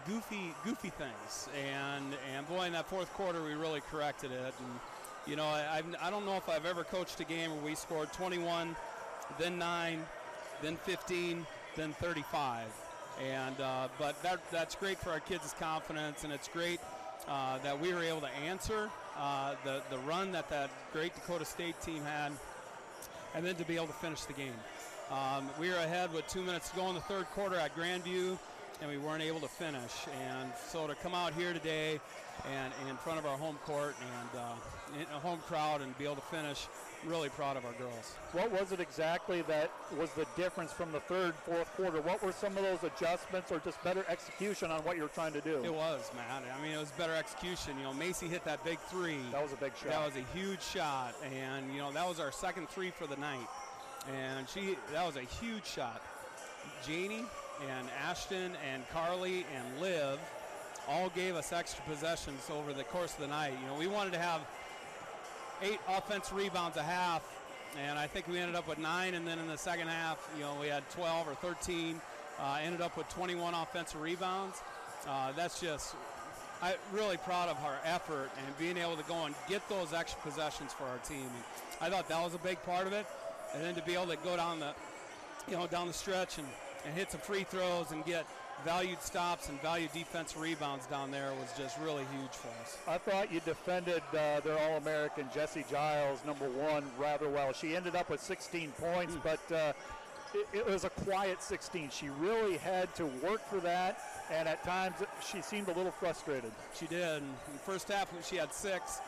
Speaker 14: goofy goofy things and and boy in that fourth quarter we really corrected it and you know, I, I don't know if I've ever coached a game where we scored 21, then 9, then 15, then 35. And uh, but that that's great for our kids' confidence, and it's great uh, that we were able to answer uh, the the run that that great Dakota State team had, and then to be able to finish the game. Um, we were ahead with two minutes to go in the third quarter at Grandview and we weren't able to finish. And so to come out here today and, and in front of our home court and uh, a home crowd and be able to finish, really proud of our girls.
Speaker 1: What was it exactly that was the difference from the third, fourth quarter? What were some of those adjustments or just better execution on what you were trying to do?
Speaker 14: It was, man. I mean, it was better execution. You know, Macy hit that big three.
Speaker 1: That was a big shot.
Speaker 14: That was a huge shot. And, you know, that was our second three for the night. And she, that was a huge shot. Janie and Ashton and Carly and Liv all gave us extra possessions over the course of the night. You know, we wanted to have eight offense rebounds a half, and I think we ended up with nine. And then in the second half, you know, we had 12 or 13. Uh, ended up with 21 offensive rebounds. Uh, that's just I'm really proud of our effort and being able to go and get those extra possessions for our team. And I thought that was a big part of it. And then to be able to go down the, you know, down the stretch and and hit some free throws and get valued stops and valued defense rebounds down there was just really huge for us.
Speaker 1: I thought you defended uh, their All American Jessie Giles, number one, rather well. She ended up with 16 points, mm. but uh, it, it was a quiet 16. She really had to work for that, and at times she seemed a little frustrated.
Speaker 14: She did. In the first half, she had six,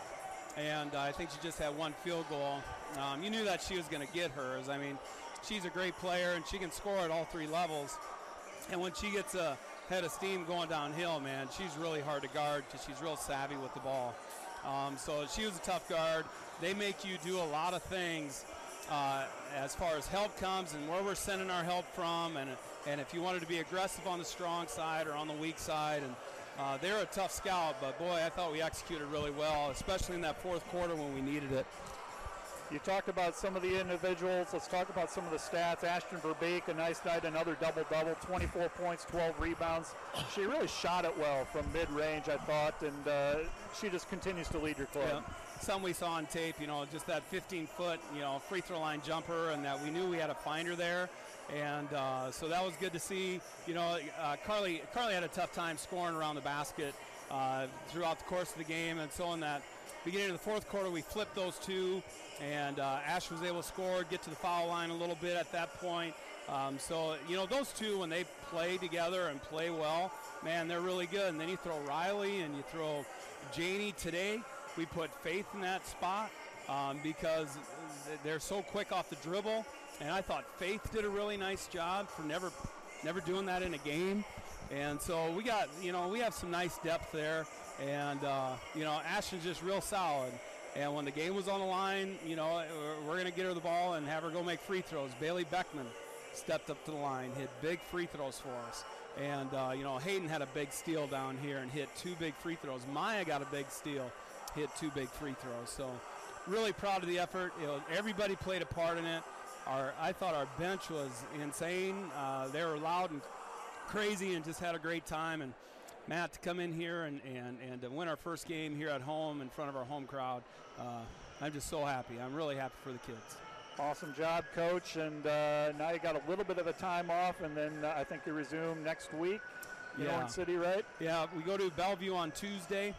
Speaker 14: and uh, I think she just had one field goal. Um, you knew that she was going to get hers. I mean, she's a great player, and she can score at all three levels. And when she gets a head of steam going downhill, man, she's really hard to guard because she's real savvy with the ball. Um, so she was a tough guard. They make you do a lot of things uh, as far as help comes and where we're sending our help from, and and if you wanted to be aggressive on the strong side or on the weak side, and uh, they're a tough scout. But boy, I thought we executed really well, especially in that fourth quarter when we needed it.
Speaker 1: You talked about some of the individuals. Let's talk about some of the stats. Ashton Verbeek, a nice night, another double double, 24 points, 12 rebounds. She really shot it well from mid range, I thought, and uh, she just continues to lead your club.
Speaker 14: Yeah. Some we saw on tape, you know, just that 15 foot, you know, free throw line jumper, and that we knew we had a finder there. And uh, so that was good to see. You know, uh, Carly Carly had a tough time scoring around the basket uh, throughout the course of the game, and so in that beginning of the fourth quarter, we flipped those two and uh, Ash was able to score, get to the foul line a little bit at that point. Um, so you know those two when they play together and play well, man, they're really good. And then you throw Riley and you throw Janie today. We put Faith in that spot um, because they're so quick off the dribble. And I thought Faith did a really nice job for never never doing that in a game. And so we got you know we have some nice depth there. And uh, you know Ashton's just real solid. And when the game was on the line, you know, we're going to get her the ball and have her go make free throws. Bailey Beckman stepped up to the line, hit big free throws for us. And, uh, you know, Hayden had a big steal down here and hit two big free throws. Maya got a big steal, hit two big free throws. So, really proud of the effort. You know, everybody played a part in it. Our, I thought our bench was insane. Uh, they were loud and crazy and just had a great time. And Matt to come in here and, and, and to win our first game here at home in front of our home crowd. Uh, I'm just so happy. I'm really happy for the kids.
Speaker 1: Awesome job, coach. And uh, now you got a little bit of a time off, and then uh, I think you resume next week in
Speaker 14: yeah.
Speaker 1: Orange City, right?
Speaker 14: Yeah, we go to Bellevue on Tuesday,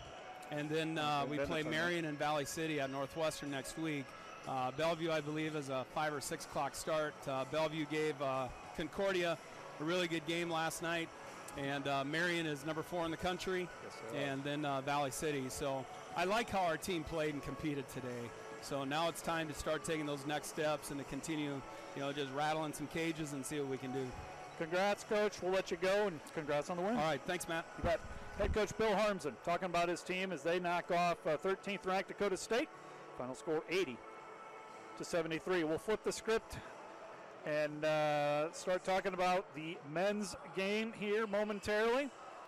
Speaker 14: and then uh, we play Marion and Valley City at Northwestern next week. Uh, Bellevue, I believe, is a five or six o'clock start. Uh, Bellevue gave Concordia a really good game last night and uh, Marion is number four in the country,
Speaker 1: yes,
Speaker 14: and then uh, Valley City. So I like how our team played and competed today. So now it's time to start taking those next steps and to continue, you know, just rattling some cages and see what we can do.
Speaker 1: Congrats, coach. We'll let you go, and congrats on the win.
Speaker 14: All right, thanks, Matt.
Speaker 1: You bet. Head coach Bill Harmsen talking about his team as they knock off uh, 13th ranked Dakota State. Final score 80 to 73. We'll flip the script and uh, start talking about the men's game here momentarily.